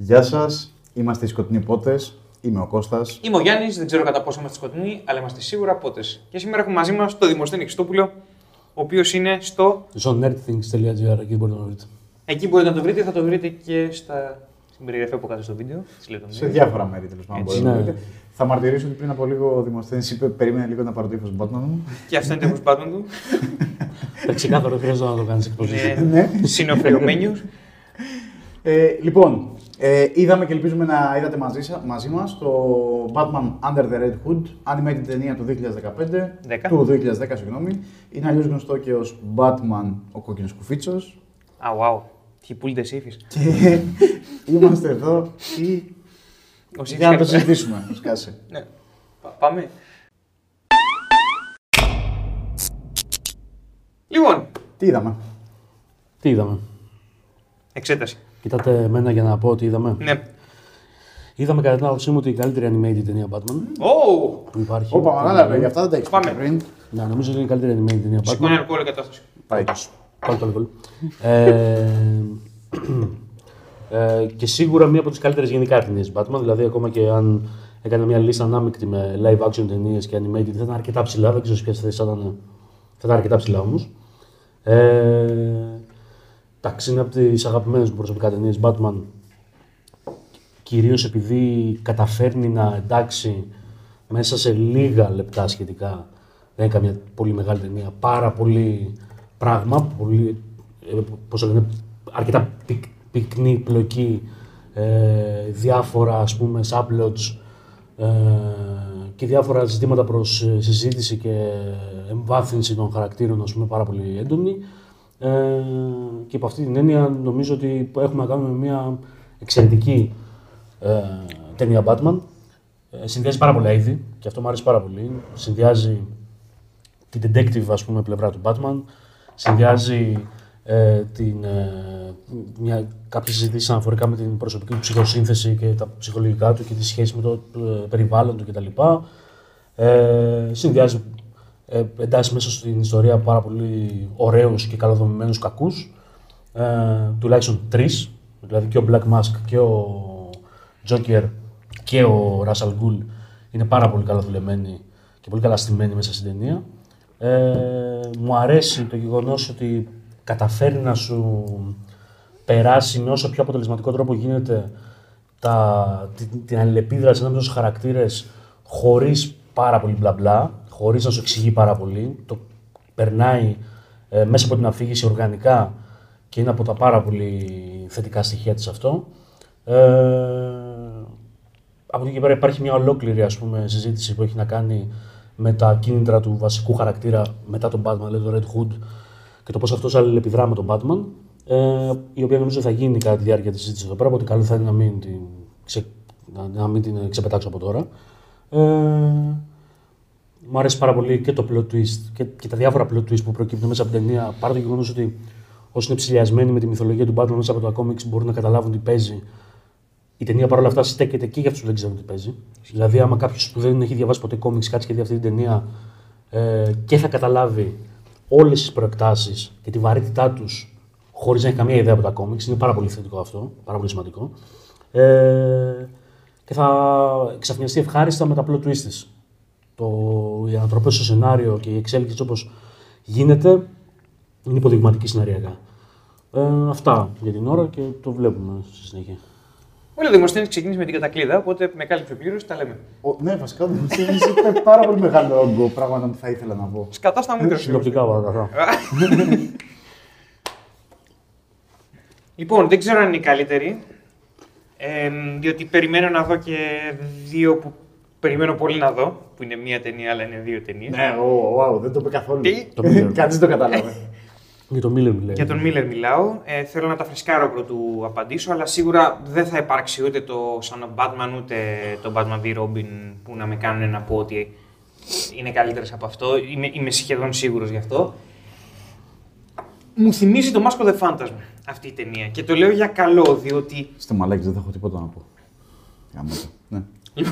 Γεια σας, είμαστε οι Σκοτεινοί Πότες. Είμαι ο Κώστας. Είμαι ο Γιάννης, δεν ξέρω κατά πόσο είμαστε σκοτεινοί, αλλά είμαστε σίγουρα πότες. Και σήμερα έχουμε μαζί μας τον Δημοσθένη Χριστόπουλο, ο οποίος είναι στο. zonerdthings.gr, εκεί μπορείτε να βρείτε. Εκεί μπορείτε να το βρείτε, θα το βρείτε και στα... στην περιγραφή από κάτω στο βίντεο. Στη λεπτομέρειες. Σε διάφορα μέρη τέλος πάντων Έτσι. μπορείτε να Ναι. βρείτε. Θα μαρτυρήσω ότι πριν από λίγο ο Δημοσθένης είπε: Περίμενε λίγο να πάρω το ύφος Batman μου. Και αυτό είναι το Batman του. Τα ξεκάθαρο δεν χρειάζεται να το κάνεις εκπροσώπηση. Είναι ναι. συνοφερειωμένο. Ε, λοιπόν, ε, είδαμε και ελπίζουμε να είδατε μαζί, σα- μαζί μας το Batman Under the Red Hood, animated ταινία του 2015, Δέκα. του 2010, συγγνώμη. Είναι αλλιώς γνωστό και ως Batman ο κόκκινος κουφίτσος. Α, wow. Τι πουλτε σύφη. Και είμαστε εδώ ή... Ο Σύφης για να το καλησπέρα. συζητήσουμε. Σκάσε. Ναι. Πα- Πάμε. Λοιπόν, Τι είδαμε; Τι είδαμε; εξέταση. Κοιτάτε εμένα για να πω τι είδαμε. Ναι. Είδαμε κατά την άποψή μου την καλύτερη animated ταινία Batman Ω! που υπάρχει. Όπα, μεγάλα παιδιά, αυτά δεν τα έχεις πει Πάμε. πριν. Ναι, νομίζω ότι είναι η καλύτερη animated ταινία Σηκώνει Batman. αλκοόλ η κατάσταση. Πάει. Πάλι το αλκοόλ. ε, ε, και σίγουρα μία από τις καλύτερες γενικά ταινίες Batman. Δηλαδή, ακόμα και αν έκανε μια λίστα ανάμεικτη με live action ταινίες και animated, θα ήταν αρκετά ψηλά. Δεν ξέρω σε ποιες θέσεις θα ήταν. Θα ήταν αρκετά ψηλά όμως. Ε, εντάξει, είναι από τις αγαπημένες μου προσωπικά ταινίες Batman. Κυρίως επειδή καταφέρνει να εντάξει μέσα σε λίγα λεπτά σχετικά. Δεν είναι καμία πολύ μεγάλη ταινία. Πάρα πολύ πράγμα, πολύ, ε, πώς το λένε, αρκετά πυκ, πυκνή πλοκή, ε, διάφορα ας πούμε subplots ε, και διάφορα ζητήματα προς ε, συζήτηση και εμβάθυνση των χαρακτήρων ας πούμε πάρα πολύ έντονη. Ε, και από αυτή την έννοια νομίζω ότι έχουμε να κάνουμε μια εξαιρετική ε, ταινία Batman. Ε, συνδυάζει πάρα πολλά είδη και αυτό μου αρέσει πάρα πολύ. Συνδυάζει την detective ας πούμε πλευρά του Batman, συνδυάζει ε, την, ε, μια, κάποιες συζητήσεις αναφορικά με την προσωπική του ψυχοσύνθεση και τα ψυχολογικά του και τη σχέση με το ε, περιβάλλον του κτλ. Ε, συνδυάζει ε, εντάσσει μέσα στην ιστορία πάρα πολύ ωραίους και καλοδομημένους κακούς. Ε, τουλάχιστον τρεις, δηλαδή και ο Black Mask και ο Joker και ο Russell Gould είναι πάρα πολύ καλά δουλεμένοι και πολύ καλά στημένοι μέσα στην ταινία. Ε, μου αρέσει το γεγονός ότι καταφέρει να σου περάσει με όσο πιο αποτελεσματικό τρόπο γίνεται τα, την, την αλληλεπίδραση ανάμεσα στους χαρακτήρες χωρίς πάρα πολύ μπλα μπλα, χωρίς να σου εξηγεί πάρα πολύ. Το περνάει ε, μέσα από την αφήγηση οργανικά και είναι από τα πάρα πολύ θετικά στοιχεία της αυτό. Ε, από εκεί και πέρα υπάρχει μια ολόκληρη ας πούμε, συζήτηση που έχει να κάνει με τα κίνητρα του βασικού χαρακτήρα μετά τον Batman, δηλαδή το Red Hood, και το πώς αυτός αλληλεπιδρά με τον Batman. Ε, η οποία νομίζω θα γίνει κατά τη διάρκεια της συζήτησης εδώ πέρα. Οπότε καλό θα είναι να μην την, ξε, να, να μην την ξεπετάξω από τώρα. Ε, μου αρέσει πάρα πολύ και το plot twist και, και τα διάφορα plot twist που προκύπτουν μέσα από την ταινία. Παρά το γεγονός ότι όσοι είναι ψηλιασμένοι με τη μυθολογία του Batman μέσα από τα comics μπορούν να καταλάβουν τι παίζει. Η ταινία παρόλα αυτά στέκεται και για αυτούς που δεν ξέρουν τι παίζει. Δηλαδή, άμα κάποιος που δεν έχει διαβάσει ποτέ comics κάτσει και δει αυτή την ταινία ε, και θα καταλάβει όλες τις προεκτάσεις και τη βαρύτητά τους χωρίς να έχει καμία ιδέα από τα comics, είναι πάρα πολύ θετικό αυτό, πάρα πολύ σημαντικό. Ε, και θα εξαφνιαστεί ευχάριστα με τα plot twists της. Το, οι ανατροπές στο σενάριο και η εξέλιξη όπως γίνεται είναι υποδειγματική σεναριακά. Ε, αυτά για την ώρα και το βλέπουμε στη συνέχεια. Όλοι ο Δημοσθένη ξεκίνησε με την κατακλείδα, οπότε με κάλυψε πλήρως, τα λέμε. Ο, ναι, βασικά ο Δημοσθένης είπε πάρα πολύ μεγάλο όγκο πράγματα που θα ήθελα να πω. Σκατά στα μούτρα σου. Συνοπτικά παρακαλώ. Λοιπόν, δεν ξέρω αν είναι η καλύτερη. Ε, διότι περιμένω να δω και δύο που περιμένω πολύ να δω. Που είναι μία ταινία, αλλά είναι δύο ταινίες. Ναι, ω, wow, δεν το είπε καθόλου. Τι; Το Miller. Κανείς δεν το κατάλαβε. Για το Miller μιλάει. Για τον Μίλλερ μιλάω. Ε, θέλω να τα φρεσκάρω πρωτού απαντήσω, αλλά σίγουρα δεν θα υπάρξει ούτε το Son of Batman ούτε το Batman v Robin που να με κάνουν να πω ότι είναι καλύτερες από αυτό. Είμαι, είμαι σχεδόν σίγουρος γι' αυτό. Μου θυμίζει το Mask of the Phantasm αυτή η ταινία. Και το λέω για καλό, διότι Στο μαλάκι δεν θα έχω τίποτα να πω. Γάμο το. Ναι.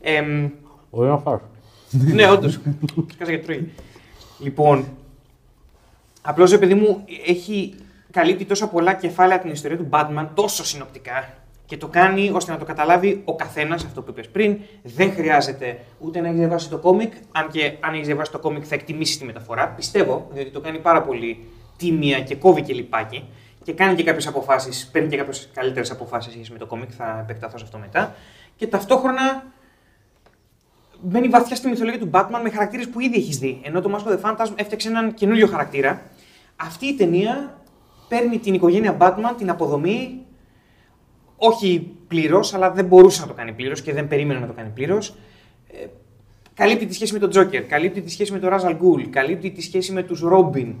εμ, Ωραία να φας. ναι, όντως. Σκάσα για τρώει. Λοιπόν, απλώς επειδή μου έχει καλύπτει τόσα πολλά κεφάλαια την ιστορία του Batman τόσο συνοπτικά και το κάνει ώστε να το καταλάβει ο καθένας, αυτό που είπες πριν. Δεν χρειάζεται ούτε να έχει διαβάσει το κόμικ, αν και αν έχει διαβάσει το κόμικ θα εκτιμήσει τη μεταφορά. Πιστεύω, διότι το κάνει πάρα πολύ τίμια και κόβει και λιπάκι και κάνει και κάποιες αποφάσεις, παίρνει και κάποιες καλύτερες αποφάσεις με το κόμικ. Θα επεκταθώ σε αυτό μετά. Και ταυτόχρονα μπαίνει βαθιά στη μυθολογία του Batman με χαρακτήρες που ήδη έχεις δει. Ενώ το Mask of the Phantasm έφτιαξε έναν καινούριο χαρακτήρα. Αυτή η ταινία παίρνει την οικογένεια Batman, την αποδομή, όχι πλήρως, αλλά δεν μπορούσε να το κάνει πλήρως και δεν περίμενε να το κάνει πλήρως. Ε, καλύπτει τη σχέση με τον Τζόκερ, καλύπτει τη σχέση με τον Ράζαλ Γκούλ, καλύπτει τη σχέση με τους Ρόμπιν.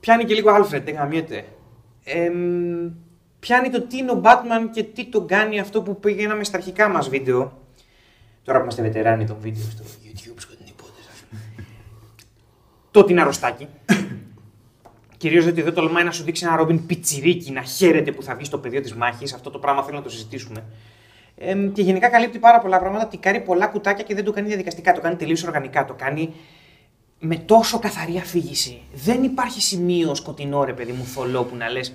Πιάνει και λίγο Άλφρεντ, δεν γαμιέται. Ε, πιάνει το τι είναι ο Batman και τι τον κάνει αυτό που πήγαμε στα αρχικά μας βίντεο. Τώρα που είμαστε βετεράνοι των βίντεο στο YouTube, σκοτεινή Το την αρρωστάκι. Κυρίως γιατί δεν τολμάει να σου δείξει ένα Ρόμπιν πιτσιρίκι να χαίρεται που θα βγει στο πεδίο της μάχης. Αυτό το πράγμα θέλω να το συζητήσουμε. Ε, και γενικά καλύπτει πάρα πολλά πράγματα. Τι κάνει πολλά κουτάκια και δεν το κάνει διαδικαστικά. Το κάνει τελείως οργανικά. Το κάνει με τόσο καθαρή αφήγηση. Δεν υπάρχει σημείο σκοτεινό, ρε παιδί μου, θολό που να λες.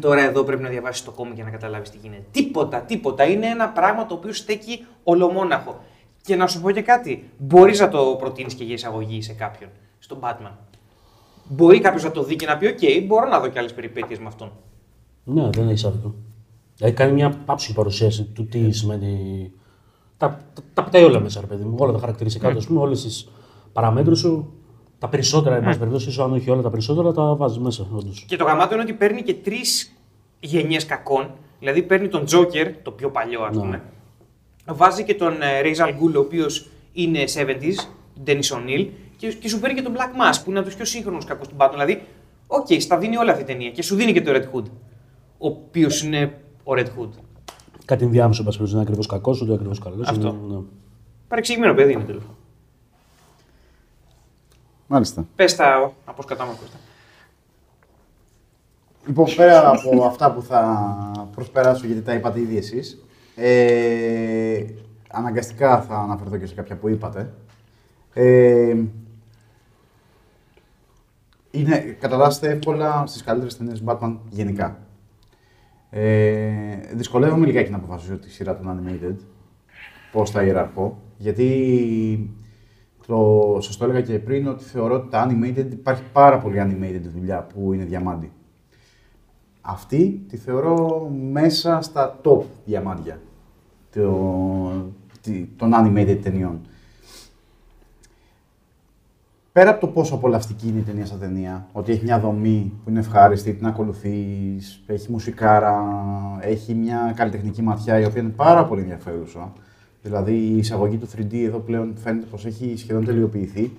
Τώρα εδώ πρέπει να διαβάσεις το κόμμα για να καταλάβεις τι γίνεται. Τίποτα, τίποτα. Είναι ένα πράγμα το οποίο στέκει ολομόναχο. Και να σου πω και κάτι. Μπορείς να το προτείνεις και για εισαγωγή σε κάποιον. Στον Batman. Μπορεί κάποιος να το δει και να πει: OK, μπορώ να δω και άλλες περιπέτειες με αυτόν. Ναι, δεν έχει άδικο. Έχει κάνει μια πάψη παρουσίαση του τι σημαίνει. Τα, τα, τα πετάει όλα μέσα, ρε παιδί μου. Όλα τα χαρακτηριστικά του, mm. όλες τις παραμέτρους σου. Τα περισσότερα, εν πάση περιπτώσει, αν όχι όλα τα περισσότερα, τα βάζεις μέσα. Όντως. Και το γαμάτο είναι ότι παίρνει και τρεις γενιές κακών. Δηλαδή παίρνει τον Joker, το πιο παλιό, ας ναι. πούμε. Βάζει και τον Ra's al Ghul, ο οποίος είναι 70s, Dennis O'Neill, και, και σου παίρνει και τον Black Mask που είναι από τους πιο σύγχρονους κακούς του Batman. Δηλαδή, ok, okay, στα δίνει όλα αυτή η ταινία και σου δίνει και το Red Hood. Ο οποίος είναι ο Red Hood. Κάτι ενδιάμεσο, πα είναι ακριβώς κακός, ούτε ακριβώς καλός. Αυτό. Είναι, ναι. Παρεξηγημένο παιδί είναι τέλος. Μάλιστα. Πες τα από κατάμορφα. Λοιπόν, πέρα από αυτά που θα προσπεράσω γιατί τα είπατε ήδη εσείς, ε, αναγκαστικά θα αναφερθώ και σε κάποια που είπατε. Ε, είναι, κατατάσσεται εύκολα στις καλύτερες ταινίες Batman γενικά. Ε, δυσκολεύομαι λιγάκι να αποφασίσω τη σειρά των Animated, πώς θα ιεραρχώ, γιατί το, σας το έλεγα και πριν ότι θεωρώ ότι τα Animated υπάρχει πάρα πολύ Animated δουλειά που είναι διαμάντι. Αυτή τη θεωρώ μέσα στα top διαμάντια των animated ταινιών πέρα από το πόσο απολαυστική είναι η ταινία σαν ταινία, ότι έχει μια δομή που είναι ευχάριστη, την ακολουθείς, έχει μουσικάρα, έχει μια καλλιτεχνική ματιά η οποία είναι πάρα πολύ ενδιαφέρουσα. Δηλαδή η εισαγωγή του 3D εδώ πλέον φαίνεται πως έχει σχεδόν τελειοποιηθεί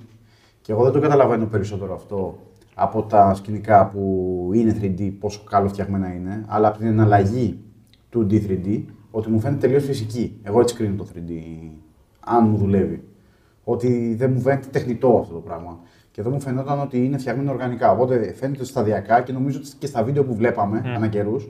και εγώ δεν το καταλαβαίνω περισσότερο αυτό από τα σκηνικά που είναι 3D, πόσο καλό φτιαγμένα είναι, αλλά από την εναλλαγή του D3D, ότι μου φαίνεται τελείως φυσική. Εγώ έτσι κρίνω το 3D, αν μου δουλεύει ότι δεν μου φαίνεται τεχνητό αυτό το πράγμα. Και εδώ μου φαινόταν ότι είναι φτιαγμένο οργανικά. Οπότε φαίνεται σταδιακά και νομίζω ότι και στα βίντεο που βλέπαμε mm. ανά καιρούς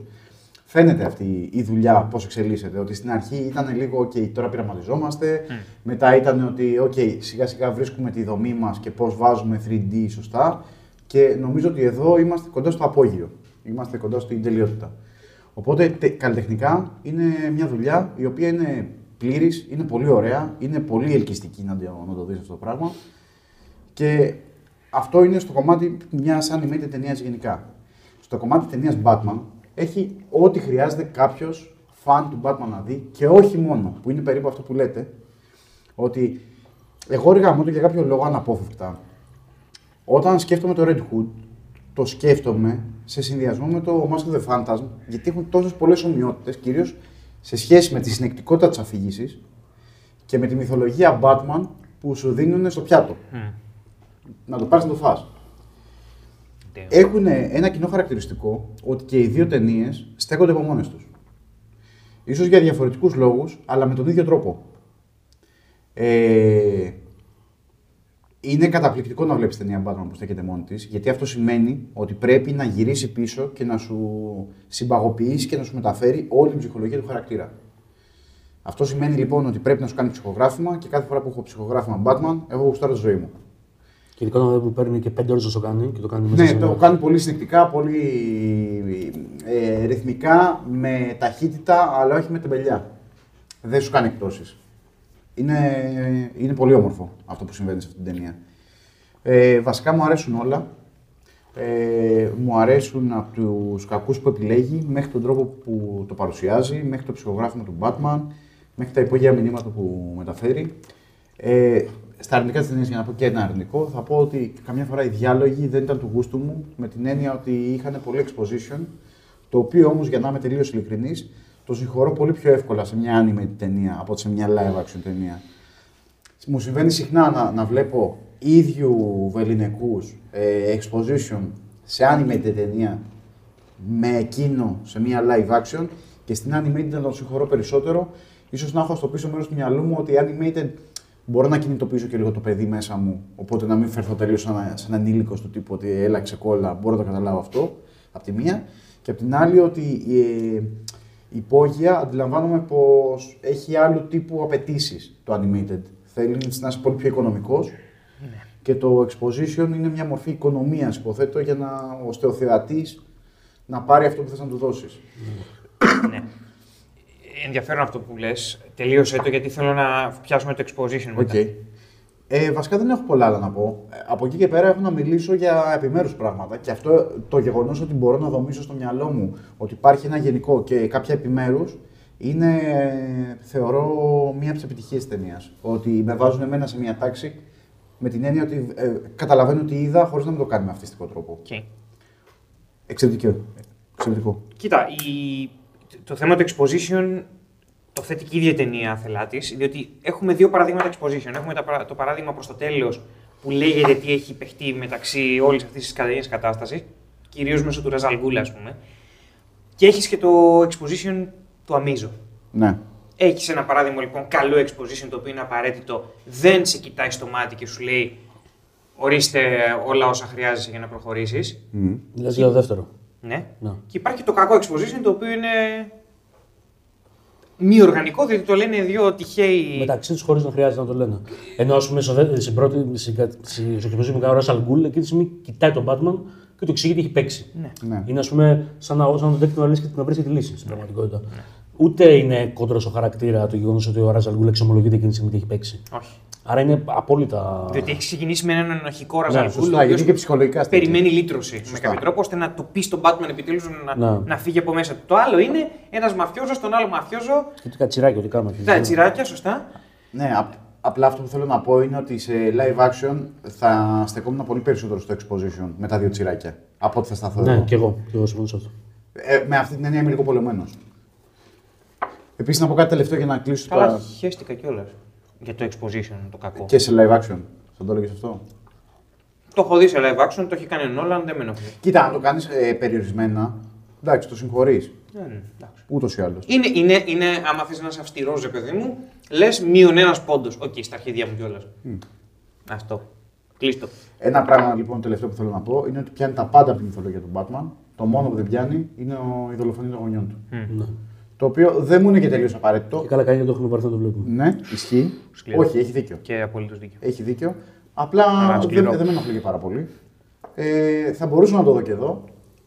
φαίνεται αυτή η δουλειά πώς εξελίσσεται. Ότι στην αρχή ήταν λίγο, OK, τώρα πειραματιζόμαστε. Mm. Μετά ήταν ότι, OK, σιγά σιγά βρίσκουμε τη δομή μας και πώς βάζουμε 3D σωστά. Και νομίζω ότι εδώ είμαστε κοντά στο απόγειο. Είμαστε κοντά στην τελειότητα. Οπότε καλλιτεχνικά είναι μια δουλειά η οποία είναι πλήρης, είναι πολύ ωραία, είναι πολύ ελκυστική να το, να το δεις αυτό το πράγμα. Και αυτό είναι στο κομμάτι μιας animated ταινίας γενικά. Στο κομμάτι ταινίας Batman έχει ό,τι χρειάζεται κάποιος φαν του Batman να δει και όχι μόνο, που είναι περίπου αυτό που λέτε, ότι εγώ ρε γαμώτο για κάποιο λόγο αναπόφευκτα, όταν σκέφτομαι το Red Hood, το σκέφτομαι σε συνδυασμό με το Mask of the Phantasm, γιατί έχουν τόσες πολλές ομοιότητες, κυρίως σε σχέση με τη συνεκτικότητα της αφήγησης και με τη μυθολογία Batman που σου δίνουν στο πιάτο. Να το πάρεις να το φας. Έχουν ένα κοινό χαρακτηριστικό ότι και οι δύο ταινίες στέκονται από μόνες τους. Ίσως για διαφορετικούς λόγους, αλλά με τον ίδιο τρόπο. Ε, είναι καταπληκτικό να βλέπεις ταινία Batman που στέκεται μόνη της, γιατί αυτό σημαίνει ότι πρέπει να γυρίσει πίσω και να σου συμπαγοποιήσει και να σου μεταφέρει όλη την ψυχολογία του χαρακτήρα. Αυτό σημαίνει λοιπόν ότι πρέπει να σου κάνει ψυχογράφημα και κάθε φορά που έχω ψυχογράφημα Batman, έχω γουστάρω τη ζωή μου. Και ειδικά όταν που παίρνει και 5 ώρες να το κάνει και το κάνει μέσα Ναι, σε το ένα- κάνει πολύ συνεκτικά, πολύ ε, ρυθμικά, με ταχύτητα, αλλά όχι με τεμπελιά. Δεν σου κάνει εκτόσεις. Είναι, είναι πολύ όμορφο αυτό που συμβαίνει σε αυτή την ταινία. Ε, βασικά μου αρέσουν όλα. Ε, μου αρέσουν από τους κακούς που επιλέγει, μέχρι τον τρόπο που το παρουσιάζει, μέχρι το ψυχογράφημα του Batman, μέχρι τα υπόγεια μηνύματα που μεταφέρει. Ε, στα αρνητικά της ταινίας, για να πω και ένα αρνητικό, θα πω ότι καμιά φορά οι διάλογοι δεν ήταν του γούστου μου, με την έννοια ότι είχαν πολύ exposition, το οποίο όμως, για να είμαι τελείως ειλικρινής, το συγχωρώ πολύ πιο εύκολα σε μια animated ταινία από ότι σε μια live action ταινία. Μου συμβαίνει συχνά να, να βλέπω ίδιου βεληνικούς ε, exposition σε animated ταινία με εκείνο σε μια live action και στην animated να τον συγχωρώ περισσότερο. Ίσως να έχω στο πίσω μέρος του μυαλού μου ότι η animated μπορώ να κινητοποιήσω και λίγο το παιδί μέσα μου, οπότε να μην φερθώ τελείως σαν, ένα- σαν ανήλικος του τύπου ότι έλα ξεκόλλα, μπορώ να το καταλάβω αυτό, από τη μία. Και από την άλλη ότι η, ε, η υπόγεια αντιλαμβάνομαι πως έχει άλλου τύπου απαιτήσεις το animated. Θέλει να είσαι πολύ πιο οικονομικός και το exposition είναι μια μορφή οικονομίας υποθέτω για να ώστε ο θεατής να πάρει αυτό που θες να του δώσεις. ναι. Ενδιαφέρον αυτό που λες. Τελείωσε το γιατί θέλω να πιάσουμε το exposition Ok. μετά. Ε, βασικά δεν έχω πολλά άλλα να πω. Ε, Από εκεί και πέρα έχω να μιλήσω για επιμέρους πράγματα. Και αυτό το γεγονός ότι μπορώ να δομήσω στο μυαλό μου ότι υπάρχει ένα γενικό και κάποια επιμέρους είναι, ε, θεωρώ, μία από τις επιτυχίες της ταινίας. Ότι με βάζουν εμένα σε μία τάξη με την έννοια ότι ε, καταλαβαίνω ότι είδα χωρίς να μου το κάνει με αυτιστικό τρόπο. Οκ. Εξαιρετικό. Εξαιρετικό. Κοίτα, η... το θέμα του exposition το θέτει και η ίδια η ταινία θέλά τη, διότι έχουμε δύο παραδείγματα exposition. Έχουμε τα παρα- το παράδειγμα προς το τέλος που λέγεται τι έχει παιχτεί μεταξύ όλης αυτής της καταγενή κατάστασης, κυρίως μέσω του Ραζάλ Γκούλ, ας πούμε. Και έχεις και το exposition του Αμίζο. Ναι. Έχεις ένα παράδειγμα λοιπόν καλό exposition το οποίο είναι απαραίτητο, δεν σε κοιτάει στο μάτι και σου λέει ορίστε όλα όσα χρειάζεσαι για να προχωρήσεις. Μμ. Μιλάς για το δεύτερο. Ναι. Ναι. Και υπάρχει και το κακό exposition το οποίο είναι μη οργανικό, διότι το λένε δύο τυχαίοι. Μεταξύ τους χωρίς να χρειάζεται να το λένε. Ενώ ας πούμε στο δε- στην πρώτη, στην κα- στη- στο ξεπροσύνη που κάνει ο Ράσαλ Γκούλ, εκείνη τη στιγμή κοιτάει τον Batman και του εξηγεί τι έχει παίξει. Ναι. Ναι. Είναι ας πούμε σαν να, σαν να τον δέχεται να λύσει και να βρει τη λύση στην πραγματικότητα. Ούτε είναι κόντρα στο χαρακτήρα το γεγονός ότι ο Ράζαλ Γκούλ εξομολογείται εκείνη τη στιγμή τι έχει παίξει. Όχι. Άρα είναι απόλυτα. Διότι έχει ξεκινήσει με έναν ενοχικό Ναι, Ραζαλ σωστά, Γκούλ, ο γιατί οποίος και ψυχολογικά στην περιμένει λύτρωση με Σωστά. κάποιο τρόπο, ώστε να το πεις στον Batman επιτέλους να, Ναι. να φύγει από μέσα του. Το άλλο είναι ένας μαφιόζος, τον άλλο μαφιόζο. Και τι κατσιράκι, ότι κάνουμε. Τα τσιράκια, σωστά. Ναι, απ- απλά αυτό που θέλω να πω είναι ότι σε live action θα στεκόμουν πολύ περισσότερο στο exposition με τα δύο τσιράκια από ότι θα σταθώ Ναι, εδώ. και εγώ. Και εγώ συμφωνώ σε αυτό. Ε, με αυτή την έννοια είμαι λίγο πολεμένο. Επίσης, να πω κάτι τελευταίο για να κλείσω Καλά, τα... χαίστηκα κιόλας για το exposition το κακό. και σε live action. Θα το έλεγες αυτό; Το έχω δει σε live action, το έχει κάνει ο Νόλαν, δεν με ενοχλεί. Κοίτα, αν το κάνεις ε, περιορισμένα, εντάξει, το συγχωρείς. Ναι, ναι, εντάξει. Ούτως ή άλλως. Είναι, είναι, είναι άμα θες να είσαι αυστηρός, ρε παιδί μου, λες μείον ένας πόντος. Οκ, στα αρχίδια μου κιόλας. Αυτό. Κλείστο. Ένα πράγμα λοιπόν τελευταίο που θέλω να πω είναι ότι πιάνει τα πάντα από τη μυθολογία του Batman. Το μόνο που δεν πιάνει είναι ο, η δολοφονία των γονιών του. Ναι. Το οποίο δεν μου είναι και τελείως απαραίτητο. Και καλά κάνει γιατί το έχουμε βαρεθεί να το βλέπουμε. Ναι, ισχύει. Σκληρό. Όχι, έχει δίκιο. Και απολύτως δίκιο. Έχει δίκιο. Απλά Αλλά δεν, σκληρό. δεν με ενοχλεί και πάρα πολύ. Ε, θα μπορούσα να το δω και εδώ,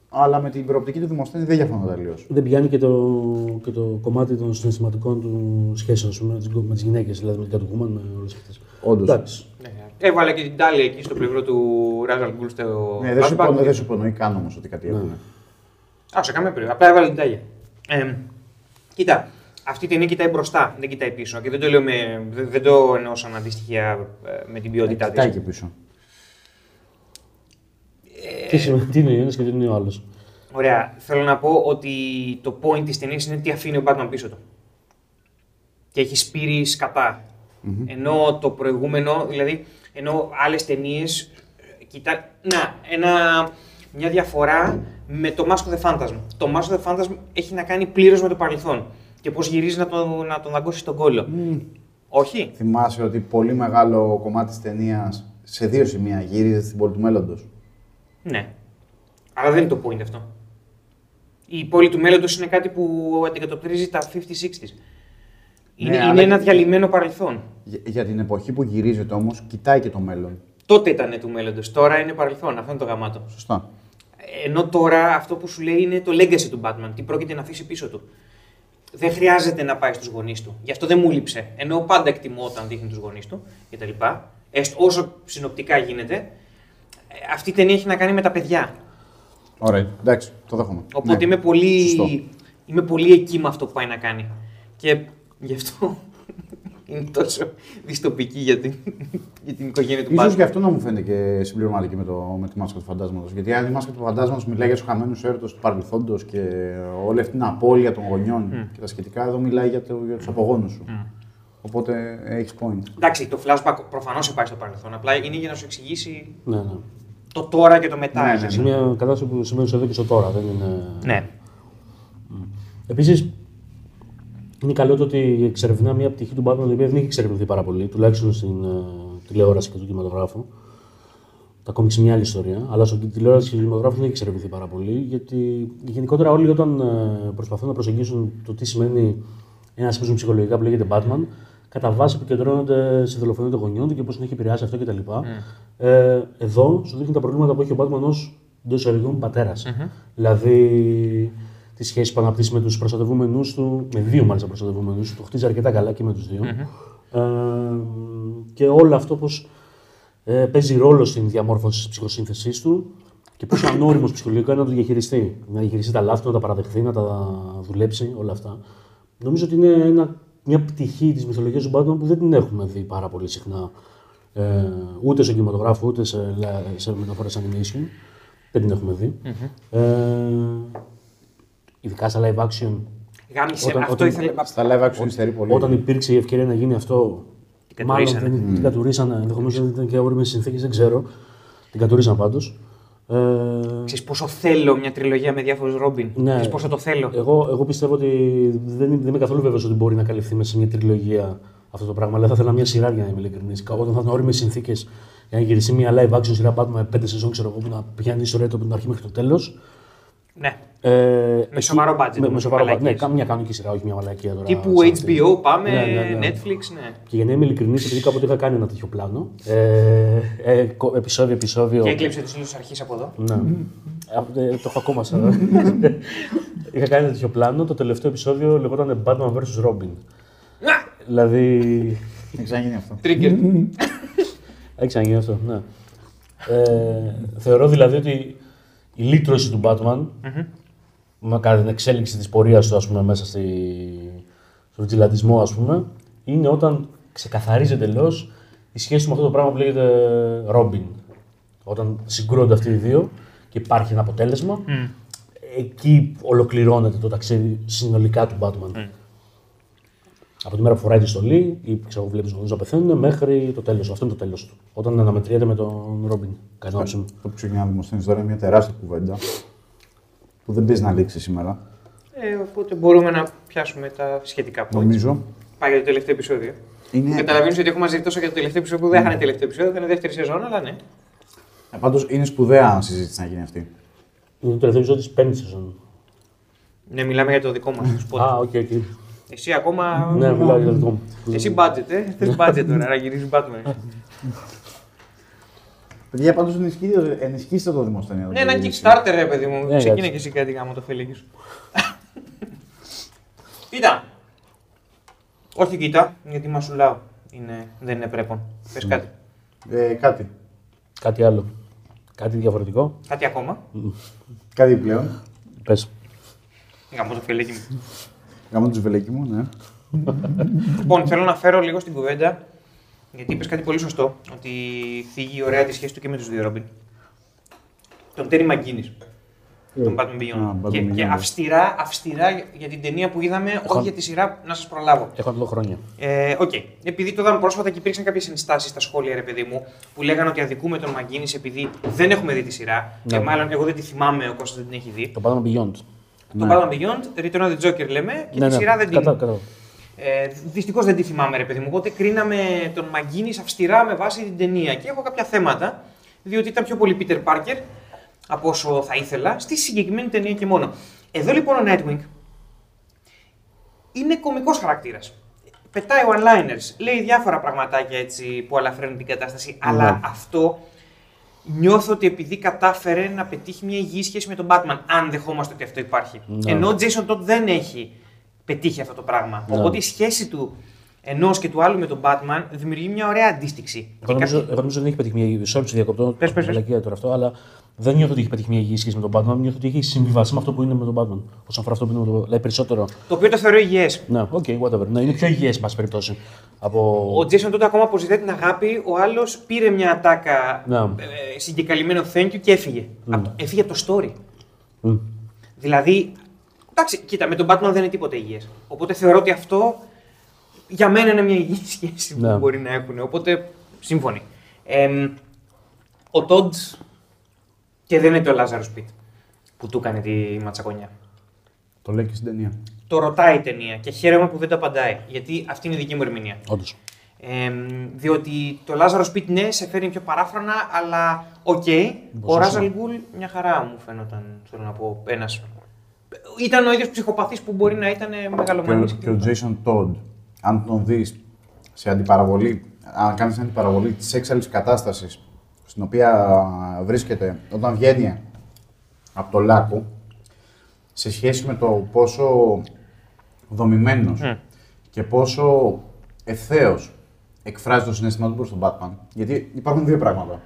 αλλά με την προοπτική του Δημοσθένη δεν διαφωνώ τελείως. Δεν πιάνει και το, και το κομμάτι των συναισθηματικών του σχέσεων ας πούμε, με τις γυναίκες, δηλαδή με την Catwoman, με όλες αυτές. Όντως. Εντάξει. Ναι. Έβαλε και την τάλια εκεί στο πλευρό του Ράζαλ Γκούλ στο. Ναι, δεν, σου flashback. υπονοεί, δεν σου υπονοεί καν όμως ότι κάτι Ναι. έχουν. Α, σε καμία περίπτωση. Απλά έβαλε την τάλια. Ε, κοίτα, αυτή η ταινία κοιτάει μπροστά, δεν κοιτάει πίσω. Και δεν το λέω με, δεν, δεν το εννοώ σαν αντίστοιχεια ε, με την ποιότητά Κοιτάει της. και πίσω. Τι, σημαίνει, τι είναι ο ένας και τι είναι ο άλλος. Ωραία. Θέλω να πω ότι το point της ταινίας είναι τι αφήνει ο Batman πίσω του. Και έχει σπείρει σκατά. Ενώ το προηγούμενο, δηλαδή, ενώ άλλες ταινίες. Κοιτά. Να, ένα, μια διαφορά με το Mask of the Phantasm. Το Mask of the Phantasm έχει να κάνει πλήρως με το παρελθόν. Και πώς γυρίζει να τον, να τον δαγκώσει στον κόλλο. Όχι. Θυμάσαι ότι πολύ μεγάλο κομμάτι της ταινίας σε δύο σημεία γύριζε στην πόλη του μέλλοντος; Ναι. Αλλά δεν είναι το point αυτό. Η πόλη του μέλλοντος είναι κάτι που αντικατοπτρίζει τα 50-60s. Είναι, Ναι, είναι αλλά- ένα διαλυμένο παρελθόν. Για, για την εποχή που γυρίζεται όμως, κοιτάει και το μέλλον. τότε ήταν του μέλλοντος. Τώρα είναι παρελθόν. Αυτό είναι το γαμάτο. Σωστά. Ενώ τώρα αυτό που σου λέει είναι το legacy του Batman. Τι πρόκειται να αφήσει πίσω του. Δεν χρειάζεται να πάει στους γονείς του. Γι' αυτό δεν μου λείψε. Ενώ πάντα εκτιμώ όταν δείχνει τους γονείς του κτλ. Έστω όσο συνοπτικά γίνεται. ε, Αυτή η ταινία έχει να κάνει με τα παιδιά. Ωραία, εντάξει, το δέχομαι. Οπότε Ναι. είμαι, πολύ, Σωστό. είμαι πολύ εκεί με αυτό που πάει να κάνει. Και γι' αυτό είναι τόσο δυστοπική για την, για την οικογένεια του Ίσως Batman. γι' αυτό να μου φαίνεται και συμπληρωματική με, το, με τη μάσκα του φαντάσματος. Γιατί αν η μάσκα του φαντάσματος μιλάει για τους χαμένους έρωτες του παρελθόντος και όλη αυτή την απώλεια των γονιών και τα σχετικά, εδώ μιλάει για, το, για τους απογόνους σου. Οπότε έχεις point. Εντάξει, το flashback προφανώς πάει στο παρελθόν. Απλά είναι για να σου εξηγήσει Ναι, ναι. το τώρα και το μετά. Ναι, είναι. ναι, Σε μια κατάσταση που σημαίνει εδώ και στο τώρα. Δεν είναι... ναι. Επίσης, είναι καλό το ότι εξερευνά μια πτυχή του Batman η οποία δεν έχει εξερευνηθεί πάρα πολύ, τουλάχιστον στην ε, τηλεόραση και του κινηματογράφου. Τα κόμιξ είναι μια άλλη ιστορία, αλλά στην τηλεόραση και του κινηματογράφου δεν έχει εξερευνηθεί πάρα πολύ, γιατί γενικότερα όλοι όταν ε, προσπαθούν να προσεγγίσουν το τι σημαίνει ένας σύμπαν ψυχολογικά που λέγεται Batman, κατά βάση επικεντρώνονται στη δολοφονία των γονιών του και πώς την έχει επηρεάσει αυτό κτλ. Ε, εδώ σου δείχνει τα προβλήματα που έχει ο Batman ως εντός εισαγωγικών πατέρας. Δηλαδή τη σχέση που αναπτύσσει με τους προστατευόμενους του, με δύο μάλιστα προστατευόμενους του, το χτίζει αρκετά καλά και με τους δυο Ε, και όλο αυτό πώς ε, παίζει ρόλο στην διαμόρφωση της ψυχοσύνθεσής του και πόσο ανώριμος ψυχολογικά είναι να το διαχειριστεί. Να διαχειριστεί τα λάθη του, να τα παραδεχθεί, να τα δουλέψει, όλα αυτά. Νομίζω ότι είναι ένα, μια πτυχή της μυθολογίας του Batman που δεν την έχουμε δει πάρα πολύ συχνά. Ε, ούτε στο κινηματογράφο, ούτε σε, σε μεταφορές animation. Δεν την έχουμε δει. Ε, ειδικά στα live action, Γάμισε. Όταν- αυτό όταν- ήθελα. Στα live action υστερεί πολύ. όταν υπήρξε η ευκαιρία να γίνει αυτό, Την μάλλον κατουρίσανε. δεν την κατουρίσανε. Ενδεχομένως δεν ήταν και όριμες συνθήκες, δεν ξέρω. Την κατουρίσαν πάντως. Ε, Ξέρεις πόσο θέλω μια τριλογία με διάφορους Ρόμπιν. Ναι. Ξέρεις πόσο το θέλω. εγώ, εγώ πιστεύω ότι δεν, δεν είμαι καθόλου βέβαιος ότι μπορεί να καλυφθεί μέσα σε μια τριλογία αυτό το πράγμα. Αλλά θα ήθελα μια σειρά για να είμαι ειλικρινής. Όταν θα ήταν όριμες συνθήκες για να γυρίσει μια live action σειρά Batman με πέντε σεζόν, ξέρω εγώ, που να πηγαίνει η ιστορία του από την αρχή μέχρι το τέλος. Ναι. Ε, εκεί- σοβαρό budget, Με, με με σοβαρό budget. Ναι, μαλακίες. κα- μια κανονική σειρά, όχι μια μαλακία τώρα. Τύπου σαν αυτή. HBO, πάμε, Ναι, ναι, ναι. Netflix, ναι. Και για να είμαι ειλικρινής, επειδή κάποτε είχα κάνει ένα τέτοιο πλάνο. Ε, ε, κο- επεισόδιο, επεισόδιο. Και έκλεψε του ήλιου αρχής από εδώ. Ναι. Ε, το έχω ακόμα σαν. είχα κάνει ένα τέτοιο πλάνο. Το τελευταίο επεισόδιο λεγόταν Batman vs. Robin. δηλαδή. Έχει ξαναγίνει αυτό. Trigger. Έχει ξαναγίνει αυτό, ναι. Ε, θεωρώ δηλαδή ότι η λύτρωση του Batman, μα κατά την εξέλιξη της πορείας του, ας πούμε, μέσα στη, στο βιτζιλαντισμό, ας πούμε, είναι όταν ξεκαθαρίζει εντελώς η σχέση του με αυτό το πράγμα που λέγεται Robin. Όταν συγκρούονται αυτοί οι δύο και υπάρχει ένα αποτέλεσμα, εκεί ολοκληρώνεται το ταξίδι συνολικά του Batman. Από τη μέρα που φοράει τη στολή ή ξέρω, βλέπεις του γονεί να πεθαίνουν μέχρι το τέλος. Αυτό είναι το τέλος του. Όταν αναμετριέται με τον Ρόμπιν. Κατά την άποψή μου. Το που ξεκινάμε να δημοσιεύει τώρα είναι μια τεράστια κουβέντα που δεν παίζει να λήξει σήμερα. Ε, οπότε μπορούμε να πιάσουμε τα σχετικά points. Νομίζω. Πάει για το τελευταίο επεισόδιο. Είναι... Καταλαβαίνω ότι έχω μαζευτεί τόσο για το τελευταίο επεισόδιο που δεν είχαν τελευταίο επεισόδιο, ήταν δεύτερη σεζόν, αλλά ναι. Ε, Πάντως είναι σπουδαία συζήτηση να γίνει αυτή. Είναι το τελευταίο επεισόδιο της πέμπτης σεζόν. Ναι, μιλάμε για το δικό μας spot. Α, ok, ok. Εσύ ακόμα. Ναι, μιλάω για το δικό μου. Εσύ budget, ε. Θες budget τώρα να γυρίσεις Batman. Παιδιά, πάντως ενισχύστε, ενισχύστε το δημοσιογραφικό. Ναι, ένα Kickstarter, ρε παιδί μου. Ναι, Ξεκίνα εντάξει. και εσύ κάτι γαμώ το φελέκι σου. Κοίτα. Όχι κοίτα, γιατί μασουλάω. Είναι, δεν είναι πρέπον. Πες κάτι. Ε, κάτι. Κάτι άλλο. Κάτι διαφορετικό. Κάτι ακόμα. Κάτι πλέον. Πες. Γάμο το φελέγγι μου. Γαμώ του βελέκι μου, ναι. λοιπόν, θέλω να φέρω λίγο στην κουβέντα, γιατί είπες κάτι πολύ σωστό, ότι θίγει ωραία της σχέση του και με τους δύο Ρόμπιν. Τον Τέρι Μαγκίνης. Τον Batman Α, Beyond. Batman Και, και Beyond. αυστηρά, αυστηρά για την ταινία που είδαμε, Έχω- όχι για τη σειρά, να σας προλάβω. Έχω να το δω χρόνια. Ε, Οκ. Επειδή το είδαμε πρόσφατα και υπήρξαν κάποιες ενστάσεις στα σχόλια, ρε παιδί μου, που λέγανε ότι αδικούμε τον McGinnis επειδή δεν έχουμε δει τη σειρά. Ναι. Και μάλλον εγώ δεν τη θυμάμαι, ο Κώστας δεν την έχει δει. Το Batman Beyond. Το Batman Beyond, Return of the Joker λέμε, και ναι, τη ναι. σειρά δεν την. Κατά, κατά. Ε, Δυστυχώς δεν τη θυμάμαι, ρε παιδί μου. Οπότε κρίναμε τον McGinnis αυστηρά με βάση την ταινία. Και έχω κάποια θέματα, διότι ήταν πιο πολύ Peter Parker από όσο θα ήθελα στη συγκεκριμένη ταινία και μόνο. Εδώ λοιπόν ο Nightwing είναι κωμικός χαρακτήρας. πετάει one-liners, λέει διάφορα πραγματάκια έτσι που αλαφραίνουν την κατάσταση, αλλά αυτό νιώθω ότι επειδή κατάφερε να πετύχει μια υγιή σχέση με τον Batman, αν δεχόμαστε ότι αυτό υπάρχει. Ναι. Ενώ ο Jason Todd δεν έχει πετύχει αυτό το πράγμα. Ναι. Οπότε η σχέση του ενός και του άλλου με τον Batman δημιουργεί μια ωραία αντίστοιξη. Εγώ Και νομίζω, κάτι- εγώ νομίζω ότι δεν έχει πετύχει μια υγιή. Sorry, σε διακόπτω. Πες, πες, πες. μαλακία τώρα αυτό, αλλά δεν νιώθω ότι έχει πετύχει μια υγιή σχέση με τον Batman. Νιώθω ότι έχει συμβιβαστεί με αυτό που είναι με τον Batman. Όσον αφορά αυτό που είναι με τον Batman. Δηλαδή περισσότερο. Το οποίο το θεωρώ υγιές. Ναι, OK, whatever. Ναι, είναι πιο υγιές, εν πάση περιπτώσει. Από... Ο Jason Todd ακόμα αποζητάει την αγάπη, ο άλλος πήρε μια ατάκα Ναι. ε, συγκεκαλυμμένο thank you και έφυγε. Από το- έφυγε από το story. Μμ. Δηλαδή, εντάξει, κοίτα, με τον Batman δεν είναι τίποτα υγιές. Οπότε θεωρώ ότι αυτό για μένα είναι μια υγιή σχέση που Ναι. μπορεί να έχουν. Οπότε, σύμφωνοι. Εμ, ο Τόντς και δεν είναι το Λάζαρος Σπιτ που του έκανε τη ματσακονιά. Το λέει και στην ταινία. Το ρωτάει η ταινία και χαίρομαι που δεν το απαντάει. Γιατί αυτή είναι η δική μου ερμηνεία. Όντως. Εμ, διότι το Λάζαρος Σπιτ ναι, σε φέρνει πιο παράφρανα, αλλά οκ. ο Πόσο Ράζαλ είναι. Γκουλ μια χαρά μου φαίνονταν, θέλω να πω, ένας. Ήταν ο ίδιος ψυχοπαθής που μπορεί να ήταν Και ο, μεγαλομανής. και ο Jason Todd, αν τον δεις σε αντιπαραβολή, αν κάνεις αντιπαραβολή της έξαλλης κατάστασης στην οποία βρίσκεται όταν βγαίνει από το λάκκο, σε σχέση με το πόσο δομημένος Μμ. και πόσο ευθέως εκφράζει το συνέστημα του προς τον Batman. Γιατί υπάρχουν δύο πράγματα.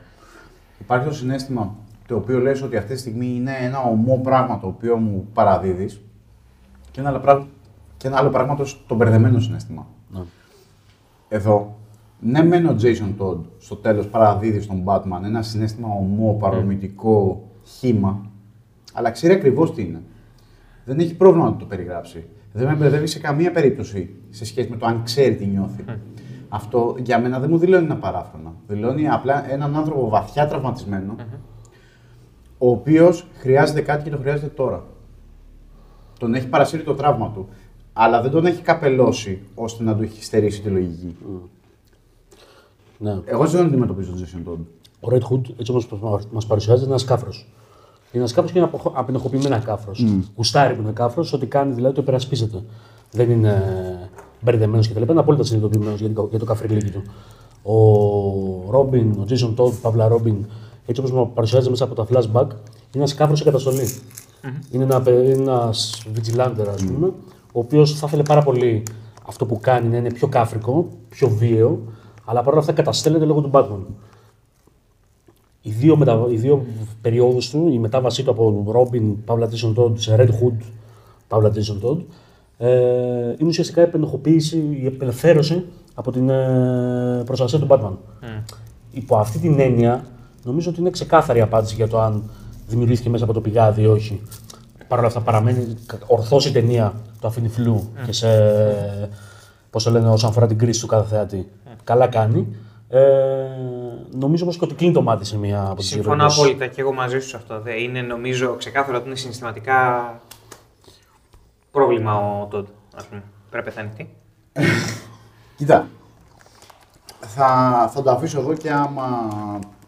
Υπάρχει το συνέστημα το οποίο λες ότι αυτή τη στιγμή είναι ένα ομό πράγμα το οποίο μου παραδίδεις και ένα άλλο πράγμα, και ένα άλλο πράγμα το, το μπερδεμένο συνέστημα. Ναι. Εδώ, ναι μεν ο Jason Todd στο τέλος παραδίδει στον Batman ένα συνέστημα ομό, παρομητικό, χήμα, αλλά ξέρει ακριβώς τι είναι. Δεν έχει πρόβλημα να το περιγράψει. Δεν με μπερδεύει σε καμία περίπτωση σε σχέση με το αν ξέρει τι νιώθει. Αυτό για μένα δεν μου δηλώνει ένα παράφρονα. Δηλώνει απλά έναν άνθρωπο βαθιά τραυματισμένο, ο οποίος χρειάζεται κάτι και το χρειάζεται τώρα. Τον έχει παρασύρει το τραύμα του, αλλά δεν τον έχει καπελώσει ώστε να του έχει στερήσει τη λογική. Ναι. Εγώ δεν τον αντιμετωπίζω τον Jason Todd. Ο Red Hood, έτσι όπως μας παρουσιάζεται, είναι ένας κάφρος. Είναι ένας κάφρος και είναι αποχ- απενεχοποιημένο κάφρος. Γουστάρι που είναι κάφρος, ό,τι κάνει δηλαδή το υπερασπίζεται. Δεν είναι μπερδεμένος κτλ. Είναι απόλυτα συνειδητοποιημένος για, το- για το καφριλίκι του. Ο Ρόμπιν, ο Jason Todd, Παύλα Ρόμπιν, έτσι όπως παρουσιάζεται μέσα από τα flashback, είναι ένας κάφρο σε καταστολή. Είναι ένα, ένας vigilanter, ας πούμε, ο οποίος θα ήθελε πάρα πολύ αυτό που κάνει να είναι πιο κάφρικο, πιο βίαιο, αλλά παρόλα αυτά καταστέλλεται λόγω του Batman. Οι δύο, μετα... οι δύο περιόδους του, η μετάβασή του από Robin, Παύλα Jason Todd, σε Red Hood, Παύλα Jason Todd, ε, είναι ουσιαστικά η επενοχοποίηση, η απελευθέρωση από την ε, προστασία του Batman. Υπό αυτή την έννοια, νομίζω ότι είναι ξεκάθαρη η απάντηση για το αν δημιουργήθηκε μέσα από το πηγάδι ή όχι. Παρ' όλα αυτά παραμένει ορθώς η ταινία, το αφήνει φλού και σε. Πώς το λένε, όσον αφορά την κρίση του κάθε θεατή. Καλά κάνει. Ε, νομίζω όμως και ότι κλείνει το μάτι σε μία από τις Συμφωνώ απόλυτα και εγώ μαζί σου σε αυτό. Δε. Είναι νομίζω ξεκάθαρο ότι είναι συναισθηματικά πρόβλημα ο Τόντ. Ας πούμε. Πρέπει να πεθάνει τι. Κοίτα, θα, θα το αφήσω εδώ και άμα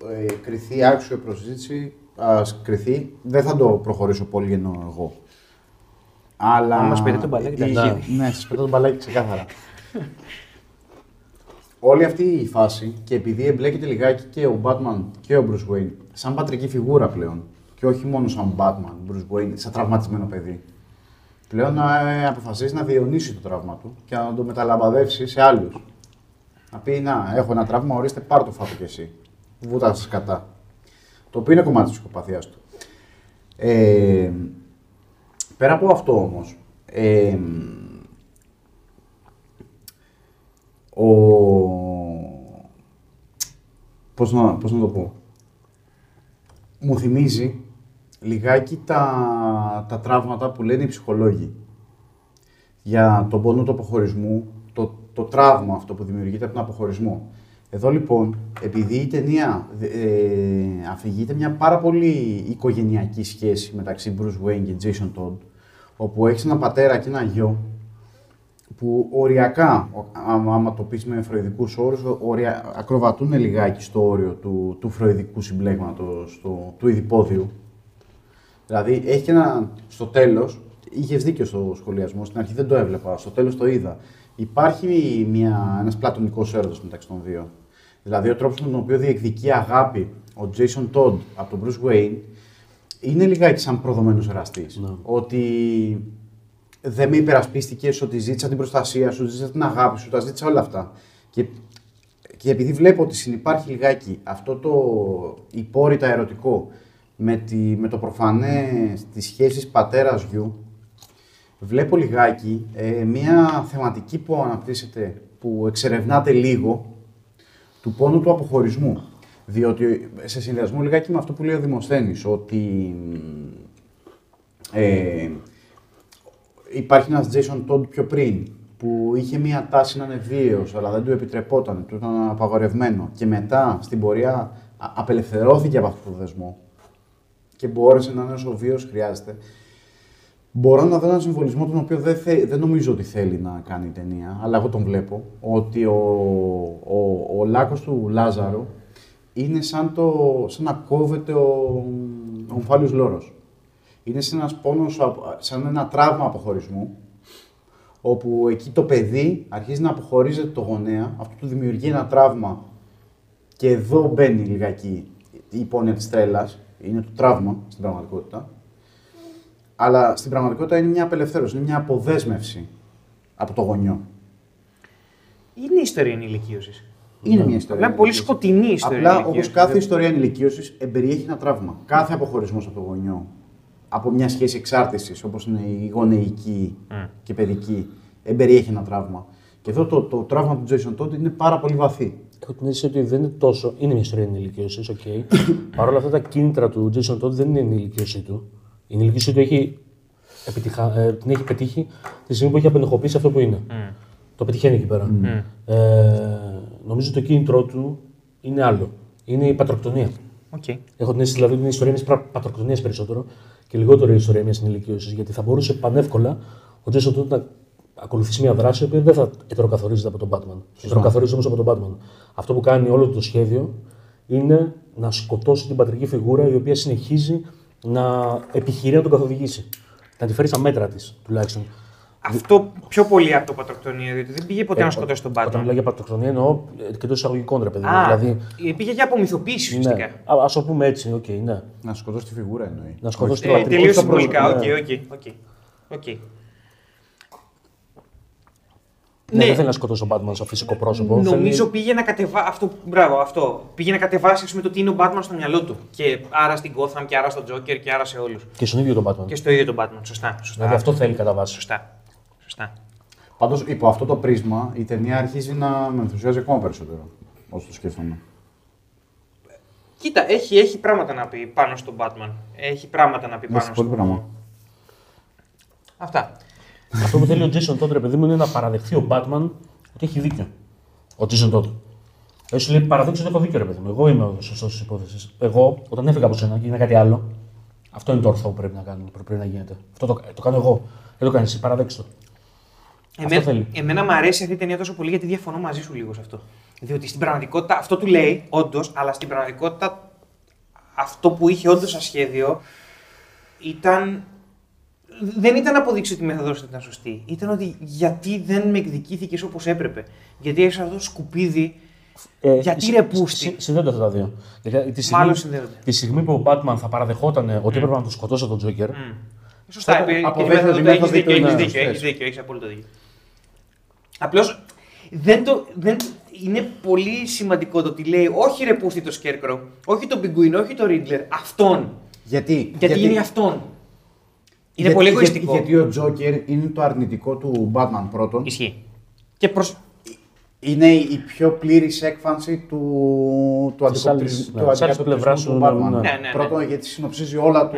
ε, κριθεί άξιο προσζήτηση, ας κριθεί, δεν θα το προχωρήσω πολύ ενώ εγώ. Αλλά... Αν μας πείτε το μπαλάκι, τα η- έχει Ναι, σας πετώ το μπαλάκι ξεκάθαρα. Όλη αυτή η φάση και επειδή εμπλέκεται λιγάκι και ο Batman και ο Bruce Wayne σαν πατρική φιγούρα πλέον και όχι μόνο σαν Batman, Bruce Wayne, σαν τραυματισμένο παιδί. Πλέον να ε, αποφασίσει να διαιωνίσει το τραύμα του και να το μεταλαμπαδεύσει σε άλλους. Να πει, να, έχω ένα τραύμα, ορίστε, πάρ' το φάτο κι εσύ. Βούτα σας κατά. Το οποίο είναι κομμάτι της ψυχοπαθίας του. Ε, πέρα από αυτό όμως, ε, ο... Πώς να, πώς να το πω. Μου θυμίζει λιγάκι τα, τα τραύματα που λένε οι ψυχολόγοι. Για τον πόνο του αποχωρισμού, το, το τραύμα αυτό που δημιουργείται από τον αποχωρισμό. Εδώ λοιπόν, επειδή η ταινία ε, αφηγείται μια πάρα πολύ οικογενειακή σχέση μεταξύ Bruce Wayne και Jason Todd, όπου έχεις ένα πατέρα και ένα γιο, που οριακά, ο- άμα, άμα το πεις με φροηδικούς όρους, ο- ορια, ακροβατούν λιγάκι στο όριο του, του φροηδικού συμπλέγματος, του, του ειδipόδιου. Δηλαδή, έχει και ένα, στο τέλος, Είχες δίκιο στο σχολιασμό. Στην αρχή δεν το έβλεπα. Στο τέλος το είδα. Υπάρχει ένας πλατωνικός έρωτα μεταξύ των δύο. Δηλαδή, ο τρόπος με τον οποίο διεκδικεί αγάπη ο Jason Todd από τον Bruce Wayne είναι λιγάκι σαν προδομένος εραστής. Ναι. Ότι δεν με υπερασπίστηκες, ότι ζήτησα την προστασία σου, ζήτησα την αγάπη σου, τα ζήτησα όλα αυτά. Και, και επειδή βλέπω ότι συνεπάρχει λιγάκι αυτό το υπόρρητα ερωτικό με, τη, με το προφανές της σχέσης πατέρα-γιου, βλέπω λιγάκι ε, μια θεματική που αναπτύσσεται, που εξερευνάται λίγο, του πόνου του αποχωρισμού. Διότι σε συνδυασμό λιγάκι με αυτό που λέει ο Δημοσθένης, ότι ε, υπάρχει ένας Jason Todd πιο πριν, που είχε μία τάση να είναι βίαιος, αλλά δεν του επιτρεπόταν, του ήταν απαγορευμένο. Και μετά, στην πορεία, α- απελευθερώθηκε από αυτό το δεσμό και μπόρεσε να είναι όσο βίαιος χρειάζεται. Μπορώ να δω έναν συμβολισμό τον οποίο δεν, θε- δεν νομίζω ότι θέλει να κάνει η ταινία, αλλά εγώ τον βλέπω, ότι ο, ο, ο λάκκος του Λάζαρου είναι σαν, το, σαν να κόβεται ο, ο ομφάλιος λόρος. Είναι σαν ένας πόνος, απο- σαν ένα τραύμα αποχωρισμού, όπου εκεί το παιδί αρχίζει να αποχωρίζεται το γονέα, αυτό του δημιουργεί ένα τραύμα και εδώ μπαίνει λιγάκι η υπόνοια της τρέλας, είναι το τραύμα στην πραγματικότητα, αλλά στην πραγματικότητα είναι μια απελευθέρωση, είναι μια αποδέσμευση από το γονιό. Είναι ιστορία ενηλικίωσης. Είναι μια ιστορία. Απλά πολύ ενηλικίωσης. σκοτεινή ιστορία. Απλά όπως ενηλικίωσης. κάθε ιστορία ενηλικίωσης εμπεριέχει ένα τραύμα. Κάθε αποχωρισμός από το γονιό, από μια σχέση εξάρτησης όπως είναι η γονεϊκή και παιδική, εμπεριέχει ένα τραύμα. Και εδώ το, το τραύμα του Jason Todd είναι πάρα πολύ βαθύ. Έχω την αίσθηση ότι δεν είναι τόσο. Είναι μια ιστορία ενηλικίωσης, οκ. Παρ' όλα αυτά τα κίνητρα του Jason Todd δεν είναι η ενηλικίωσή του. Η ενηλικίωσή του έχει, επιτυχα... ε, την έχει πετύχει τη στιγμή που έχει απενεχοποιήσει αυτό που είναι. Το πετυχαίνει εκεί πέρα. Ε, νομίζω το κίνητρό του είναι άλλο. Είναι η πατροκτονία. Οκ. Έχω την αίσθηση δηλαδή ότι είναι η ιστορία μιας πατροκτονίας περισσότερο και λιγότερο η ιστορία μιας ενηλικίωσης. Γιατί θα μπορούσε πανεύκολα ο Jason Todd να ακολουθήσει μια δράση η οποία δεν θα ετεροκαθορίζεται από τον Batman. Ετεροκαθορίζεται όμως από τον Batman. Αυτό που κάνει όλο το σχέδιο είναι να σκοτώσει την πατρική φιγούρα η οποία συνεχίζει να επιχειρεί να τον καθοδηγήσει. Να τη φέρει στα μέτρα της τουλάχιστον. Αυτό πιο πολύ από το πατροκτονία, διότι δεν πήγε ποτέ να σκοτώσει τον Όταν Batman. μιλάω για πατροκτονία εννοώ και εντός εισαγωγικών ρε παιδί. μου. Α, δηλαδή, πήγε για απομυθοποίηση ουσιαστικά. ναι, α ας το πούμε έτσι, οκ, ναι. Να σκοτώσει τη φιγούρα εννοεί. Να σκοτώσει την Ε, πατρική Τελείω όχι το συμβολικά. πρόσωπο, Οκ, ναι. OK, OK. OK. Ναι, Ναι. δεν θέλει να σκοτώσει τον Batman σαν φυσικό πρόσωπο. Νομίζω Θέλει- πήγε να κατεβάσει. Αυτό, μπράβο, αυτό. Πήγε να κατεβάσει ας πούμε, το τι είναι ο Batman στο μυαλό του. Και άρα στην Gotham και άρα στον Joker και άρα σε όλους. Και στον ίδιο τον Batman. Και στο ίδιο τον Batman. Σωστά. Σωστά. Δηλαδή αυτό θέλει κατά βάση. Σωστά. Σωστά. Πάντως, υπό αυτό το πρίσμα, η ταινία αρχίζει να με ενθουσιάζει ακόμα περισσότερο. Όσο το σκέφτομαι. Κοίτα, έχει, έχει πράγματα να πει πάνω στον Batman. Έχει πράγματα να πει πάνω Έχει πολύ στον πράγμα. Αυτά. Αυτό που θέλει ο Jason Todd, ρε παιδί μου, είναι να παραδεχθεί ο Batman ότι έχει δίκιο. Ο Jason Todd. Έτσι σου λέει: Παραδείξω ότι έχω δίκιο, ρε παιδί μου. Εγώ είμαι ο σωστός της υπόθεσης. Εγώ, όταν έφυγα από σένα και έγινε κάτι άλλο, αυτό είναι το ορθό που πρέπει να κάνουμε, που πρέπει να γίνεται. Αυτό το, το κάνω εγώ. Δεν το κάνεις εσύ, παραδέξτε το. Αυτό θέλει. Εμένα μου αρέσει αυτή η ταινία τόσο πολύ γιατί διαφωνώ μαζί σου λίγο σε αυτό. Διότι στην πραγματικότητα αυτό του λέει, όντως, αλλά στην πραγματικότητα αυτό που είχε όντως σαν σχέδιο ήταν. Δεν ήταν να αποδείξει ότι η μέθοδο ήταν σωστή. Ήταν ότι γιατί δεν με εκδικήθηκες όπως έπρεπε. Γιατί έχεις αυτό το σκουπίδι. γιατί συ- ρε πούστη. συ- Συνδέονται αυτά τα δύο. Δηλαδή, τη στιγμή, Μάλλον συνδέονται. τη στιγμή που ο Batman θα παραδεχόταν ότι έπρεπε να τον σκοτώσω τον Τζόκερ, Σωστά, Τότε επί- και αποδέχεται τη ότι η μέθοδο μέθοδοι έχει δίκιο, του έχεις είναι δίκιο, σωστές. έχεις δίκιο, έχεις απόλυτο δίκιο. Απλώς δεν το, δεν, είναι πολύ σημαντικό το ότι λέει όχι ρε πούστη το Scarecrow, όχι τον Πιγκουίν, όχι τον Ρίτλερ, αυτόν. Γιατί, Γιατί, είναι αυτόν. Είναι γιατί- πολύ γιατί- εγωιστικό. Γιατί, ο Τζόκερ είναι το αρνητικό του Batman πρώτον. Ισχύει. Και προς... Είναι η πιο πλήρης έκφανση του, του Της αντικοπτρι- άλλης- του ναι, της άλλης αντικατοπτρισμού πλευράς του του, Batman. ναι. Ναι, ναι, ναι. Πρώτον, γιατί συνοψίζει όλα του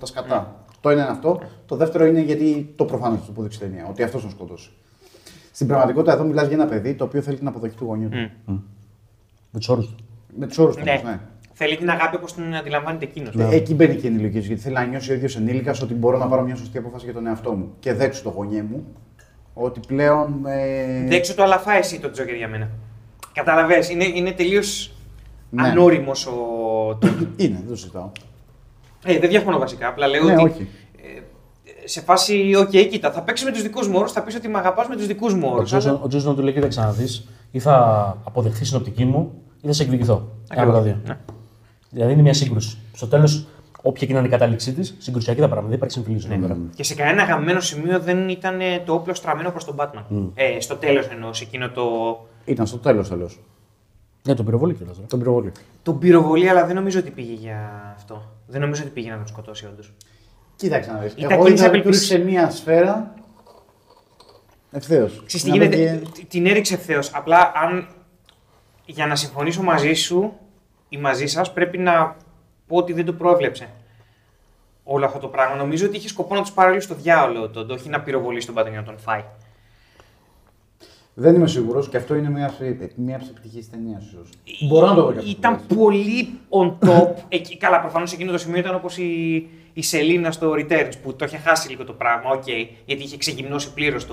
τα σκατά. Το ένα είναι αυτό. Το δεύτερο είναι γιατί το προφανέ του που δείξει η ταινία. Ότι αυτός τον σκότωσε. Στην πραγματικότητα, εδώ μιλάς για ένα παιδί το οποίο θέλει την αποδοχή του γονιού του. με τους όρους του. Με τους όρους του Ναι. Όμως, ναι. Θέλει την αγάπη όπως την αντιλαμβάνεται εκείνος. Ε, Εκεί μπαίνει και η ενηλικίωση, γιατί θέλει να νιώσει ο ίδιος ενήλικας ότι μπορώ να πάρω μια σωστή απόφαση για τον εαυτό μου. Και δέξω το γονιέ μου ότι πλέον. Ε... Δέξου το αλαφά εσύ το Τζόκερ για μένα. Καταλαβες, είναι, είναι τελείως Ναι. ανώριμος ο... Είναι, δεν το συζητάω. Ε, δεν διαφωνώ βασικά, απλά λέω Ναι, ότι όχι. ε, σε φάση, οκ, κοίτα, θα παίξεις με τους δικούς μου όρους, θα πεις ότι με αγαπάς με τους δικούς μου Ο όρους. Jason- Ο Jason του λέει: Κοίταξε να δεις, ή θα αποδεχθείς την οπτική μου, ή θα σε εκδικηθώ. Ένα από τα δύο. Ναι. Δηλαδή είναι μια σύγκρουση. Στο τέλος, όποια και να είναι η κατάληξή της, συγκρουσιακή τα πράγματα. Δεν υπάρχει συμφιλίωση εδώ πέρα. Και σε κανένα αγαπημένο σημείο δεν ήταν ε, το όπλο στραμμένο προς τον Batman. Ε, στο τέλος εννοώ, σε εκείνο το. Ήταν στο τέλος τέλος. Ναι, τον πυροβολή κιόλας. Τον πυροβολή. Τον πυροβολή, αλλά δεν νομίζω ότι πήγε για αυτό. Δεν νομίζω ότι πήγε να τον σκοτώσει, όντως. Κοίταξε να δεις. Ήταν Εγώ κίνηση είδα ότι απελπισ- του ρίξε μία σφαίρα. Ευθέως. Ξέρεις τι γίνεται, τ- την έριξε ευθέως. Απλά αν για να συμφωνήσω μαζί σου ή μαζί σας πρέπει να πω ότι δεν το πρόβλεψε όλο αυτό το πράγμα. Νομίζω ότι είχε σκοπό να τους πάρει στο διάολο τον, όχι να πυροβολήσει τον Batman για να τον φάει. Δεν είμαι σίγουρος και αυτό είναι μία, μία από τις επιτυχίες της ταινίας, ίσως. Μπορώ να το δω και αυτό. Ήταν πολύ on top. Εκεί, καλά, προφανώς εκείνο το σημείο ήταν όπως η, η Σελίνα στο Returns που το είχε χάσει λίγο το πράγμα. Οκ, γιατί είχε ξεγυμνώσει πλήρως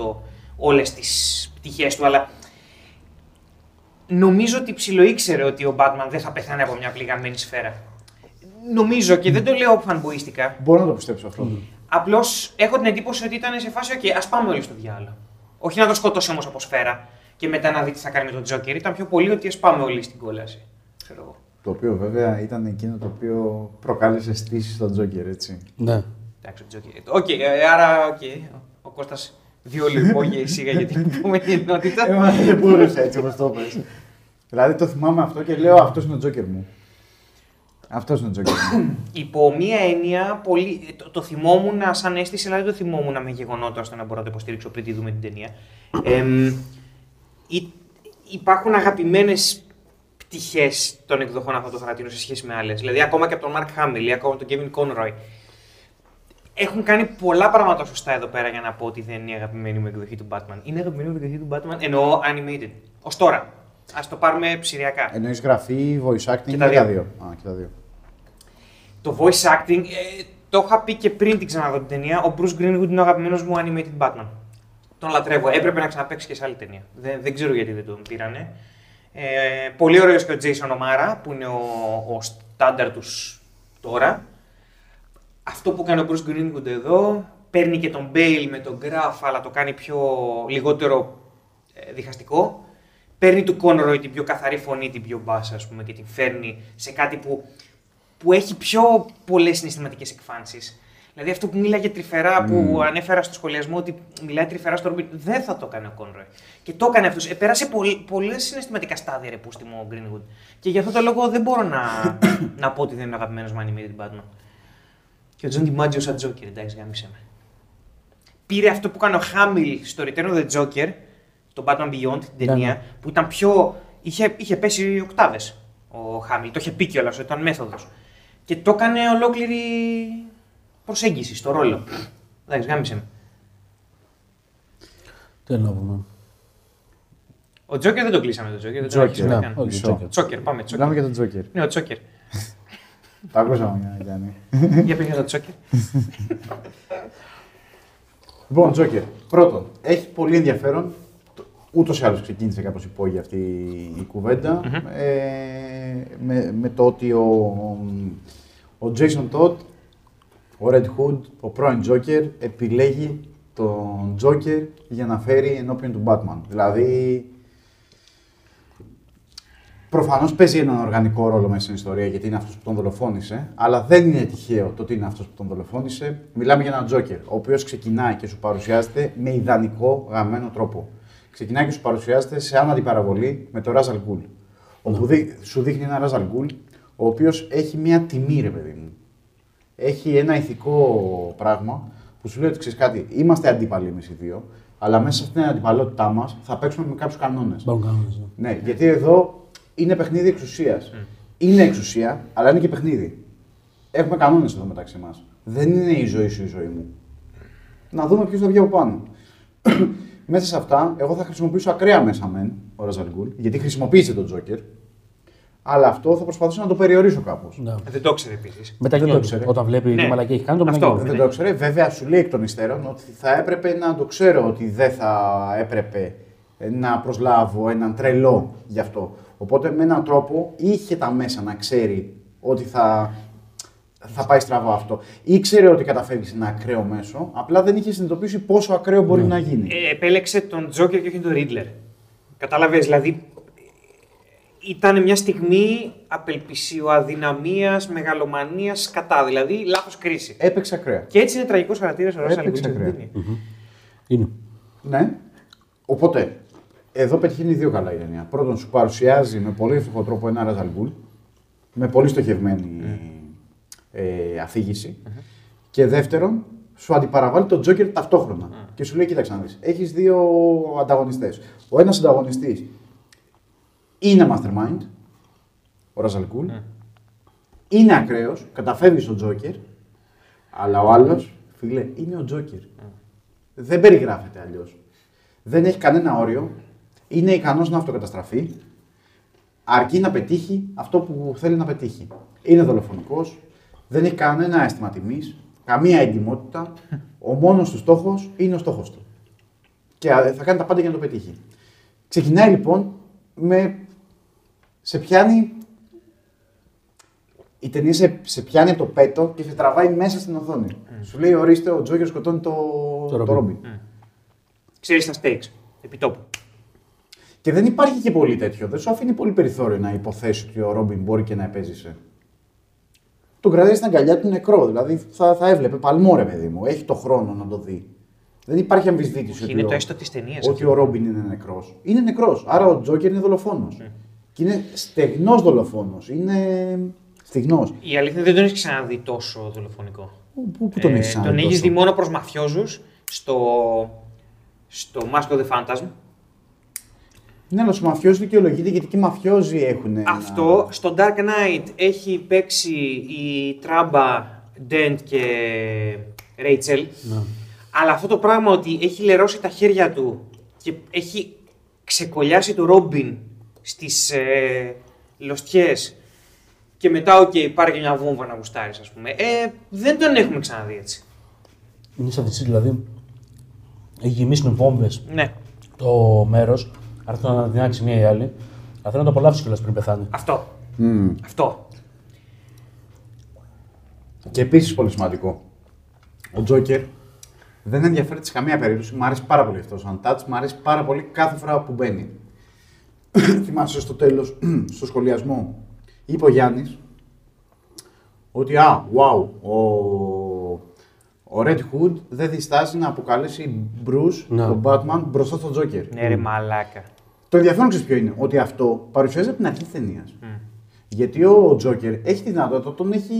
όλες τις πτυχές του. Αλλά νομίζω ότι ψιλοήξερε ότι ο Batman δεν θα πεθάνει από μια γαμημένη σφαίρα. Νομίζω και δεν το λέω φανμποίστικα. Μπορώ να το πιστέψω αυτό. Απλώς έχω την εντύπωση ότι ήταν σε φάση, OK, ας πάμε όλοι στο διάλογο. Όχι να το σκοτώσει όμως από σφαίρα και μετά να δει τι θα κάνει με τον Τζόκερ. Ήταν πιο πολύ ότι ας πάμε όλοι στην κόλαση. Ξέρω εγώ. Το οποίο βέβαια ήταν εκείνο το οποίο προκάλεσε στήσει στον Τζόκερ, έτσι. Ναι. Εντάξει, ο Τζόκερ. Οκ, ε, άρα οκ. Ο Κώστας δύο λιπόγια σιγά για την επόμενη ενότητα. Ε, μα δεν μπορούσε έτσι όπως το πες. Δηλαδή το θυμάμαι αυτό και λέω αυτός είναι ο Τζόκερ μου. Αυτός είναι ο Τζόκερ μου. Υπό μία έννοια, πολύ, το, το θυμόμουν σαν αίσθηση, αλλά δεν το θυμόμουν με γεγονότα ώστε να μπορώ να το υποστηρίξω πριν τη δούμε την ταινία. Εμ, υ- υπάρχουν αγαπημένες πτυχές των εκδοχών αυτών των χαρακτήρων σε σχέση με άλλες. Δηλαδή, ακόμα και από τον Mark Hamill ή ακόμα από τον Kevin Conroy. Έχουν κάνει πολλά πράγματα σωστά εδώ πέρα για να πω ότι δεν είναι η αγαπημένη μου εκδοχή του Batman. Είναι η αγαπημένη μου εκδοχή του Batman, εννοώ animated. Ω τώρα. Α το πάρουμε ψηριακά. Εννοείς γραφή, voice acting Και τα δύο. Α, και τα δύο. Το voice acting, ε, το είχα πει και πριν την ξαναδώ την ταινία. Ο Bruce Greenwood είναι ο αγαπημένος μου animated Batman. Τον λατρεύω. Έπρεπε να ξαναπέξει και σε άλλη ταινία. Δεν, δεν ξέρω γιατί δεν τον πήρανε. Ε, πολύ ωραίος και ο Jason O'Mara που είναι ο, ο στάνταρ τους τώρα. Αυτό που κάνει ο Bruce Greenwood εδώ παίρνει και τον Bale με τον Graf αλλά το κάνει πιο λιγότερο ε, διχαστικό. Παίρνει του Conroy την πιο καθαρή φωνή, την πιο μπάσα ας πούμε και την φέρνει σε κάτι που που έχει πιο πολλές συναισθηματικές εκφάνσεις. Δηλαδή αυτό που μίλαγε τρυφερά, που ανέφερα στο σχολιασμό ότι μιλάει τρυφερά στο Ρόμπιν, δεν θα το έκανε ο Κόνροϊ. Και το έκανε αυτός. Ε, πέρασε πολλές συναισθηματικά στάδια ρε πούστη μου ο Greenwood. Και γι' αυτό το λόγο δεν μπορώ να, να πω ότι δεν είναι αγαπημένος μου animated Batman. Και ο Τζον Ντιμάτζιο σαν Τζόκερ, εντάξει, γάμισε με. Πήρε αυτό που έκανε ο Χάμιλ στο Return of the Joker, στο Batman Beyond, την ταινία, ναι. που ήταν πιο. είχε, είχε πέσει οκτάβες ο Χάμιλ. Το είχε πει κιόλας, ήταν μέθοδος. Και το έκανε ολόκληρη προσέγγιση στο ρόλο. Εντάξει, γάμισε με. Τι εννοούμε. Ο Τζόκερ δεν τον κλείσαμε τον Τζόκερ. Δεν τον Τζόκερ, αρχίσαμε ναι. καν. Όχι, Μισό. Τζόκερ. Τσόκερ, πάμε. Μιλάμε Τσόκερ. για τον Τζόκερ. Ναι, ο Τσόκερ. Το ακούσαμε για να κάνει. Για πήγα το Τσόκερ. Λοιπόν, Τζόκερ. Πρώτον, έχει πολύ ενδιαφέρον. Ούτως ή άλλως ξεκίνησε κάπως υπόγεια αυτή η κουβεντα Ε, με, με το ότι ο, ο Jason Todd, ο Red Hood, ο πρώην Joker, επιλέγει τον Joker για να φέρει ενώπιον του Batman. Δηλαδή, Προφανώς παίζει έναν οργανικό ρόλο μέσα στην ιστορία γιατί είναι αυτός που τον δολοφόνησε, αλλά δεν είναι τυχαίο το ότι είναι αυτός που τον δολοφόνησε. Μιλάμε για έναν Τζόκερ, ο οποίος ξεκινάει και σου παρουσιάζεται με ιδανικό γαμμένο τρόπο. Ξεκινάει και σου παρουσιάζεται σε άνατη παραβολή με τον Ράζαλ Γκουλ. Όπου δει- σου δείχνει ένα Ράζαλ Γκουλ, ο οποίος έχει μια τιμή, ρε παιδί μου. Έχει ένα ηθικό πράγμα που σου λέει ότι ξέρεις κάτι, είμαστε αντίπαλοι εμείς οι δύο, αλλά μέσα σε αυτήν την αντιπαλότητά μας θα παίξουμε με κάποιους κανόνες. Υπάρχουν κανόνες, ναι. Ναι, γιατί εδώ είναι παιχνίδι εξουσίας. Είναι εξουσία, αλλά είναι και παιχνίδι. Έχουμε κανόνες εδώ μεταξύ μας. Δεν είναι η ζωή σου η ζωή μου. Να δούμε ποιος θα βγει από πάνω. μέσα σε αυτά, εγώ θα χρησιμοποιήσω ακραία μέσα μεν, ο Ραζαλγκούλ, γιατί χρησιμοποίησε τον Τζόκερ. Αλλά αυτό θα προσπαθήσω να το περιορίσω κάπως. Ναι. Ε, Δεν το ήξερε επίσης. Μετά και Δεν το το ήξερε. Όταν βλέπει Ναι. τι μαλακή έχει κάνει, το Αυτό. μετά Δεν το ήξερε. Βέβαια, σου λέει εκ των υστέρων ότι θα έπρεπε να το ξέρω ότι δεν θα έπρεπε να προσλάβω έναν τρελό γι' αυτό. Οπότε με έναν τρόπο είχε τα μέσα να ξέρει ότι θα, θα πάει στραβό αυτό. Ήξερε ότι καταφεύγει σε ένα ακραίο μέσο, απλά δεν είχε συνειδητοποιήσει πόσο ακραίο μπορεί Ναι. να γίνει. Ε, επέλεξε τον Τζόκερ και όχι τον Ρίτλερ. Κατάλαβες, δηλαδή. Ήταν μια στιγμή απελπισίου, αδυναμίας, μεγαλομανίας, κατά. Δηλαδή, λάθος κρίση. Έπαιξε ακραία. Και έτσι είναι τραγικός χαρακτήρας ο Ράσαλ Έπαιξε Γκουίν. ακραία. Είναι. Ναι. Οπότε, εδώ πετυχαίνει δύο καλά η ταινία. Πρώτον, σου παρουσιάζει με πολύ εύστοχο τρόπο ένα Ραζαλγκούλ, με πολύ στοχευμένη ε, αφήγηση. Και δεύτερον, σου αντιπαραβάλλει τον Τζόκερ ταυτόχρονα. Και σου λέει: Κοίταξε να δεις. Έχεις δύο ανταγωνιστές. Ο ένας ανταγωνιστής είναι mastermind, ο Ραζαλγκούλ. Είναι ακραίος, καταφεύγει στον Τζόκερ. Αλλά ο άλλος, φίλε, είναι ο Τζόκερ. Δεν περιγράφεται αλλιώς. Δεν έχει κανένα όριο. Είναι ικανός να αυτοκαταστραφεί. Αρκεί να πετύχει αυτό που θέλει να πετύχει. Είναι δολοφονικός. Δεν έχει κανένα αίσθημα τιμής. Καμία εντυμότητα. Ο μόνος του στόχος είναι ο στόχος του. Και α, θα κάνει τα πάντα για να το πετύχει. Ξεκινάει λοιπόν με. Σε πιάνει. Η ταινία σε, σε πιάνει το πέτο και σε τραβάει μέσα στην οθόνη. Σου λέει: Ορίστε, ο Τζόκερς σκοτώνει το, Το το Ρόμπιν. Ρόμπιν. Ξέρεις τα stakes, επιτόπου. Και δεν υπάρχει και πολύ τέτοιο. Δεν σου αφήνει πολύ περιθώριο να υποθέσεις ότι ο Ρόμπιν μπορεί και να επέζησε. Τον κρατάει στην αγκαλιά του νεκρό. Δηλαδή θα, θα έβλεπε παλμό, ρε παιδί μου. Έχει το χρόνο να το δει. Δεν υπάρχει αμφισβήτηση ότι, Είναι ο, το έστω της ταινίας. ότι ο Ρόμπιν είναι νεκρός. Είναι νεκρός. Άρα ο Τζόκερ είναι δολοφόνος. Και είναι στεγνός δολοφόνος. Είναι στιγνό. Η αλήθεια είναι δεν τον έχεις ξαναδεί τόσο δολοφονικό. Πού, πού τον Ε, έχει ξαναδεί Τον έχεις τόσο; δει μόνο προς μαφιόζους στο, στο Mask of the Phantasm. Ναι, αλλά στους μαφιόζοι δικαιολογείται γιατί και οι μαφιόζοι έχουν. ένα- Αυτό στο Dark Knight έχει παίξει η Τράμπα, Dent και Rachel. Ναι. Αλλά αυτό το πράγμα ότι έχει λερώσει τα χέρια του και έχει ξεκολλιάσει το Ρόμπιν στις ε, λοστιές και μετά, οκ, πάρε και μια βόμβα να γουστάρεις, ας πούμε. Ε, δεν τον έχουμε ξαναδεί έτσι. Είναι σαν τη δηλαδή. Έχει γεμίσει με βόμβες Ναι, το μέρος. Άρα θέλω να την άξει μία ή άλλη. Αλλά θέλω να το απολαύσει κιόλας πριν πεθάνει. αυτό. Μμμ. Αυτό. Και επίσης πολύ σημαντικό. Ο Τζόκερ δεν ενδιαφέρεται σε καμία περίπτωση. Μ' αρέσει πάρα πολύ αυτός σαν touch. Μ' αρέσει πάρα πολύ κάθε φορά που μπαίνει. Θυμάσαι στο τέλος, στο σχολιασμό, είπε ο Γιάννης ότι α, wow, ο, ο Red Hood δεν διστάζει να αποκαλέσει Bruce, Ναι. τον Batman, μπροστά στον Τζόκερ. Ναι, ρε μαλάκα. Το ενδιαφέρον ξέρεις ποιο είναι, ότι αυτό παρουσιάζεται από την αρχή της ταινίας. Γιατί ο Τζόκερ έχει τη δυνατότητα, τον έχει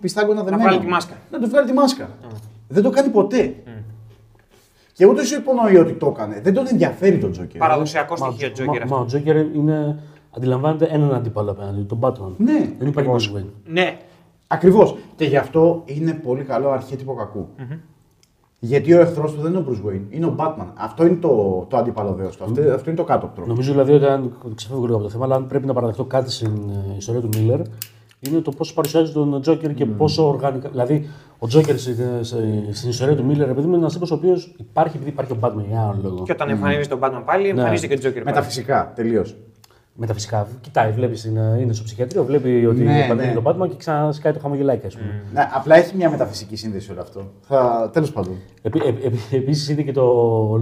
πιστάγκωνα δεμένο. βγάλει τη μάσκα. Να του βγάλει τη μάσκα. Δεν το κάνει ποτέ. Και ούτε σου υπονοεί ότι το έκανε. Δεν τον ενδιαφέρει τον Τζόκερ. Παραδοσιακό Μα, στοιχείο μα, Τζόκερ μα, αυτό. ο Τζόκερ είναι. Αντιλαμβάνεται έναν αντίπαλο απέναντι, τον Batman. Ναι, Δεν υπάρχει Bruce Wayne. Ναι, Ακριβώς. Και γι' αυτό είναι πολύ καλό αρχέτυπο κακού. Γιατί ο εχθρός του δεν είναι ο Bruce Wayne, είναι ο Batman. Αυτό είναι το, το αντίπαλο δέος του. Αυτό, αυτό είναι το κάτωπτρο. Νομίζω δηλαδή ότι αν ξεφεύγω λίγο από το θέμα, αλλά αν πρέπει να παραδεχτώ κάτι στην ε, ιστορία του Μίλλερ, είναι το πώ παρουσιάζει τον Τζόκερ και πόσο οργανικά. Δηλαδή, ο Τζόκερ στην, σε- στην ιστορία του Μίλλερ, επειδή είναι ένας τύπος ο οποίος υπάρχει επειδή υπάρχει ο Batman για έναν λόγο. και όταν εμφανίζεται τον Batman πάλι, εμφανίζεται και ο Τζόκερ. πάλι. Μεταφυσικά, τελείως. Μεταφυσικά, κοιτάει, βλέπεις, είναι, είναι στο ψυχιατρίο, βλέπει ότι Ναι, παντρεύει ναι. τον Batman και ξανασκάει το χαμογελάκι, ας πούμε. Ναι, απλά έχει μια μεταφυσική σύνδεση όλο αυτό. Θα... Τέλος πάντων. Επί, ε, ε, Επίσης είναι και το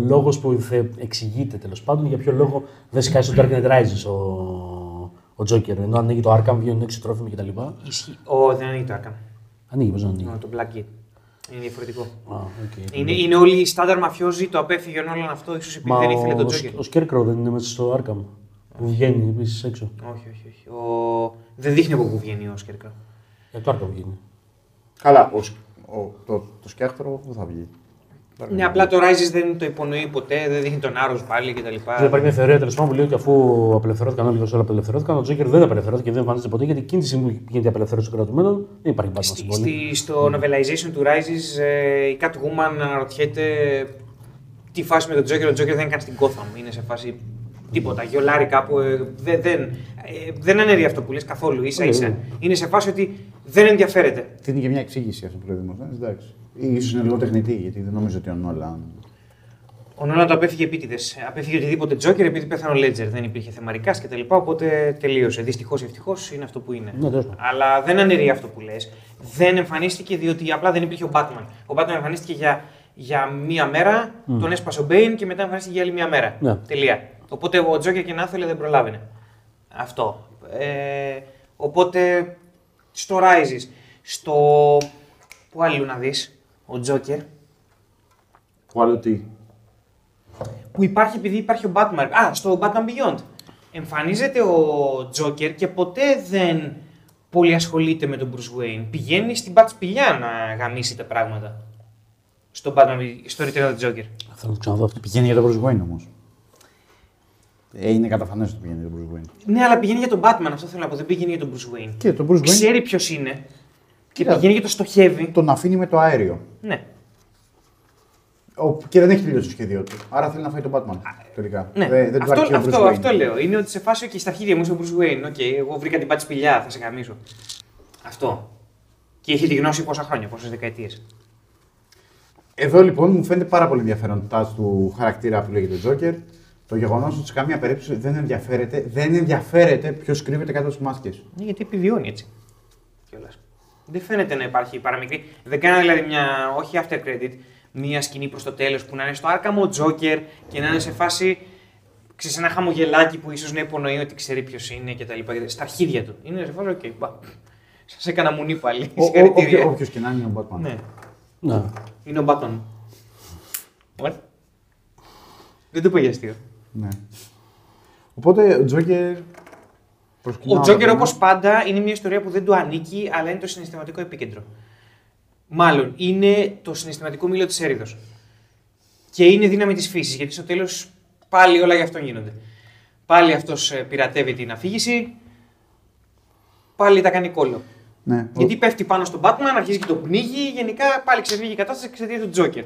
λόγος που θε, εξηγείται τέλος πάντων για ποιο λόγο δεν σκάει στο Dark Knight Rises ο, ο Τζόκερ. Ενώ ανοίγει το Arkham, βγαίνουν έξω τρόφιμα κτλ. Ισχύει. Ω, δεν ανοίγει το Arkham. Ανοίγει, πώς να ανοίγει; Ω, Το Black Gate. Είναι διαφορετικό. Α, οκ. Είναι, είναι όλοι οι στάνταρ μαφιόζοι, το απέφυγε ο Νόλαν αυτό, ίσως επειδή Μα δεν ήθελε τον ο, Τζόκερ. ο Scarecrow δεν είναι μέσα στο Arkham. Που βγαίνει επίσης έξω. Όχι, όχι, όχι. Ο... Δεν δείχνει από πού βγαίνει ο Scarecrow. Ε, το Arkham βγαίνει. Καλά, ο, σ- ο, το, το σκιάχτρο δεν θα βγει. Ναι, απλά το Rises δεν το υπονοεί ποτέ, δεν δείχνει το Narrows πάλι κτλ. Δεν υπάρχει μια θεωρία τέλος πάντων που λέει ότι αφού απελευθερώθηκαν όλοι όσοι όλα απελευθερώθηκαν, ο Τζόκερ δεν απελευθερώθηκε και δεν εμφανίζεται ποτέ γιατί εκείνη τη στιγμή που γίνεται η απελευθέρωση των κρατουμένων δεν υπάρχει Batman στην Στη, πόλη. στη, στο novelization του Rises ε, η Catwoman αναρωτιέται τι φάση με τον Τζόκερ. Ο Τζόκερ δεν είναι καν στην Gotham. Είναι σε φάση τίποτα. Γιολάρει κάπου. Ε, δεν, δεν, ε, δεν αναιρεί αυτό που λες καθόλου. σα ίσα. Ε, Είναι σε φάση ότι δεν ενδιαφέρεται. Δίνει και μια εξήγηση αυτό που λέει ο Δημοσθένης, εντάξει. Ή ίσως είναι λίγο τεχνητή, γιατί δεν νομίζω ότι ο Νόλαν. Ο Νόλαν το απέφυγε επίτηδες. Απέφυγε οτιδήποτε Τζόκερ επειδή πέθανε ο Λέτζερ. Δεν υπήρχε θεμαρικά κτλ. Οπότε τελείωσε. Δυστυχώς ή ευτυχώς είναι αυτό που είναι. Ναι, τέλος πάντων. Αλλά δεν αναιρεί αυτό που λες. Δεν εμφανίστηκε διότι απλά δεν υπήρχε ο Batman. Ο Batman εμφανίστηκε για, για μία μέρα, τον έσπασε ο Bane και μετά εμφανίστηκε για άλλη μία μέρα. Ναι. Τελεία. Οπότε ο Τζόκερ και να ήθελε δεν προλάβαινε. Αυτό. Ε, οπότε στο Rises, στο. Πού αλλού να δεις, ο Τζόκερ, Που άλλο τι; που υπάρχει επειδή υπάρχει ο Batman. Α, στο Batman Beyond. Εμφανίζεται ο Τζόκερ και ποτέ δεν πολύ ασχολείται με τον Bruce Wayne. Πηγαίνει στην πατσπηλιά να γαμίσει τα πράγματα. Στο, Batman, στο Return of the Joker. Θέλω να το ξαναδώ αυτό. Πηγαίνει για τον Bruce Wayne όμως. Ε, είναι καταφανές ότι πηγαίνει για τον Bruce Wayne. Ναι, αλλά πηγαίνει για τον Batman, αυτό θέλω να πω. Δεν πηγαίνει για τον Bruce Wayne. Και τον Bruce Wayne Ξέρει ποιος είναι και Κοίτα. πηγαίνει και το στοχεύει. τον αφήνει με το αέριο. Ναι. Ο, και δεν έχει τελειώσει το σχέδιο του. Άρα θέλει να φάει τον Batman. Τελικά. Ναι, Δεν, δεν του αυτό, αρκεί ο αυτό, Bruce Wayne. αυτό λέω. Είναι ότι σε φάση και στα αρχίδια μου είσαι ο Bruce Wayne. OK, εγώ βρήκα τη bat σπηλιά, θα σε γαμίσω. Αυτό. Και έχει τη γνώση πόσα χρόνια, πόσες δεκαετίες. Εδώ λοιπόν μου φαίνεται πάρα πολύ ενδιαφέρον το touch του χαρακτήρα που λέγεται Joker. Το γεγονός ότι σε καμία περίπτωση δεν ενδιαφέρεται, δεν ενδιαφέρεται ποιος κρύβεται κάτω στις μάσκες. Ναι, γιατί επιβιώνει έτσι. Κιόλας. Δεν φαίνεται να υπάρχει παραμικρή. Δεν κάνει δηλαδή μια, όχι after credit, μια σκηνή προς το τέλος που να είναι στο Arkham ο Joker και να είναι σε φάση. Ξέρεις, ένα χαμογελάκι που ίσως να υπονοεί ότι ξέρει ποιος είναι και τα λοιπά. Στα αρχίδια του. Είναι σε φάση, OK, okay, Σας έκανα μουνί πάλι. Συγχαρητήρια. Όποιο και να είναι ο Batman. Ναι, Ναι. είναι ο Batman. What? Δεν το είπα για αστείο. Ναι. Οπότε ο Joker. προσκυνάω Ο Τζόκερ ακόμα. όπως πάντα είναι μια ιστορία που δεν του ανήκει, αλλά είναι το συναισθηματικό επίκεντρο. Μάλλον είναι το συναισθηματικό μήλο της έριδος. Και είναι δύναμη της φύσης, γιατί στο τέλος πάλι όλα για αυτόν γίνονται. Πάλι αυτός πειρατεύει την αφήγηση, πάλι τα κάνει κόλλο. Ναι. Γιατί πέφτει πάνω στον Batman, αρχίζει και το πνίγει, γενικά πάλι ξεφύγει η κατάσταση εξαιτίας του Τζόκερ.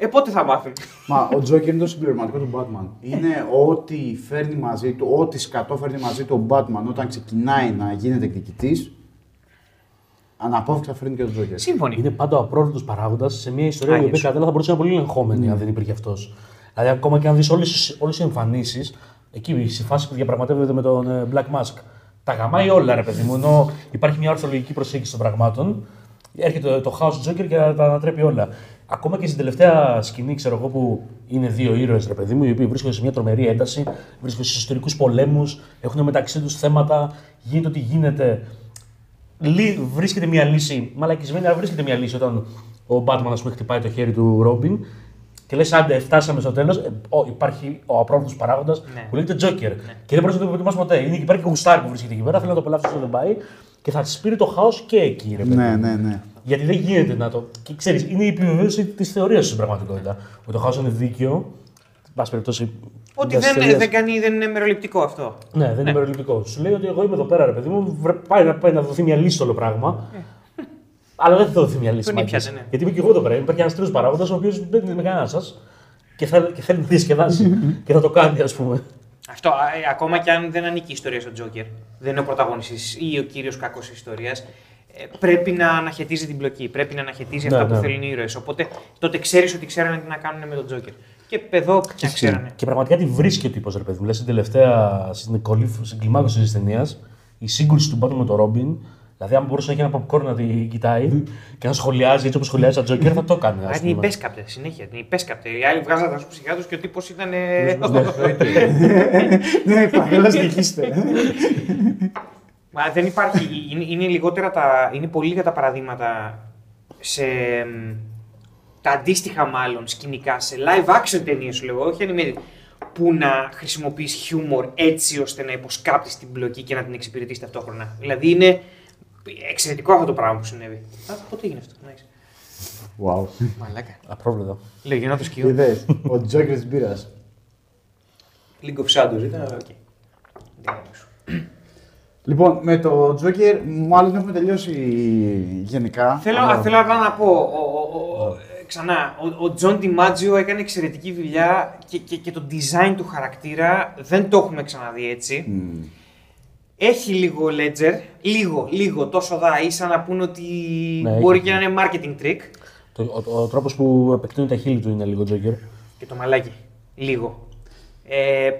Ε, πότε θα μάθουν. Μα ο Joker είναι το συμπληρωματικό του Batman. Είναι ό,τι φέρνει μαζί του, ό,τι σκατό φέρνει μαζί του ο Batman όταν ξεκινάει να γίνεται εκδικητής. Αναπόφευκτα φέρνει και τον Joker. Σύμφωνοι. Είναι πάντα ο απρόβλεπτο παράγοντας σε μια ιστορία η Άγιος. οποία κατά άλλα θα μπορούσε να είναι πολύ ελεγχόμενη Ναι. αν δεν υπήρχε αυτός. Δηλαδή, ακόμα και αν δεις όλες τις εμφανίσεις, εκεί στη φάση που διαπραγματεύεται με τον ε, Black Mask, τα γαμάει όλα, ρε παιδί μου. Ενώ υπάρχει μια ορθολογική προσέγγιση των πραγμάτων, έρχεται το, το House Joker και τα ανατρέπει όλα. Ακόμα και στην τελευταία σκηνή, ξέρω εγώ, που είναι δύο ήρωες, ρε παιδί μου, οι οποίοι βρίσκονται σε μια τρομερή ένταση, βρίσκονται σε ιστορικούς πολέμους, έχουν μεταξύ τους θέματα, γίνεται ό,τι γίνεται. Λύ- βρίσκεται μια λύση, μαλακισμένη, αλλά βρίσκεται μια λύση όταν ο Batman ας πούμε, χτυπάει το χέρι του Ρόμπιν και λες: Άντε, φτάσαμε στο τέλος. υπάρχει ο απρόβλεπτο παράγοντας Ναι. που λέγεται Joker. Και δεν μπορεί να το προτιμάσει ποτέ. Είναι εκεί πέρα και ο Γουστάρ που βρίσκεται εκεί πέρα, θέλει να το απολαύσει όσο δεν πάει και θα τη πήρε το χάος και εκεί, ρε παιδί. Ναι, ναι, ναι. Γιατί δεν γίνεται να το. Και ξέρεις, είναι η επιβεβαίωση της θεωρίας στην πραγματικότητα. Ότι το χάος είναι δίκαιο. Εν πάση περιπτώσει. Ότι μιας δεν, θεωρίας- δεν, κάνει, δεν είναι μεροληπτικό αυτό. ναι, δεν είναι μεροληπτικό. Σου λέει ότι εγώ είμαι εδώ πέρα, ρε παιδί μου, βρε- πάει, να- πάει να δοθεί μια λύση στο όλο πράγμα. Αλλά δεν θα δοθεί μια λύση. Τον μάγκες. ήπιασε, ναι. Γιατί είμαι και εγώ εδώ πέρα. Υπάρχει ένας τρίτος παράγοντας ο οποίος δεν είναι με κανένα σας και, θα- και θέλει να διασκεδάσει και θα το κάνει, ας πούμε. Αυτό, α, ε, ακόμα και αν δεν ανήκει η ιστορία στον Τζόκερ, δεν είναι ο πρωταγωνιστής ή ο κύριος κακός της ιστορίας, πρέπει να αναχαιτίζει την πλοκή. Πρέπει να αναχαιτίζει Ναι, αυτά ναι. που θέλουν οι ήρωες. Οπότε τότε ξέρεις ότι ξέρανε τι να κάνουν με τον Τζόκερ. Και εδώ πια ξέρανε. Και πραγματικά τη βρίσκει ο τύπο, ρε παιδί μου. Λες, στην τελευταία, στην, κολύφ- στην κλιμάκωση της ταινίας, η σύγκρουση του Batman με τον Ρόμπιν, δηλαδή αν μπορούσε να έχει ένα popcorn να την κοιτάει και να σχολιάζει έτσι όπως σχολιάζει τον Τζόκερ, θα το έκανε. Α, ας την πούμε. υπέσκαπτε συνέχεια. Την υπέσκαπτε. Οι άλλοι βγάζαν τα ψυχιά τους και ο τύπος ήταν. ε, Ναι, παρέλα συνεχίστε. Μα δεν υπάρχει. Είναι, είναι, λιγότερα τα, είναι πολύ λίγα τα παραδείγματα σε. μ, τα αντίστοιχα μάλλον σκηνικά σε live action ταινίες σου λέγω, όχι animated, που να χρησιμοποιείς χιούμορ έτσι ώστε να υποσκάπτεις την πλοκή και να την εξυπηρετήσει ταυτόχρονα. Δηλαδή είναι εξαιρετικό αυτό το πράγμα που συνέβη. Α, πότε έγινε αυτό. Nice. Wow. Μαλάκα. Απρόβλεπτο. Λεγεώνα των Σκιών. Είδες, ο Joker της μπύρας. League of Shadows ήταν, οκ. Δεν είναι Λοιπόν, με το Joker μάλλον έχουμε τελειώσει γενικά. Θέλω, αλλά- θέλω απλά να πω, ο, ο, ο, ε, ξανά, ο, ο John DiMaggio έκανε εξαιρετική δουλειά και, και, και το design του χαρακτήρα δεν το έχουμε ξαναδεί έτσι. Μμ. Έχει λίγο Ledger, λίγο, λίγο, τόσο δα, ίσα να πούνε ότι Ναι, μπορεί έχει. και να είναι marketing trick. Το, ο, ο, τρόπος που επεκτείνει τα χείλη του είναι λίγο Τζόκερ. Και το μαλάκι. Λίγο. Ε, α-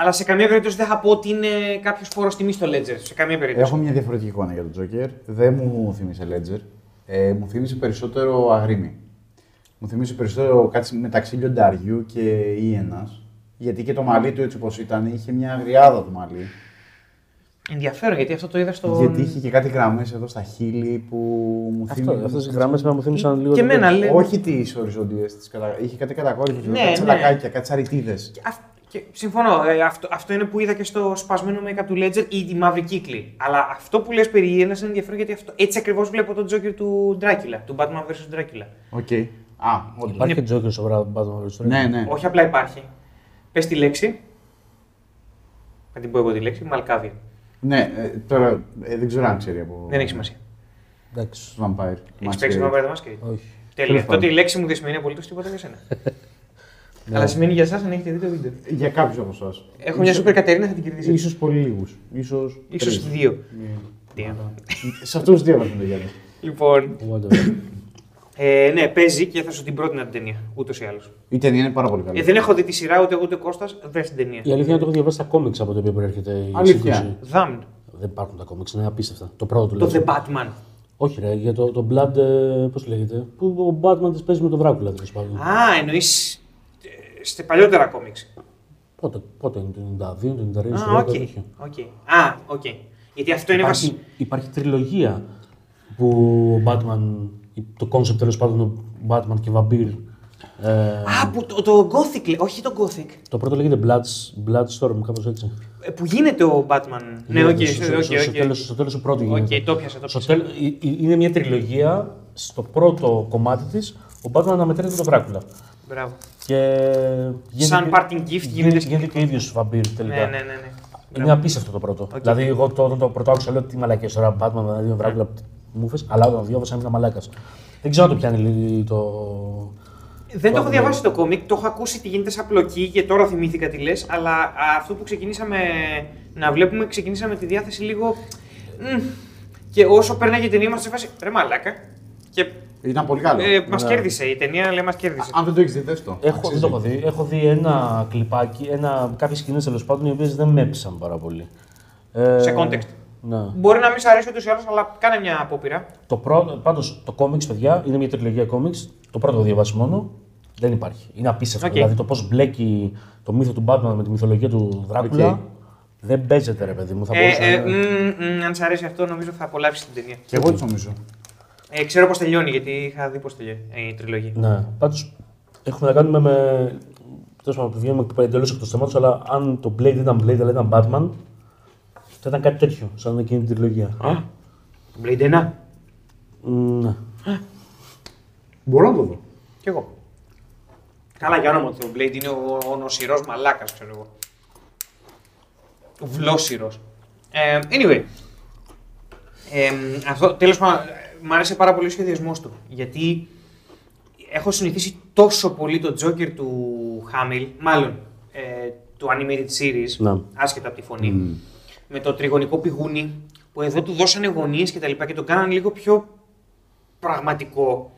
αλλά σε καμία περίπτωση δεν θα πω ότι είναι κάποιος φόρος τιμή στο Ledger. Σε καμία περίπτωση. Έχω μια διαφορετική εικόνα για τον Τζόκερ. Δεν μου θύμισε Ledger. Ε, μου θύμισε περισσότερο αγρίμι. Μου θύμισε περισσότερο κάτι μεταξύ λιονταριού και Ιένα. Γιατί και το μαλλί του έτσι όπως ήταν, είχε μια αγριάδα το μαλλί. Ενδιαφέρον γιατί αυτό το είδα στο. Γιατί είχε και κάτι γραμμές εδώ στα χείλη που μου Αυτό, θύμισε. αυτές οι γραμμές με μου θύμισαν λίγο... Και το- εμένα, λέει. Όχι τις οριζόντιες, κατα... είχε κάτι κατακόρυφε, Ναι, κάτι ναι. τσαλακάκια, κάτι σαριτίδες. Και αυ- και συμφωνώ. ε, αυτό, αυτό είναι που είδα και στο σπασμένο make-up του Ledger ή οι μαύροι κύκλοι. Αλλά αυτό που λες περί ύαινας είναι ενδιαφέρον γιατί αυτό, έτσι ακριβώς βλέπω τον Joker του Dracula, του Batman vs. Dracula. OK. Α, όντως. Υπάρχει και Joker στο Batman vs. Superman. Ναι, ναι. Όχι απλά υπάρχει. Πες τη λέξη. Θα την πω εγώ τη λέξη. Malkavian. Ναι, ε, τώρα ε, δεν ξέρω αν ξέρει από. Δεν έχει σημασία. Εντάξει. Vampire. Έχεις παίξει το Vampire the Masquerade; Όχι. Τέλεια. Τέλος πάντων. Τότε η λέξη μου δεν σημαίνει απολύτως τίποτα για σένα. Αλλά σημαίνει για εσάς αν έχετε δει το βίντεο. Για κάποιους από εσάς. Έχω μια σούπερ Κατερίνα, θα την κερδίσετε. σω πολύ λίγους. Ίσως Ίσως τρεις. δύο. Ναι. Δύο. Σε αυτούς του δύο βαθμού το Γιάννη. Λοιπόν, Whatever. Ε, ναι, παίζει και θα σου την πρότεινα την ταινία. Ούτως ή άλλως. Η ταινία είναι πάρα πολύ καλή. Ε, δεν έχω δει τη σειρά ούτε εγώ ούτε ο Κώστας, δες την ταινία. Η αλήθεια είναι ότι έχω διαβάσει τα κόμιξ από το οποίο προέρχεται η Αλήθεια. σύγκρουση. Damned. Δεν υπάρχουν τα κόμιξ, είναι απίστευτα. Το πρώτο Το The τουλάχιστον. Batman. Όχι, ρε, για το, το Blood, ε, πώς λέγεται, που ο Batman της παίζει με τον Δράκουλα, τέλος πάντων. Α, εννοείς σε παλιότερα κόμιξ. Πότε, πότε είναι, το 92, το 93, Α, οκ. το 90, οκ. Α, οκ. Γιατί αυτό είναι Υπάρχει, βασικό. υπάρχει τριλογία που ο Batman, το concept τέλος πάντων του Batman και Vampire. Ε, Α, που το, το Gothic, λέει. όχι το Gothic. το πρώτο λέγεται Bloods, Bloodstorm, κάπως έτσι. Ε, Που γίνεται ο Batman. Ναι, οκ, στο, στο, οκ, στο, στο, οκ. τέλος, στο τέλος του πρώτου Οκ, γίνεται. το πιάσα, το Στο πιάσα. τέλ- ε, ε, είναι μια τριλογία. Στο πρώτο κομμάτι της, ο Batman αναμετρείται τον Δράκουλα. Μπράβο. Και Σαν και- parting gift γίνεται γίνεται, σκηνικό. γίνεται και ο ίδιος βαμπίρ τελικά. Ναι, ναι, ναι. ναι. Είναι απίστευτο το πρώτο. Δηλαδή, εγώ το, όταν το πρώτο άκουσα, λέω τι μαλακίες τώρα, Batman, δηλαδή ο Δράκουλα, μου λες, αλλά όταν το διάβασα ήμουν μαλάκας. Δεν ξέρω αν το πιάνει λίγο το. Δεν το έχω Batman. διαβάσει το κόμικ, το έχω ακούσει τι γίνεται σαν πλοκή και τώρα θυμήθηκα τι λες. Αλλά α, αυτό που ξεκινήσαμε να βλέπουμε, ξεκινήσαμε τη διάθεση λίγο. μμ, και όσο πέρναγε η ταινία, είμαστε σε φάση. Ρε μαλάκα. Και Ήταν πολύ καλό. ε, μας Ναι. κέρδισε η ταινία, λέει μας κέρδισε. Αν δεν το έχεις δει, δες το. Έχω, Αξίζει. δεν το έχω δει. Έχω δει ένα κλιπάκι, ένα, κάποιες σκηνές τέλος πάντων, οι οποίες δεν με έπεισαν πάρα πολύ. Ε, Σε context. Ναι. Μπορεί να μην σ' αρέσει ούτως ή άλλως, αλλά κάνε μια απόπειρα. Το πρώτο, πάντως, το κόμιξ, παιδιά, είναι μια τριλογία κόμιξ. Το πρώτο το διαβάσει μόνο. Δεν υπάρχει. Είναι απίστευτο. Οκ. Δηλαδή το πώς μπλέκει το μύθο του Batman με τη μυθολογία του Δράκουλα. Οκ. Δεν παίζεται, ρε παιδί μου. Θα Ε, μπορούσα ε, να- μ, μ, αν σ' αρέσει αυτό, νομίζω θα απολαύσεις την ταινία. Και εγώ έτσι νομίζω. Ε, ξέρω πώς τελειώνει, γιατί είχα δει πώς τελειώνει ε, η τριλογία. Ναι. Πάντως έχουμε να κάνουμε με. Τέλος πάντων, βγαίνουμε εντελώς εκτός θέματος, αλλά αν το Blade δεν ήταν Blade, αλλά ήταν Batman, θα ήταν κάτι τέτοιο, σαν εκείνη την τριλογία. Α, το Blade 1. Μ, Ναι. Μπορώ να το δω. Κι εγώ. Καλά, για όνομα του Θεού, ο Blade είναι ο, ο νοσηρός μαλάκας, ξέρω εγώ. Ο βλόσιρος. Ε, anyway. Ε, αυτό, τέλος πάντων, μ' άρεσε πάρα πολύ ο σχεδιασμός του. Γιατί έχω συνηθίσει τόσο πολύ το Joker του Χάμιλ, μάλλον ε, του Animated Series, Ναι. άσχετα από τη φωνή, με το τριγωνικό πηγούνι, που εδώ του δώσανε γωνίες και τα λοιπά και τον κάνανε λίγο πιο πραγματικό.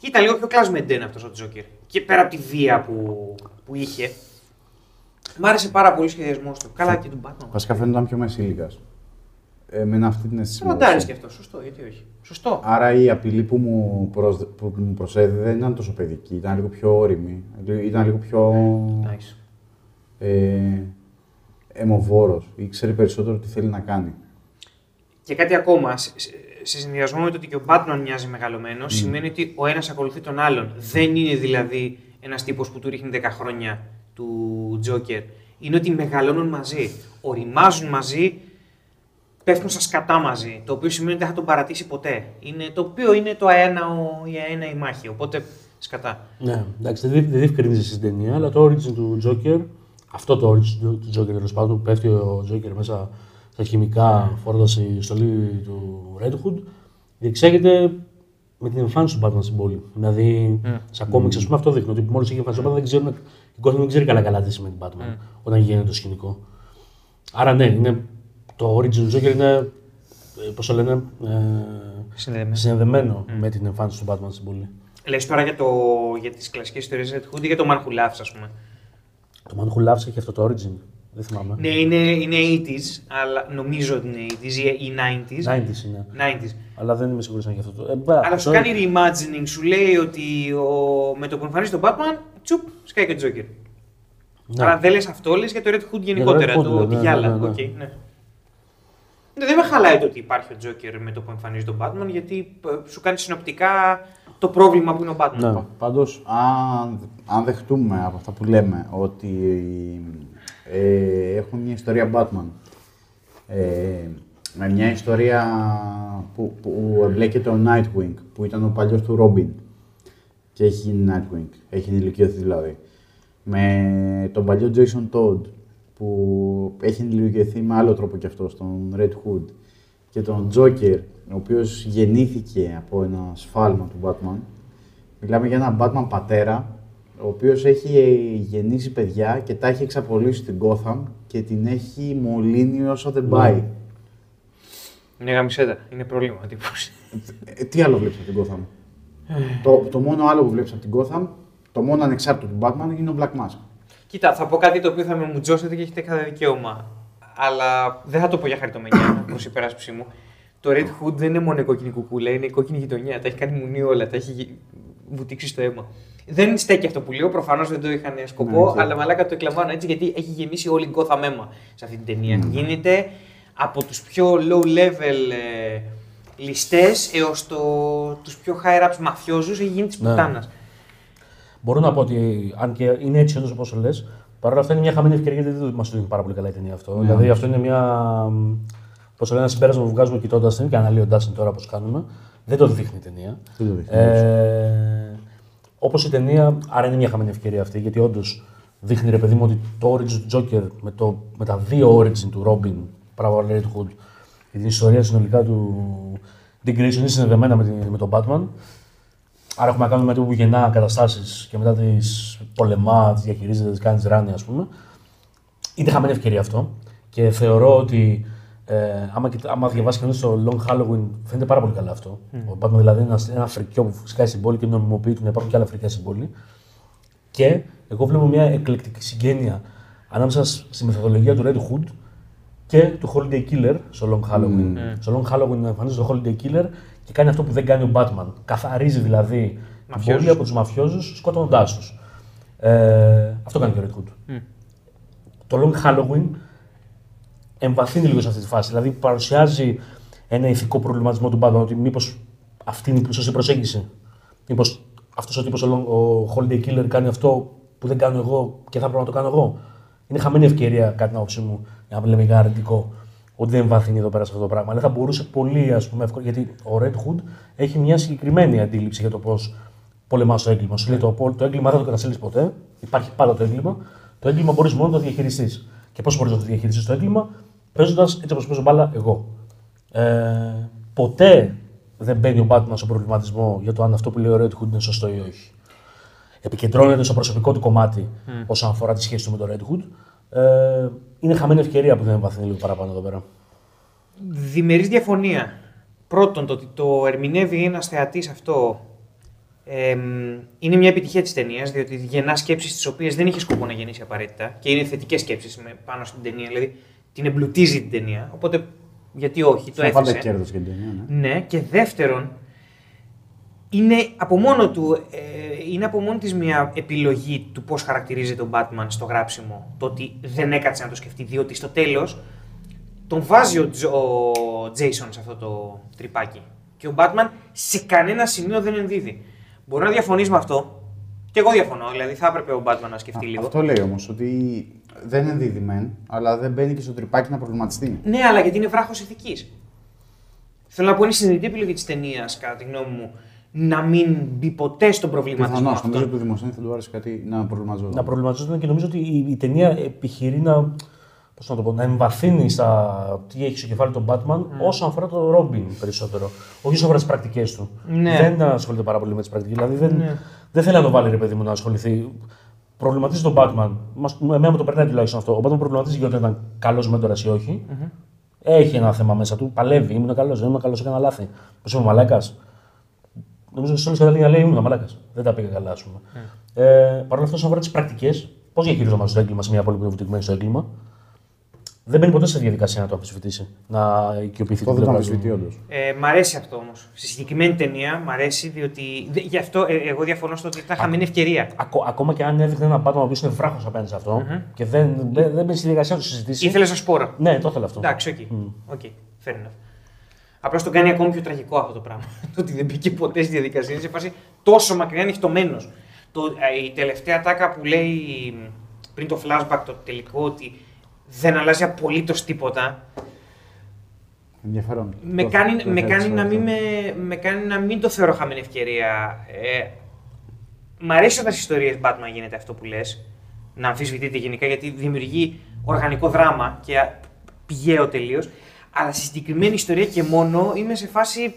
Και ήταν λίγο πιο κλασμεντέν αυτός ο Τζόκερ. Και πέρα από τη βία που, που είχε. Μ' άρεσε πάρα πολύ ο σχεδιασμός του. Καλά και του Batman. Βασικά φαίνεται να ήταν πιο μεσήλικας. Εμένα αυτή την αίσθηση. μου Φροντάρει έδωσε. και αυτό. Σωστό, γιατί όχι. Σωστό. Άρα η απειλή που μου, προσ... που μου προσέδιδε δεν ήταν τόσο παιδική, ήταν λίγο πιο όρημη. Ήταν λίγο πιο Nice. ε, αιμοβόρος. Ήξερε περισσότερο τι θέλει να κάνει. Και κάτι ακόμα. Σε, σε- σε συνδυασμό με το ότι και ο Batman μοιάζει μεγαλωμένο, σημαίνει ότι ο ένας ακολουθεί τον άλλον. Δεν είναι δηλαδή ένας τύπος που του ρίχνει 10 χρόνια του Τζόκερ. Είναι ότι μεγαλώνουν μαζί. Οριμάζουν μαζί, πέφτουν στα σκατά μαζί. Το οποίο σημαίνει ότι δεν θα τον παρατήσει ποτέ. Είναι, το οποίο είναι το αέναο, η αένα η μάχη. Οπότε σκατά. Ναι, εντάξει, δεν, δεν διευκρινίζει στην ταινία, αλλά το origin του Joker, αυτό το origin του, του Joker τέλος πάντων, που πέφτει ο Joker μέσα στα χημικά φορώντα η στολή του Red Hood, διεξάγεται με την εμφάνιση του Batman στην πόλη. Δηλαδή, σαν κόμιξ, ας πούμε, αυτό δείχνει ότι μόλις έχει εμφανιστεί ο Batman, δεν ξέρουν, η κόσμος δεν ξέρει καλά-καλά τι σημαίνει Batman όταν γίνεται το σκηνικό. Άρα, ναι, είναι, το origin του Joker είναι, πώς το λένε, ε, Συνδεδεμένο. συνδεδεμένο με την εμφάνιση του Batman στην πόλη. Λες τώρα για, το, για τις κλασικές ιστορίες Red Hood ή για το Man Who Laughs, ας πούμε. Το Man Who Laughs έχει αυτό το origin. Δεν θυμάμαι. Ναι, είναι, είναι 80s, αλλά νομίζω ότι είναι 80s ή- ή 90s. 90s είναι. 90s. Αλλά δεν είμαι σίγουρος αν έχει αυτό το. Ε, μπα, Αλλά σου το- κάνει reimagining, σου λέει ότι ο... με το που εμφανίζει τον Batman, τσουπ, σκάει και ο Joker. Ναι. Αλλά δεν λες αυτό, λες για το Red Hood γενικότερα, Red Hood, το, ναι, τη ναι, γυάλα. ναι, ναι. Οκ, ναι. Ναι, Δεν με χαλάει το ότι υπάρχει ο Joker με το που εμφανίζει τον Batman, γιατί ε, σου κάνει συνοπτικά το πρόβλημα που είναι ο Batman. Ναι. Πάντως, αν, αν δεχτούμε από αυτά που λέμε ότι ε, έχουν μια ιστορία Batman ε, με μια ιστορία που, που εμπλέκεται ο Nightwing, που ήταν ο παλιός του Robin και έχει γίνει Nightwing, έχει ενηλικιωθεί δηλαδή. Με τον παλιό Jason Todd, που έχει ενηλικιωθεί με άλλο τρόπο κι αυτό, στον Red Hood. Και τον Joker, ο οποίος γεννήθηκε από ένα σφάλμα του Batman. Μιλάμε για έναν Batman πατέρα, ο οποίος έχει γεννήσει παιδιά και τα έχει εξαπολύσει στην Gotham και την έχει μολύνει όσο δεν πάει. Είναι γαμισέτα, είναι πρόβλημα τύπος. Ε, τι άλλο βλέπεις από την Gotham; το, το μόνο άλλο που βλέπεις από την Gotham, το μόνο ανεξάρτητο του Batman είναι ο Black Mask. Κοίτα, θα πω κάτι το οποίο θα με μουτζώσετε και έχετε κάθε δικαίωμα. Αλλά δεν θα το πω για χαριτωμενιά προς υπεράσπιση μου. Το Red Hood δεν είναι μόνο η κόκκινη κουκούλα, είναι η κόκκινη γειτονιά. Τα έχει κάνει μουνί όλα, τα έχει γυ- βουτήξει στο αίμα. Δεν στέκει αυτό που λέω, προφανώς δεν το είχαν σκοπό, Ναι, οκ. αλλά μαλάκα το εκλαμβάνω έτσι γιατί έχει γεμίσει όλη η Gotham αίμα σε αυτή την ταινία. Γίνεται από τους πιο low level ε, ληστές έως το, τους πιο high ups μαφιόζους έχει γίνει της Ναι. πουτάνας. Μπορώ να πω ότι αν και είναι έτσι όντω όπως λες, παρόλα αυτά είναι μια χαμένη ευκαιρία γιατί δεν μας το δίνει πάρα πολύ καλά η ταινία αυτό. Δηλαδή αυτό είναι μια. Πώς το λένε, ένα συμπέρασμα που βγάζουμε κοιτώντας την και αναλύοντα την τώρα όπω κάνουμε. Δεν το δείχνει η ταινία. Δεν το δείχνει, Ε, Όπως η ταινία, άρα είναι μια χαμένη ευκαιρία αυτή γιατί όντως δείχνει ρε παιδί μου ότι το origin του Joker με, το, με τα δύο origin του Robin, πράγμα Red Hood και την ιστορία συνολικά του Dick Grayson είναι συνδεδεμένα με, την- με τον Batman. Άρα έχουμε να κάνουμε με το που γεννά καταστάσεις και μετά τις πολεμάς, τι διαχειρίζεται, τις κάνει ράνι, ας πούμε. Είναι χαμένη ευκαιρία αυτό. Και θεωρώ ότι ε, άμα, κοιτά- άμα διαβάσεις κανεί το Long Halloween, φαίνεται πάρα πολύ καλά αυτό. Ο Batman δηλαδή είναι ένα, ένα φρικιό που σκάει στην πόλη και νομιμοποιεί του να υπάρχουν και άλλα φρικιά στην πόλη. Και εγώ βλέπω μια εκλεκτική συγγένεια ανάμεσα στη μεθοδολογία του Red Hood και του Holiday Killer στο Long Halloween. Στο Long Halloween εμφανίζεται το Holiday Killer και κάνει αυτό που δεν κάνει ο Batman. Καθαρίζει δηλαδή την Μαφιόζους. πόλη από τους μαφιόζους σκοτώνοντάς τους. Ε, αυτό κάνει και ο Red Hood. Το Long Halloween εμβαθύνει λίγο σε αυτή τη φάση. Δηλαδή παρουσιάζει ένα ηθικό προβληματισμό του Batman ότι μήπως αυτή είναι η σωστή προσέγγιση. Μήπως αυτός ο τύπος ο Holiday Killer κάνει αυτό που δεν κάνω εγώ και θα πρέπει να το κάνω εγώ. Είναι χαμένη ευκαιρία, κατά την άποψή μου, για να λέμε για αρνητικό, ότι δεν εμβαθύνει εδώ πέρα σε αυτό το πράγμα. Αλλά θα μπορούσε πολύ, ας πούμε, εύκολα, γιατί ο Red Hood έχει μια συγκεκριμένη αντίληψη για το πώς πολεμάς το έγκλημα. Σου λέει το, το έγκλημα δεν το καταστέλνει ποτέ, υπάρχει πάντα το έγκλημα. Το έγκλημα μπορείς μόνο να το διαχειριστείς. Και πώς μπορείς να το διαχειριστείς το έγκλημα, παίζοντας έτσι όπως παίζω μπάλα εγώ. Ε, ποτέ δεν μπαίνει ο Batman στον προβληματισμό για το αν αυτό που λέει ο Red Hood είναι σωστό ή όχι. Επικεντρώνεται στο προσωπικό του κομμάτι όσον αφορά τη σχέση του με το Red Hood. Ε, είναι χαμένη ευκαιρία που δεν εμβαθύνει λίγο παραπάνω εδώ πέρα. Διμερής διαφωνία. Πρώτον, το ότι το ερμηνεύει ένας θεατής αυτό εμ, είναι μια επιτυχία της ταινίας, διότι γεννά σκέψεις τις οποίες δεν είχε σκοπό να γεννήσει απαραίτητα και είναι θετικές σκέψεις πάνω στην ταινία, δηλαδή την εμπλουτίζει την ταινία. Οπότε, γιατί όχι, το Θα πάντα έθεσε. κέρδος για την ταινία, ναι. Ναι, και δεύτερον, είναι από μόνο του, ε, είναι από μόνη της μια επιλογή του πώς χαρακτηρίζεται ο Batman στο γράψιμο. Το ότι δεν έκατσε να το σκεφτεί, διότι στο τέλος τον βάζει ο, Τζο- ο Jason σε αυτό το τρυπάκι. Και ο Batman σε κανένα σημείο δεν ενδίδει. Μπορεί να διαφωνείς με αυτό, και εγώ διαφωνώ, δηλαδή θα έπρεπε ο Batman να σκεφτεί Α, λίγο. Αυτό λέει όμως, ότι δεν ενδίδει μεν, αλλά δεν μπαίνει και στο τρυπάκι να προβληματιστεί. Ναι, αλλά γιατί είναι βράχος ηθικής. Θέλω να πω είναι συνειδητή επιλογή της ταινίας, κατά τη γνώμη μου, να μην μπει ποτέ στον προβληματισμό Πιθανώς, αυτό. νομίζω ότι του δημοσίου θα του άρεσε κάτι να προβληματιζόταν. να προβληματιζόταν και νομίζω ότι η, η ταινία επιχειρεί να, πώς να, το πω, να εμβαθύνει στα τι έχει στο κεφάλι τον Batman όσον αφορά τον Robin περισσότερο. Όχι όσον αφορά τις πρακτικές του. Ναι. Δεν ασχολείται πάρα πολύ με τις πρακτικές. Δηλαδή δεν, Ναι. δεν θέλει να το βάλει ρε παιδί μου να ασχοληθεί. Προβληματίζει τον Batman. Μας, εμένα με το περνάει τουλάχιστον αυτό. Ο Batman προβληματίζει για όταν ήταν καλός μέντορα ή όχι. Έχει ένα θέμα μέσα του. Παλεύει. Ήμουν καλός, δεν ήμουν καλός, έκανα λάθη. Πώς είμαι μαλάκας; νομίζω ότι σε όλες τι κατάληγε να λέει ήμουν μαλάκας. Δεν τα πήγα καλά, ας πούμε. Ε, Παρ' όλα αυτά, όσον αφορά τις πρακτικές, πώς διαχειριζόμαστε το έγκλημα σε μια πόλη που είναι βουτυγμένη στο έγκλημα, δεν μπαίνει ποτέ σε διαδικασία να το αμφισβητήσει. Να οικειοποιηθεί Αυτό την δεν το πλευρά του. αμφισβητεί όντως. Ε, μ' αρέσει αυτό όμως. Στη συγκεκριμένη ταινία μ' αρέσει διότι. Δε, γι' αυτό ε, εγώ διαφωνώ στο ότι ήταν χαμένη ευκαιρία. Ακό- ακόμα και αν έδειχνε ένα πάτωμα που είναι βράχος απέναντι σε αυτό και δεν, δεν, δεν μπαίνει στη διαδικασία να το συζητήσει. Ήθελες ένα σπόρο. Ναι, το ήθελα αυτό. Εντάξει, OK. OK, fair enough. Απλώς το κάνει ακόμη πιο τραγικό αυτό το πράγμα. Το ότι δεν μπήκε ποτέ στη διαδικασία. Είναι σε φάση τόσο μακριά νυχτωμένος. Η τελευταία ατάκα που λέει πριν το flashback το τελικό ότι δεν αλλάζει απολύτως τίποτα. Ενδιαφέρον. Με Το- κάνει, το με, θέτεις κάνει να αυτό. μην με, με κάνει να μην το θεωρώ χαμένη ευκαιρία. Ε, μ' αρέσει όταν στις ιστορίες Batman γίνεται αυτό που λες. Να αμφισβητείτε γενικά γιατί δημιουργεί οργανικό δράμα και α- πηγαίο τελείως. Αλλά στη συγκεκριμένη ιστορία και μόνο είμαι σε φάση.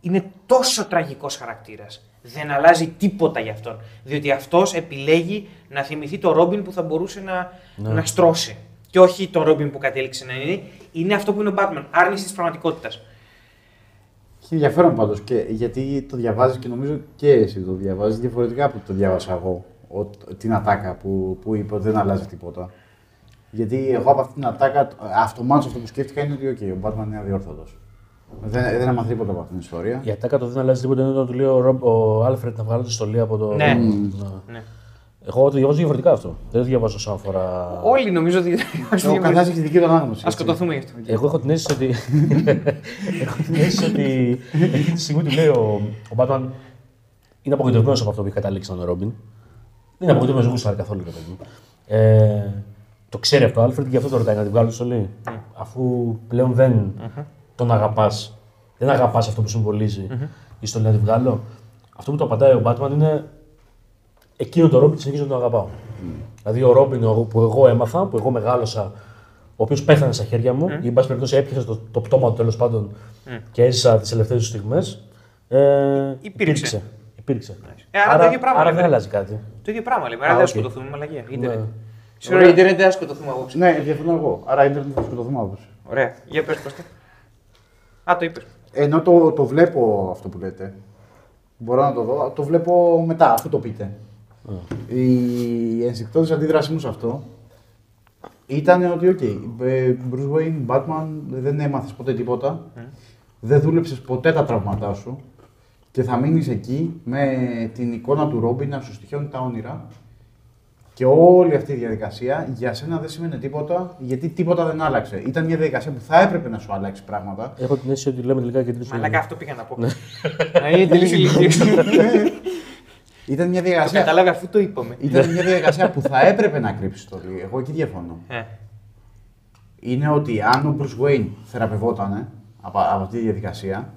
Είναι τόσο τραγικός χαρακτήρας. Δεν αλλάζει τίποτα για αυτόν. Διότι αυτός επιλέγει να θυμηθεί το Ρόμπιν που θα μπορούσε να, να στρώσει. Και όχι το Ρόμπιν που κατέληξε να είναι. Είναι αυτό που είναι ο Batman. Άρνηση της πραγματικότητας. Έχει ενδιαφέρον πάντως και γιατί το διαβάζεις και νομίζω και εσύ το διαβάζεις διαφορετικά από το διάβασα εγώ. Ο, την ατάκα που, που είπε ότι δεν αλλάζει τίποτα. Γιατί εγώ από αυτή την ατάκα, αυτομάτως αυτό που σκέφτηκα είναι ότι okay, ο Batman είναι αδιόρθωτος. Δεν, δεν έμαθα τίποτα από αυτήν την ιστορία. Η ατάκα το δεν αλλάζει τίποτα είναι όταν του λέει ο, Ρομπ- ο Άλφρεντ να βγάλει τη στολή από το. Ναι. Ναι. Ναι. Εγώ το διαβάζω διαφορετικά αυτό. Δεν το διαβάζω όσον αφορά. Όλοι νομίζω ότι. Ο καθένας έχει τη δική του ανάγνωση. Α σκοτωθούμε γι' αυτό. Εγώ έχω την αίσθηση ότι. έχω την αίσθηση ότι εκείνη τη στιγμή του λέει ο, ο Batman είναι απογοητευμένος από αυτό που έχει καταλήξει να είναι ο Ρόμπιν. Δεν είναι απογοητευμένος, δεν γούσταρε καθόλου το παιδί μου. Ε, το ξέρει αυτό ο Άλφρεντ και γι' αυτό το ρωτάει να την βγάλω τη στολή. Αφού πλέον δεν τον αγαπάς, δεν αγαπάς αυτό που συμβολίζει η στολή να την βγάλω. Αυτό που το απαντάει ο Batman είναι εκείνο το Ρόμπιν συνεχίζω να τον αγαπάω. Δηλαδή ο Ρόμπιν ο- που εγώ έμαθα, που εγώ μεγάλωσα, ο οποίος πέθανε στα χέρια μου, ή εν πάση περιπτώσει έπιασε το, το πτώμα του τέλος πάντων και έζησα τις τελευταίες τους στιγμές. Ε, Υπήρξε. υπήρξε. Ε, άρα το ίδιο πράγμα άρα λέμε. δεν αλλάζει κάτι. Το ίδιο πράγμα λέμε. Α, Άρα δεν οκ. σκοτωθούμε, μαλαγία. ίντερνετ. Ναι. Σε ώρα ίντερνετ δεν θα σκοτωθούμε απόψε. Ναι, διαφωνώ εγώ. Άρα ίντερνετ θα σκοτωθούμε απόψε. Ωραία. Για πες Κώστα. Α, το είπες. Ενώ το, το βλέπω αυτό που λέτε. Μπορώ να το δω. Το βλέπω μετά, αφού το πείτε. Η ενστικτώδη αντίδρασή μου σε αυτό ήταν ότι, οκ, ε, Bruce Wayne, Batman, δεν έμαθες ποτέ τίποτα. Δεν δούλεψες ποτέ τα τραύματά σου. Και θα μείνεις εκεί με την εικόνα του Ρόμπιν να σου στοιχιώνει τα όνειρα. Και όλη αυτή η διαδικασία για σένα δεν σημαίνει τίποτα, γιατί τίποτα δεν άλλαξε. Ήταν μια διαδικασία που θα έπρεπε να σου αλλάξει πράγματα. Έχω την αίσθηση ότι λέμε τελικά και τρεις Μαλάκα, αυτό πήγα να πω. Να είναι τελείως ηλικία. Ήταν μια Το διαδικασία. καταλάβει αφού το είπαμε. Ήταν μια διαδικασία που θα έπρεπε να κρύψει το λίγο. Εγώ εκεί διαφωνώ. Ε, Είναι ότι αν ο Bruce Wayne θεραπευόταν από, από αυτή τη διαδικασία,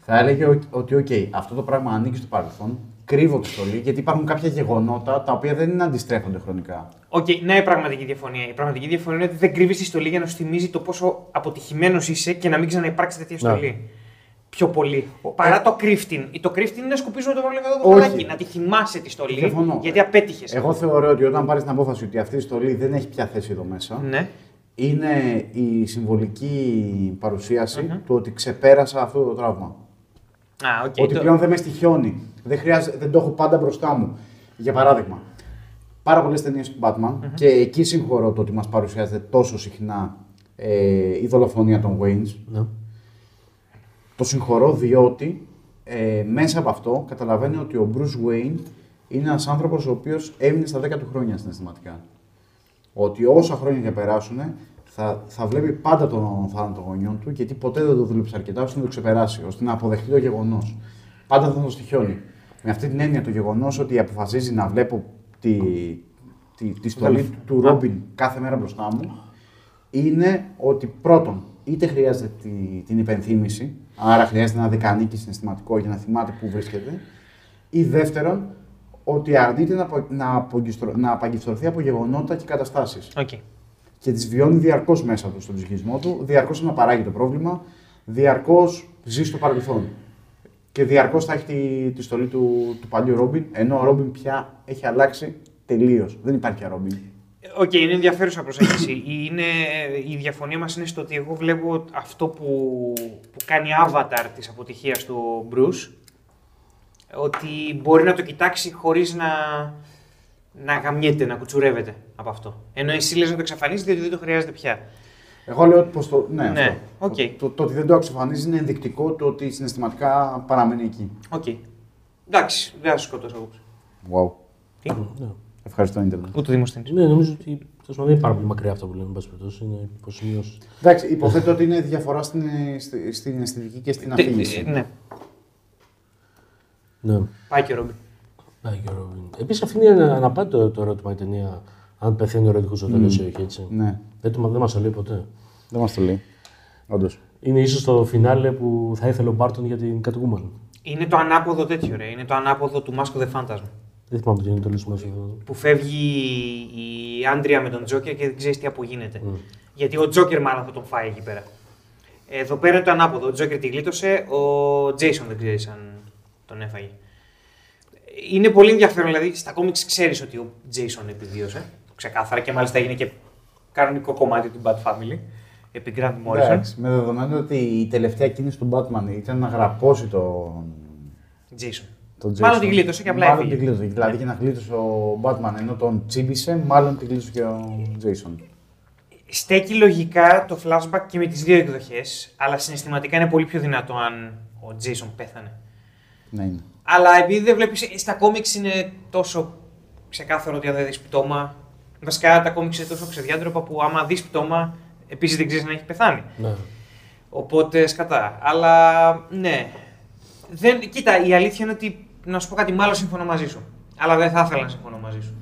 θα έλεγε ο- ότι, οκ, αυτό το πράγμα ανήκει στο παρελθόν, κρύβω τη στολή, γιατί υπάρχουν κάποια γεγονότα τα οποία δεν αντιστρέφονται χρονικά. Οκ, ναι, η πραγματική διαφωνία. Η πραγματική διαφωνία είναι ότι δεν κρύβεις τη στολή για να σου θυμίζει το πόσο αποτυχημένος είσαι και να μην ξαναυπάρξει τέτοια Ναι. Στολή. Πιο πολύ. Παρά το κρύφτην. Το κρύφτην είναι να σκουπίζουμε το πρόβλημα εδώ το Όχι. χαλάκι. Να τη θυμάσαι τη στολή. Διαφωνώ. Γιατί απέτυχες. Εγώ θεωρώ ότι όταν πάρεις την απόφαση ότι αυτή η στολή δεν έχει πια θέση εδώ μέσα, Ναι. είναι η συμβολική παρουσίαση του ότι ξεπέρασα αυτό το τραύμα. Α, οκ. ότι το- πλέον δεν με στοιχειώνει. Δεν, χρειάζεται, δεν το έχω πάντα μπροστά μου. Για παράδειγμα, πάρα πολλές ταινίες του Batman και εκεί συγχωρώ το ότι μας παρουσιάζεται τόσο συχνά ε, η δολοφονία των Waynes. Ναι. Το συγχωρώ διότι ε, μέσα από αυτό καταλαβαίνει ότι ο Bruce Wayne είναι ένας άνθρωπος ο οποίος έμεινε στα 10 του χρόνια συναισθηματικά. Ότι όσα χρόνια και περάσουν θα, θα βλέπει πάντα τον θάνατο των γονιών του γιατί ποτέ δεν το δούλεψε αρκετά ώστε να το ξεπεράσει, ώστε να αποδεχτεί το γεγονός. Πάντα θα το στοιχειώνει. Με αυτή την έννοια το γεγονός ότι αποφασίζει να βλέπω τη, τη, τη στολή του Ρόμπιν κάθε μέρα μπροστά μου είναι ότι πρώτον, είτε χρειάζεται τη- την υπενθύμηση, άρα χρειάζεται ένα δεκανίκι συναισθηματικό για να θυμάται πού βρίσκεται, ή δεύτερον, ότι αρνείται να, απο- να, απογιστρω- να απαγκιστρωθεί από γεγονότα και καταστάσεις. Οκ. Και τις βιώνει διαρκώς μέσα του στον ψυχισμό του, διαρκώς αναπαράγει το πρόβλημα, διαρκώς ζει στο παρελθόν. Και διαρκώς θα έχει τη, τη στολή του, του παλιού Ρόμπιν, ενώ ο Ρόμπιν πια έχει αλλάξει τελείως. Δεν υπάρχει πια Ρόμπιν. Οκ, είναι ενδιαφέρουσα προσέγγιση. είναι, η διαφωνία μας είναι στο ότι εγώ βλέπω αυτό που, που κάνει avatar της αποτυχίας του Bruce ότι μπορεί να το κοιτάξει χωρίς να, να γαμιέται, να κουτσουρεύεται από αυτό. Ενώ εσύ λες να το εξαφανίσεις διότι δεν το χρειάζεται πια. Εγώ λέω ότι πως το. Ναι, Ναι, αυτό. οκ. Το, το, το ότι δεν το εξαφανίζεις είναι ενδεικτικό το ότι συναισθηματικά παραμένει εκεί. Οκ. Εντάξει, δεν θα σου σκοτώσω απόψε. Wow. Τι; Ναι. Ευχαριστώ, Ιντερνετ. Ούτε Δημοσθένη. Ναι, νομίζω ότι τέλος πάντων, δεν είναι πάρα πολύ μακριά αυτό που λέμε. εν πάση περιπτώσει, Είναι υποσημείωση. Εντάξει, υποθέτω ότι είναι διαφορά στην, στη- στην αισθητική και στην αφήγηση. Ναι, Ναι. πάει και ο Ρόμπιν. Επίσης αφήνει ανα- αναπάντητο το ερώτημα η ταινία αν πεθαίνει ο ερωτικό στο τέλο ή όχι. Έτσι. Ναι, Δεν, το, δεν μας το λέει ποτέ. δεν μας το λέει. Όντως. Είναι ίσως το φινάλε που θα ήθελε ο Μπάρτον για την Catwoman. Είναι το ανάποδο τέτοιο, ρε. Είναι το ανάποδο του Mask of the Phantasm. Δεν θυμάμαι τι είναι το τέλο του Που φεύγει η Άντρια με τον Τζόκερ και δεν ξέρεις τι απογίνεται. Γιατί ο Τζόκερ μάλλον θα τον φάει εκεί πέρα. Εδώ πέρα είναι το ανάποδο. Ο Τζόκερ τη γλίτωσε, ο Τζέισον δεν ξέρεις αν τον έφαγε. Είναι πολύ ενδιαφέρον, δηλαδή στα κόμιξ ξέρεις ότι ο Τζέισον επιβίωσε. Ξεκάθαρα και μάλιστα έγινε και κανονικό κομμάτι του Bad Family. Επί Grant Morrison. Εντάξει, με δεδομένο ότι η τελευταία κίνηση του Batman ήταν να γραπώσει τον. Jason. Τον Jason. Μάλλον τη γλίτωσε και απλά Μάλλον έφυγε. τη γλίτωσε. Δηλαδή και να γλίτωσε ο Batman ενώ τον τσίμπησε, μάλλον τη γλίτωσε και ο Jason. Στέκει λογικά το flashback και με τις δύο εκδοχές, αλλά συναισθηματικά είναι πολύ πιο δυνατό αν ο Jason πέθανε. Ναι, είναι. Αλλά επειδή δεν βλέπεις, ε, στα κόμιξ είναι τόσο ξεκάθαρο ότι αν δεν δεις πτώμα, βασικά τα κόμιξ είναι τόσο ξεδιάντροπα που άμα δεις πτώμα, επίσης δεν ξέρεις να έχει πεθάνει. Ναι. Οπότε σκατά. Αλλά ναι. Δεν, κοίτα, η αλήθεια είναι ότι, να σου πω κάτι, μάλλον συμφωνώ μαζί σου. Αλλά δεν θα ήθελα να συμφωνώ μαζί σου.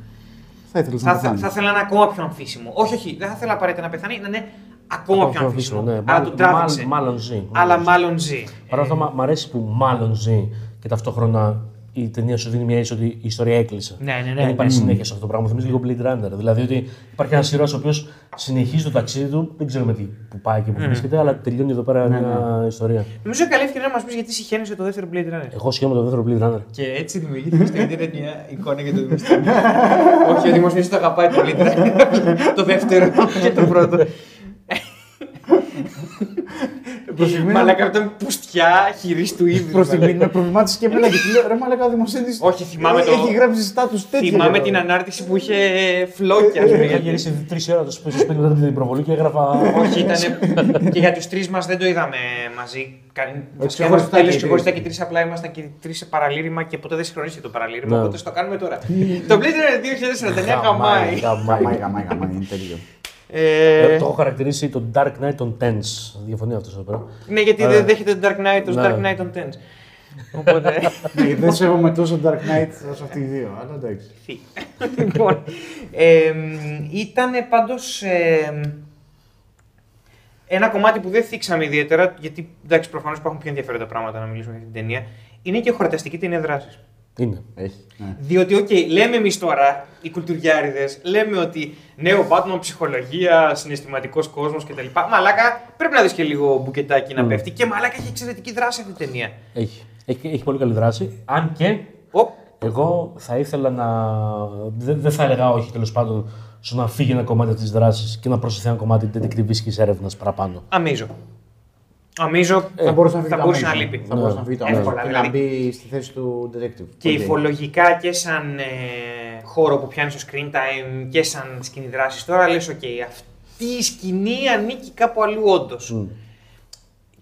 Θα ήθελες Θα, να θα, πεθάνεις. θα ήθελα να είναι ακόμα πιο αμφίσιμο. Όχι, όχι, δεν θα ήθελα απαραίτητα να πεθάνει, να είναι ακόμα πιο αμφίσιμο. ναι. Αλλά Μάλλον- τον τράβηξε. μάλλον- Μάλλον ζει. Αλλά ζει. μάλλον ζει. Παρ' αυτό μ' αρέσει που μάλλον ζει και ταυτόχρονα η ταινία σου δίνει μια αίσθηση ότι η ιστορία έκλεισε. Ναι, ναι, ναι. Δεν υπάρχει συνέχεια σε αυτό το πράγμα. Θυμίζει λίγο Blade Runner. Δηλαδή ότι υπάρχει ένας ήρωας ο οποίος συνεχίζει το ταξίδι του, δεν ξέρουμε τι που πάει και που βρίσκεται, αλλά τελειώνει εδώ πέρα μια ιστορία. Νομίζω είναι καλή ευκαιρία να μας πεις γιατί συχαίνεσαι το δεύτερο Blade Runner. Εγώ σχέδομαι το δεύτερο Blade Runner. Και έτσι δημιουργήθηκε στο Ιντερνετ μια εικόνα για το Δημοσθένη. Όχι, ο Δημοσθένη το αγαπάει το Blade Runner. το δεύτερο και το πρώτο. Μαλάκα ήταν πουστιά χειρί του ίδιου. Προς στιγμή με προβλημάτισε και εμένα γιατί λέω ρε Μαλάκα Δημοσέντη. Όχι, θυμάμαι το- Έχει γράψει στάτου τέτοια. Θυμάμαι για το- την ανάρτηση που είχε φλόκια. ας πούμε, Είχα γιατί- γυρίσει τρεις ώρα το σπίτι σπίτι μετά την προβολή και έγραφα. Όχι, ήταν. και για τους τρεις μας δεν το είδαμε μαζί. ξεχωριστά Ξεχωριστά και και οι ξεχωριστά τρεις. και τρεις απλά ήμασταν και οι τρεις σε παραλήρημα και ποτέ δεν συγχρονίστηκε το παραλήρημα. Ναι. Οπότε στο κάνουμε τώρα. το Blade Runner 2049 γαμάει. Γαμάει. Γαμάει, γαμάει, γαμάει, είναι τέλειο. Ε, Ε, Το έχω χαρακτηρίσει τον Dark Knight των Tens. Διαφωνεί αυτός εδώ πέρα. Ναι, γιατί δεν δέχεται το Dark Knight ως Ναι. Dark Knight των Tens. Οπότε. Ναι, γιατί δεν σέβομαι τόσο Dark Knight όσο αυτοί οι δύο. Αλλά εντάξει. Φύ. λοιπόν, ήταν πάντως εμ, ένα κομμάτι που δεν θίξαμε ιδιαίτερα, γιατί εντάξει, προφανώς υπάρχουν πιο ενδιαφέροντα πράγματα να μιλήσουμε για την ταινία, είναι και η χορταστική ταινία δράσης. Είναι. Έχει. ναι. Διότι, οκ, λέμε εμείς τώρα, οι κουλτουριάριδες, λέμε ότι ναι, ο Batman ψυχολογία, συναισθηματικός κόσμος κτλ. Μαλάκα, πρέπει να δεις και λίγο μπουκετάκι να πέφτει. Και μαλάκα έχει εξαιρετική δράση αυτή η ταινία. Έχει. Έχει, έχει πολύ καλή δράση. Αν και Οπ, εγώ θα ήθελα να. Δεν, δεν θα έλεγα όχι τέλος πάντων στο να φύγει ένα κομμάτι της δράσης και να προσθεθεί ένα κομμάτι ντετεκτιβίστικης έρευνας παραπάνω. Amazo. Amazo Θα μπορούσε να φύγει θα το μπορούσε να Amazo. λείπει. Θα μπορούσε να φύγει το Εύκολα, Amazo και δηλαδή. να μπει στη θέση του detective. Και Οκ. υφολογικά και σαν ε, χώρο που πιάνεις στο screen time και σαν σκηνή δράσης τώρα λες οκ, αυτή η σκηνή ανήκει κάπου αλλού όντως.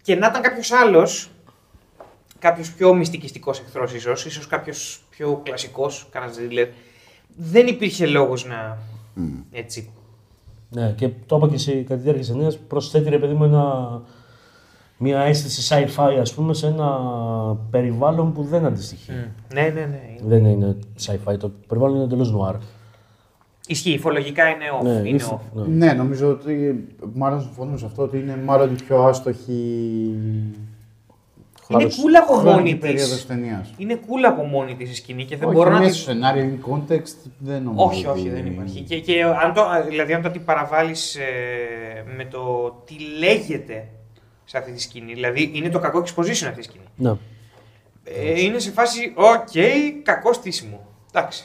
Και να ήταν κάποιος άλλος, κάποιος πιο μυστικιστικός εχθρός ίσως, ίσως κάποιος πιο κλασικός, κανένας τζίλερ, δεν υπήρχε λόγος να. Έτσι. Ναι, και το είπα και σε, κατά τη διάρκεια της ταινίας, προσθέτει ρε παιδί μου ένα, μια αίσθηση sci-fi, ας πούμε, σε ένα περιβάλλον που δεν αντιστοιχεί. Ναι, ναι, ναι. Δεν είναι sci-fi, το περιβάλλον είναι εντελώς noir. Ισχύει, υφολογικά είναι off. Ναι, είναι ήρθε- off. ναι. Ναι, νομίζω ότι μάλλον συμφωνούμε σε αυτό ότι είναι μάλλον η πιο άστοχη. Είναι cool από μόνη της. περίοδος ταινίας. Είναι cool από μόνη της η σκηνή και δεν Όχι, μπορώ να μέσα τη στο σενάριο in context δεν νομίζω. Όχι, όχι, ότι- δεν υπάρχει. Και, και αν το, δηλαδή, αν το αντιπαραβάλεις με το τι λέγεται σε αυτή τη σκηνή, δηλαδή είναι το κακό exposition αυτή η σκηνή. Ναι. Ε, είναι σε φάση, οκ, κακό στήσιμο. Εντάξει.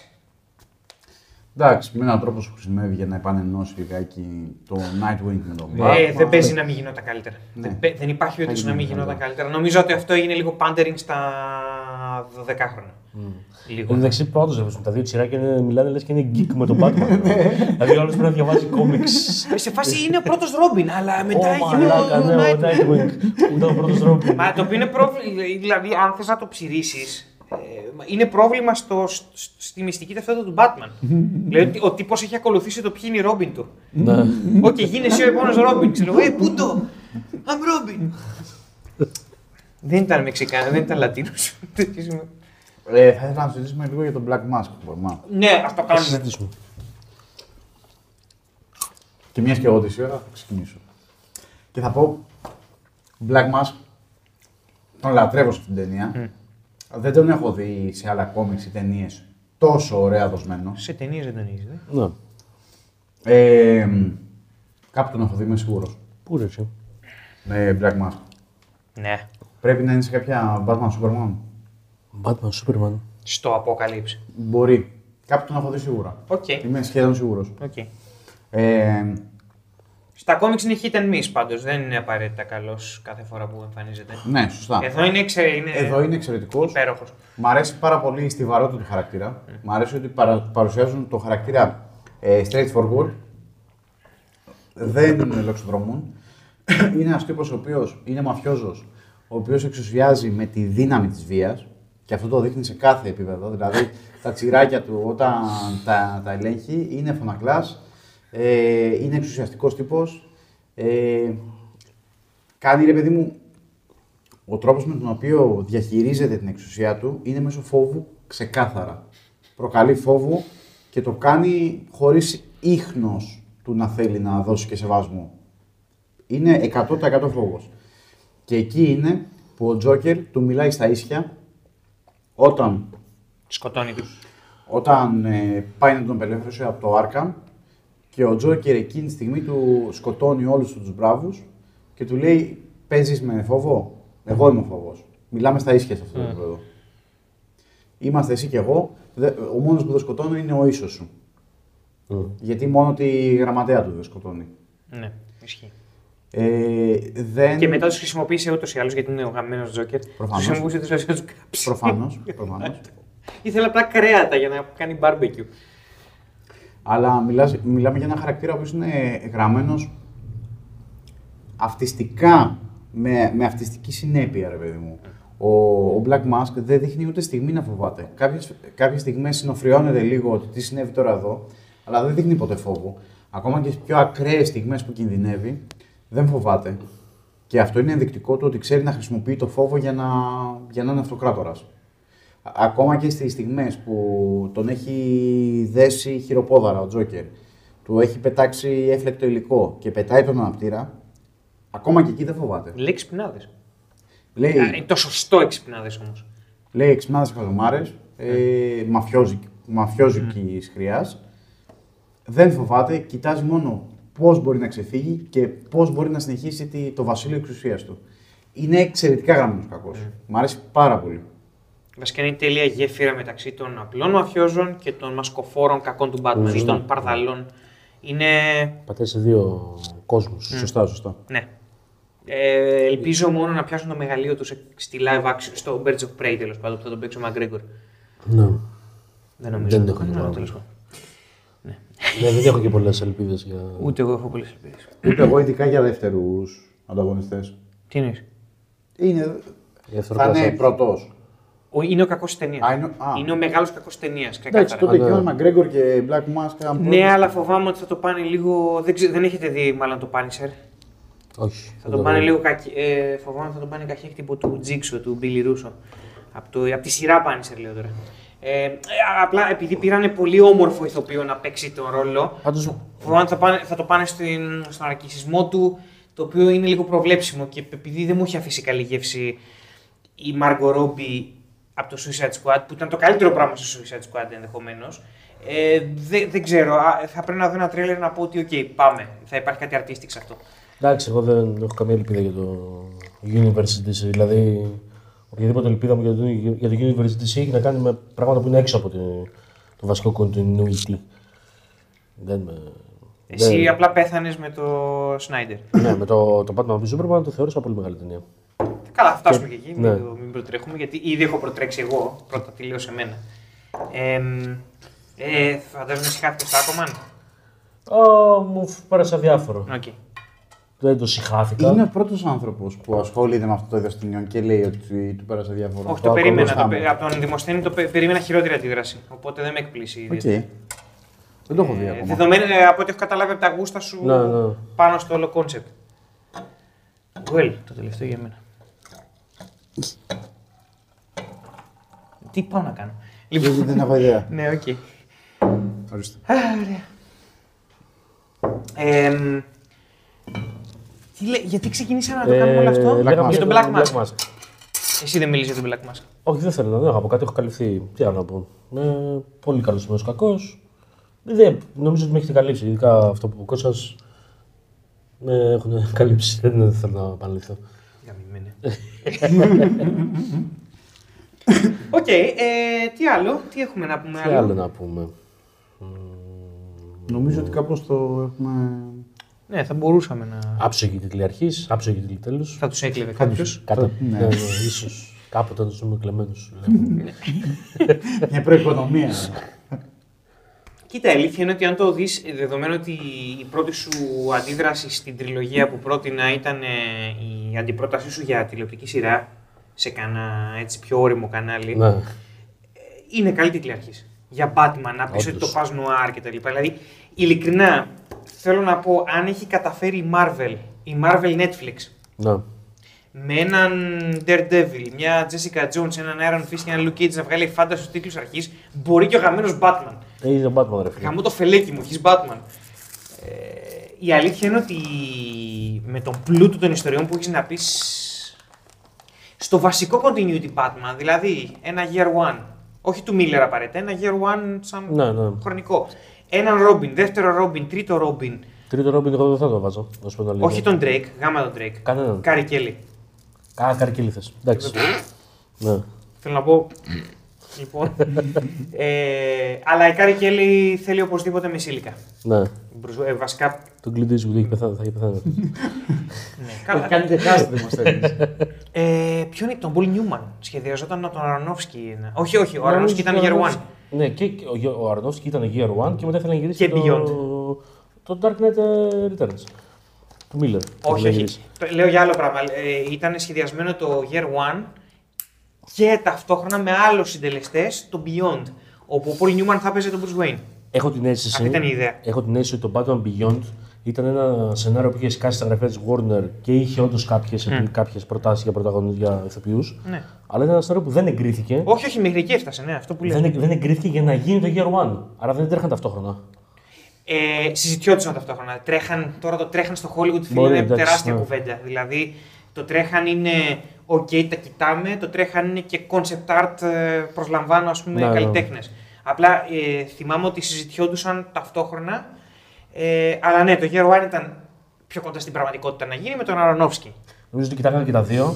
Εντάξει, με έναν τρόπο σου χρησιμεύει για να επανενώσει λιγάκι το Nightwing με τον Ε, Batman. δεν παίζει να μην γινόταν καλύτερα. Ναι. Δεν, παι- δεν υπάρχει Θα περίπτωση να μην γινόταν γινόταν καλύτερα. Νομίζω ότι αυτό έγινε λίγο pandering στα, 12χρονα. Λίγο. Εν τω μεταξύ, πρώτος βλέπουμε. Τα δύο τσιράκια είναι, μιλάνε λες και είναι geek με τον Batman. δηλαδή, ο άλλος πρέπει να διαβάζει κόμιξ. Σε φάση είναι ο πρώτος Ρόμπιν, αλλά μετά Ω, έχει μαλάκα, ο ναι, ο Nightwing. Nightwing. Που ήταν ο πρώτος Ρόμπιν. Μα το οποίο είναι πρόβλημα. Δηλαδή, αν θες να το ψηρίσεις, είναι πρόβλημα στο, σ- στη μυστική ταυτότητα του Batman. δηλαδή, ότι ο τύπος έχει ακολουθήσει το ποιοι είναι οι Ρόμπιν του. Ναι. Οκ, γίνε εσύ ο επόμενος Ρόμπιν. Ξέρω εγώ, Eh, puto! I'm Robin. Δεν ήταν Μεξικάνο, δεν ήταν Λατίνος. Ε, θα ήθελα να συζητήσουμε λίγο για τον Black Mask. Μπορούμε. ναι, ας το Θα κάνουμε. συζητήσουμε. Και μιας και εγώ τη ώρα θα ξεκινήσω. Και θα πω Black Mask τον λατρεύω σε αυτήν την ταινία. Δεν τον έχω δει σε άλλα κόμιξ ή ταινίες τόσο ωραία δοσμένο. Σε ταινίες δεν τον είδε. Ναι. Ε, κάπου τον έχω δει, είμαι σίγουρος. Πού ρε, εσύ; Με Black Mask. Ναι. Πρέπει να είναι σε κάποια Batman Superman. Batman, Superman. Στο Apocalypse. Μπορεί. Κάπου τον έχω δει σίγουρα. Οκ. Είμαι σχεδόν σίγουρος. οκ. Ε, Στα κόμιξ είναι hit and miss πάντως. Δεν είναι απαραίτητα καλός κάθε φορά που εμφανίζεται. ναι, σωστά. Εδώ είναι, εξε... είναι... Εδώ είναι εξαιρετικός. υπέροχος. Μ' αρέσει πάρα πολύ η στιβαρότητα του χαρακτήρα. Μ' αρέσει ότι παρα- παρουσιάζουν το χαρακτήρα ε, straightforward. Δεν λοξοδρομούν. είναι ένας τύπος ο οποίος είναι μαφιόζος, ο οποίος εξουσιάζει με τη δύναμη της βίας και αυτό το δείχνει σε κάθε επίπεδο. Δηλαδή τα τσιράκια του όταν τα, τα ελέγχει είναι φωνακλάς, ε, είναι εξουσιαστικός τύπος. Ε, κάνει ρε παιδί μου ο τρόπος με τον οποίο διαχειρίζεται την εξουσία του είναι μέσω φόβου ξεκάθαρα. Προκαλεί φόβο και το κάνει χωρίς ίχνος του να θέλει να δώσει και σεβασμό. Είναι 100% φόβος. Και εκεί είναι που ο Τζόκερ του μιλάει στα ίσια όταν, Σκοτώνει τους. όταν ε, πάει να τον απελευθερώσει από το Άρκαμ και ο Τζόκερ εκείνη τη στιγμή του σκοτώνει όλους τους μπράβους και του λέει παίζεις με φόβο, εγώ είμαι ο φόβος. Μιλάμε στα ίσια σε αυτό το επίπεδο. Είμαστε εσύ και εγώ, Δε- ο μόνος που δεν σκοτώνω είναι ο ίσος σου. Γιατί μόνο τη γραμματέα του δεν σκοτώνει. Ναι, ισχύει. Ε, δεν... Και μετά τους χρησιμοποίησε ούτως ή άλλως γιατί είναι ο γαμμένος Τζόκερ. Τους Προφανώς. χρησιμοποιούσε του να τους κάψει. Προφανώς, προφανώς. Ήθελε απλά κρέατα για να κάνει barbecue. Αλλά μιλάς, μιλάμε για ένα χαρακτήρα που είναι γραμμένος αυτιστικά, με, με αυτιστική συνέπεια, ρε παιδί μου. Ο, ο Black Mask δεν δείχνει ούτε στιγμή να φοβάται. Κάποιες, κάποιες στιγμές συνοφριώνεται λίγο ότι τι συνέβη τώρα εδώ, αλλά δεν δείχνει ποτέ φόβο. Ακόμα και στις πιο ακραίες στιγμές που κινδυνεύει, δεν φοβάται. Και αυτό είναι ενδεικτικό του ότι ξέρει να χρησιμοποιεί το φόβο για να, για να είναι αυτοκράτορας. Α- Ακόμα και στις στιγμές που τον έχει δέσει χειροπόδαρα ο Τζόκερ, του έχει πετάξει έφλεκτο υλικό και πετάει τον αναπτήρα, ακόμα και εκεί δεν φοβάται. Λέει ξυπνάδες. Λέει, Είναι το σωστό εξυπνάδε όμως. λέει εξυπνάδες χαζομάρες, ε, μαφιόζικ- μαφιόζικης χρειάς, δεν φοβάται, κοιτάζει μόνο πώς μπορεί να ξεφύγει και πώς μπορεί να συνεχίσει τη- το βασίλειο εξουσίας του. Είναι εξαιρετικά γραμμένος κακός. Μ' αρέσει πάρα πολύ. Βασικά είναι η τέλεια γέφυρα μεταξύ των απλών μαφιόζων και των μασκοφόρων κακών του Batman ή των παρδαλών. Είναι. Πατάει σε δύο κόσμους. Σωστά, σωστά. Ναι. Ε, ελπίζω μόνο να πιάσουν το μεγαλείο τους στη live action, στο Birds of Prey τέλος πάντων που θα τον παίξει ο McGregor. Ναι. Δεν νομίζω Δεν να το έχω κάνουν, δεις. Αλλά τέλος πάντων. Ναι, δεν έχω και πολλές ελπίδες για. Ούτε εγώ έχω πολλές ελπίδες. Ούτε εγώ ειδικά για δεύτερους ανταγωνιστές. Τι εννοείς; Είναι. Για Θα είναι αυτοκράτορα. πρώτος. Ο, είναι ο κακός τη ταινίας. Α, είναι ο- α. Είναι ο μεγάλος κακός τη ταινία. Εντάξει, τότε Α, και ναι. ο Μαγκρέγκορ και Black Mask. αν Ναι, πρώτος- αλλά φοβάμαι ότι θα το πάνε λίγο. Δεν, ξε- δεν έχετε δει μάλλον το Punisher; Όχι. Θα δεν τον το πάνε έχω. λίγο κακι... ε, φοβάμαι ότι θα τον πάνε καχέκτυπο του Τζίξο, του Billy Russo. Από, το, από τη σειρά Punisher λέω τώρα. Ε, ε, απλά επειδή πήρανε πολύ όμορφο ηθοποιό να παίξει τον ρόλο, Πάντως, φοβάμαι ότι θα, πάνε, θα το πάνε στην, στον ναρκισσισμό του, το οποίο είναι λίγο προβλέψιμο και επειδή δεν μου έχει αφήσει καλή γεύση η Margot Robbie από το Suicide Squad, που ήταν το καλύτερο πράγμα στο Suicide Squad ενδεχομένως. Ε, δεν, δεν ξέρω. Α, θα πρέπει να δω ένα τρέιλερ να πω ότι, οκ, πάμε. Θα υπάρχει κάτι artistic σε αυτό. Εντάξει, εγώ δεν έχω καμία ελπίδα για το Universe DC. Δηλαδή, οποιαδήποτε ελπίδα μου για το, για το Universe DC έχει να κάνει με πράγματα που είναι έξω από το, το βασικό continuity. Δεν με. Εσύ δεν- απλά πέθανες με το Snyder. Ναι, με το, το Batman v Superman το θεώρησα πολύ μεγάλη ταινία. Καλά, θα φτάσουμε και εκεί. ναι. Μην, το, μην προτρέχουμε, γιατί ήδη έχω προτρέξει εγώ. Πρώτα τελείωσε εμένα. Ε, ε, φαντάζομαι συχάθηκε στο Aquaman; Α, μου φ- πέρασε αδιάφορο. Οκ. Δεν το συχάθηκα. Είναι ο πρώτος άνθρωπος που ασχολείται με αυτό το είδος ταινιών και λέει ότι του πέρασε αδιάφορα. Όχι, το περίμενα. Το, ακολουθάμε. πε- από τον Δημοσθένη το πε- περίμενα χειρότερη αντίδραση. Οπότε δεν με εκπλήσει. Οκ. ιδιαίτερα. Δεν το έχω δει Ε, ακόμα. δεδομένου ε, από ό,τι έχω καταλάβει από τα γούστα σου Ναι, ναι. πάνω στο όλο concept. Well, το τελευταίο για μένα. Τι πάω να κάνω; Λοιπόν, Δεν έχω ιδέα. ναι, οκ. Ορίστε. Α, ωραία. Εμ, τι λέ- γιατί ξεκινήσαμε να το κάνουμε όλο αυτό; Ε, λέγαμε για τον το Black Mask. Mask. Εσύ δεν μίλησες για τον Black Mask. Όχι, δεν θέλω να δεν έχω από κάτι, έχω καλυφθεί. Τι άλλο να πω. Ε, πολύ καλός σημείο κακός. Δεν, νομίζω ότι με έχετε καλύψει. Ειδικά αυτό που πω σας. Με έχουν καλύψει. Δεν θέλω να επαναληφθώ. Γαμημένε. Οκ, ε, τι άλλο, τι έχουμε να πούμε Τι άλλο να πούμε; Νομίζω ότι κάπως το έχουμε. Ναι, θα μπορούσαμε να. Άψογοι τίτλοι αρχής, άψογοι τίτλοι τέλους. Θα τους έκλεβε κάποιος. Κάτω. Ναι. Ναι, ναι, ίσως. Κάποτε να τους δούμε κλεμμένους. Μια προοικονομία. Κοίτα, η αλήθεια είναι ότι αν το δεις, δεδομένου ότι η πρώτη σου αντίδραση στην τριλογία που πρότεινα ήταν ε, η αντιπρότασή σου για τηλεοπτική σειρά σε κανένα έτσι πιο όριμο κανάλι, ναι. είναι καλή τίτλη αρχής. Για Batman, να πεις ότι Όντως. το πας noir και τα λοιπά. Δηλαδή, ειλικρινά, θέλω να πω, αν έχει καταφέρει η Marvel, η Marvel Netflix, ναι. με έναν Daredevil, μια Jessica Jones, έναν Iron Fist και έναν Luke Cage να βγάλει φάνταστο στους τίτλους αρχής, μπορεί και ο γαμμένος Batman. Ε, είναι ο Batman, ρε φίλε. Γαμώ το φελέκι μου, he's Batman. Ε, η αλήθεια είναι ότι με τον πλούτο των ιστοριών που έχεις να πεις στο βασικό continuity Batman, δηλαδή ένα year one, όχι του Miller απαραίτητα, ένα year one σαν Ναι, ναι. χρονικό. Έναν Robin, δεύτερο Robin, τρίτο Robin, Τρίτο Robin, εγώ δεν θα το βάζω. Να σου πω την αλήθεια. όχι τον Drake, γάμα τον Drake. Κανέναν. Carrie Kelley. Α, Carrie Kelley θες. Εντάξει. ναι. Θέλω να πω. Λοιπόν. ε, αλλά η Carrie Kelley θέλει οπωσδήποτε μεσήλικα. ναι. Ε, βασικά. Τον Clint Eastwood έχει πεθάνει, θα έχει πεθάνει. Ναι, καλά. Κάνει και cast ο Δημοσθένης. Ε, ποιον είναι, τον Paul Newman. Σχεδιαζόταν από τον Aronofsky. Όχι, όχι, ο Aronofsky ήταν year one. Ναι, και και ο, ο Aronofsky ήταν year one και μετά ήθελε να γυρίσει Και το, Beyond. το Dark Knight ε, Returns. Του Miller. Όχι, όχι. Λέω για άλλο πράγμα. Ε, ήταν σχεδιασμένο το year one και ταυτόχρονα με άλλους συντελεστές το Beyond. Όπου ο Πολ Νιούμαν θα παίζει τον Bruce Wayne. Έχω την αίσθηση. Αυτή ήταν η ιδέα. Έχω την αίσθηση ότι το Batman Beyond ήταν ένα σενάριο που είχε σκάσει στα γραφεία της Warner και είχε όντως κάποιε κάποιες προτάσεις για πρωταγωνι... για ηθοποιούς. Ναι. Αλλά ήταν ένα σενάριο που δεν εγκρίθηκε. Όχι, όχι, μέχρι εκεί έφτασε, ναι, αυτό που λέω. Δεν, δεν εγκρίθηκε για να γίνει το Year One. Άρα δεν τρέχαν ταυτόχρονα. Ε, συζητιόντουσαν ταυτόχρονα. Τρέχαν, τώρα το τρέχαν στο Hollywood φίλε, Μπορεί, είναι εντάξει, τεράστια ναι. κουβέντα. Δηλαδή το τρέχαν είναι OK, τα κοιτάμε, το τρέχαν είναι και concept art, ε, προσλαμβάνω ας πούμε Ναι, ναι. καλλιτέχνες. Απλά ε, θυμάμαι ότι συζητιόντουσαν ταυτόχρονα. Ε, αλλά ναι, το Year One ήταν πιο κοντά στην πραγματικότητα να γίνει με τον Αρονόφσκι. Νομίζω ότι κοιτάγανε και τα δύο.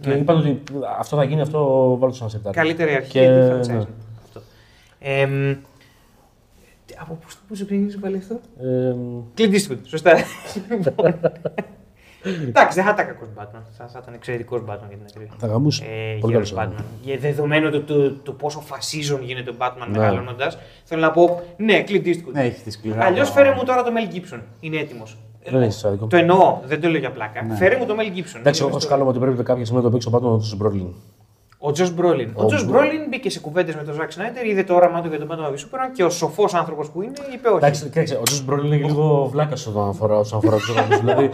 Και Ναι. είπαν ότι αυτό θα γίνει, αυτό βάλω σαν σεπτάρι. Καλύτερη αρχή Και, και... ναι. franchise. Αυτό. Ε, μ, από πού πού σου ξεκινήσει πάλι αυτό; Ε, Clint Eastwood, σωστά. Λοιπόν. Εντάξει, δεν θα ήταν κακό Batman. Θα, θα ήταν εξαιρετικός Batman για την ακρίβεια. θα γαμούσε. Ε, Πολύ γέρος καλός Batman. Για δεδομένου του, του, του πόσο φασίζον γίνεται ο Batman Ναι. μεγαλώνοντας, θέλω να πω ναι, Clint Eastwood. Ναι, έχεις τη σκληρά. Αλλιώς φέρε μου τώρα το Mel Gibson. Είναι έτοιμος. Δεν έχεις άδικο. Το εννοώ, δεν το λέω για πλάκα. Ναι. Φέρε μου το Mel Gibson. Εντάξει, εγώ Είναι θα στο- σκάλω ότι πρέπει κάποια στιγμή να το παίξει ο Batman του Μπρόλιν. Ο Τζος Μπρόλιν. Ο Ο Τζος Μπρο- Μπρόλιν μπήκε σε κουβέντες με τον Ζακ Σνάιτερ, είδε το όραμά του για τον Batman v Superman και ο σοφός άνθρωπος που είναι είπε όχι. Εντάξει, κοίταξε, ο Τζος Μπρόλιν είναι και λίγο βλάκας όταν αφορά, όσον αφορά τους οργανισμού. δηλαδή,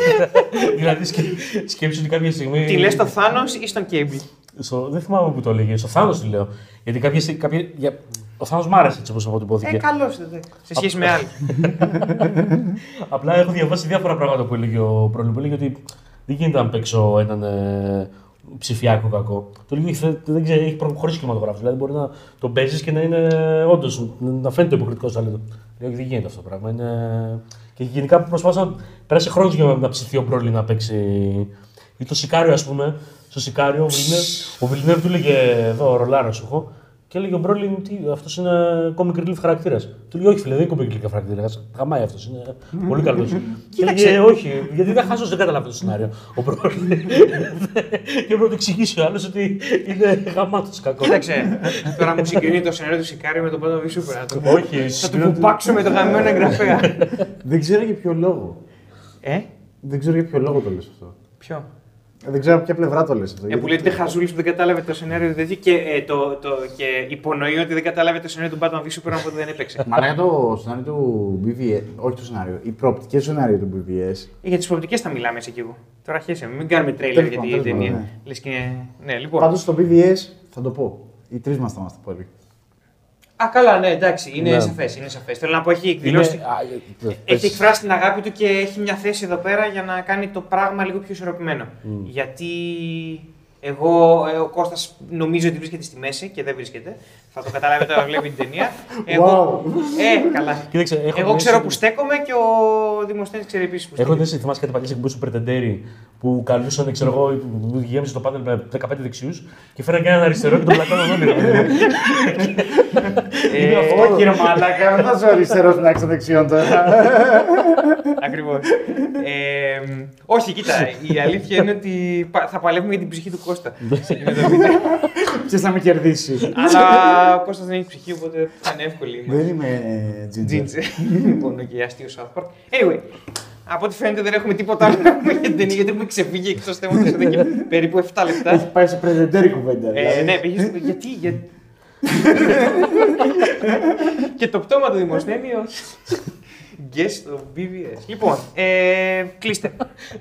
δηλαδή σκε, σκέψου ότι κάποια στιγμή. Τι λες στο Θάνο ή στον Κέιμπλ. Στο, δεν θυμάμαι που το έλεγε. Στο Θάνο τη λέω. Γιατί κάποια στιγμή. Κάποια, για, ο Θάνο μ' άρεσε έτσι όπως αποτυπώθηκε. Ε, καλώς Σε σχέση με άλλοι. Απλά έχω διαβάσει διάφορα πράγματα που έλεγε ο Πρόλη. Που έλεγε ότι δεν γίνεται να παίξω έναν ε, ψηφιακό κακό. Το λίγο έχει, δεν ξέρω, έχει προχωρήσει κινηματογράφο. Δηλαδή μπορεί να το παίζεις και να είναι όντως να φαίνεται υποκριτικό ταλέντο. Λέω ότι δεν γίνεται αυτό το πράγμα. Είναι... Και γενικά προσπάθησα. Πέρασε χρόνος για να ψηθεί ο Πρόλη να παίξει. Ή το Σικάριο, ας πούμε. Στο Σικάριο ο Βιλνεύ, ο Βιλνεύ του έλεγε εδώ ρολάρα σου έχω. Και έλεγε ο Μπρόλιν, τι, αυτός είναι comic relief χαρακτήρας. Του λέει, Όχι, φίλε, δεν είναι comic relief χαρακτήρα. Γαμάει αυτός, είναι πολύ καλός. και έλεγε, Όχι, γιατί δεν χάσω, δεν καταλάβει το σενάριο. Ο Μπρόλιν. και πρέπει να το εξηγήσει ο άλλος ότι είναι γαμάτος κακός. Κοίταξε, τώρα μου συγκρίνει το σενάριο του Σικάριο με τον Batman v Superman. Όχι, Θα του πουπάξω με το γαμμένο εγγραφέα. Δεν ξέρω για ποιο λόγο. Ε, Δεν ξέρω για ποιο λόγο το λες αυτό. ποιο; Ε, Δεν ξέρω από ποια πλευρά το λες αυτό. Ε, γιατί- που λέει ότι είναι χαζούλης που δεν κατάλαβε το σενάριο του τέτοιου και, ε, το, το, και υπονοεί ότι δεν κατάλαβε το σενάριο του Batman v Superman οπότε δεν έπαιξε. Μα λέγα το σενάριο του BVS, όχι το σενάριο, οι προοπτικέ σενάριο του BVS. Ε, για τις προοπτικές θα μιλάμε εσύ και εγώ. Τώρα χέσαι, μην κάνουμε τρέιλερ Τέλος για πάντων, την τέλος ταινία. πάντων, Λες και είναι- Ναι, λοιπόν. Πάντως στο BVS θα το πω. Οι τρεις μας θα είμαστε πάλι. Α, καλά, ναι, εντάξει, είναι Ναι. σαφές. Είναι σαφές. Θέλω να πω, έχει εκδηλώσει. Έχει εκφράσει την αγάπη του και έχει μια θέση εδώ πέρα για να κάνει το πράγμα λίγο πιο ισορροπημένο. Γιατί εγώ, ε, ο Κώστας νομίζω ότι βρίσκεται στη μέση και δεν βρίσκεται. Θα το καταλάβετε όταν βλέπει την ταινία. Εγώ, ε, καλά. Κοίταξε, έχω Εγώ την ξέρω αίσθηση- που στέκομαι και ο Δημοσθένης ξέρει επίσης που Έχω στέκεται. δεν θυμάσαι κάτι παλιές εκπομπές του Πρετεντέρη που καλούσαν, ξέρω εγώ, που γέμισε το πάνελ με 15 δεξιούς και φέραν και έναν αριστερό και τον πλακώναν όλοι. Ε, Όχι, ρε Μαλάκα, δεν θα σου αριστερός να έχει δεξιόν τώρα. Ακριβώς. Ε, όχι, κοίτα, η αλήθεια είναι ότι πα- θα παλεύουμε για την ψυχή του Κώστα. σε εκείνο το βίντεο. Ποιος θα με κερδίσει; Αλλά ο Κώστας δεν έχει ψυχή, οπότε θα είναι εύκολη. η Δεν είμαι ε, ginger. Τζίντζε. Λοιπόν, και αστείο South Park. Anyway, από ό,τι φαίνεται δεν έχουμε τίποτα άλλο να πούμε για την ταινία γιατί έχουμε ξεφύγει εκτός θέματος εδώ και περίπου 7 Έχει λεπτά. πάει σε πρεζεντέρη κουβέντα. Ε, δηλαδή. ναι, πήγε στο- Γιατί, γιατί. και το πτώμα του Δημοσθένη ως guest στο BVS. Λοιπόν, ε, κλείστε.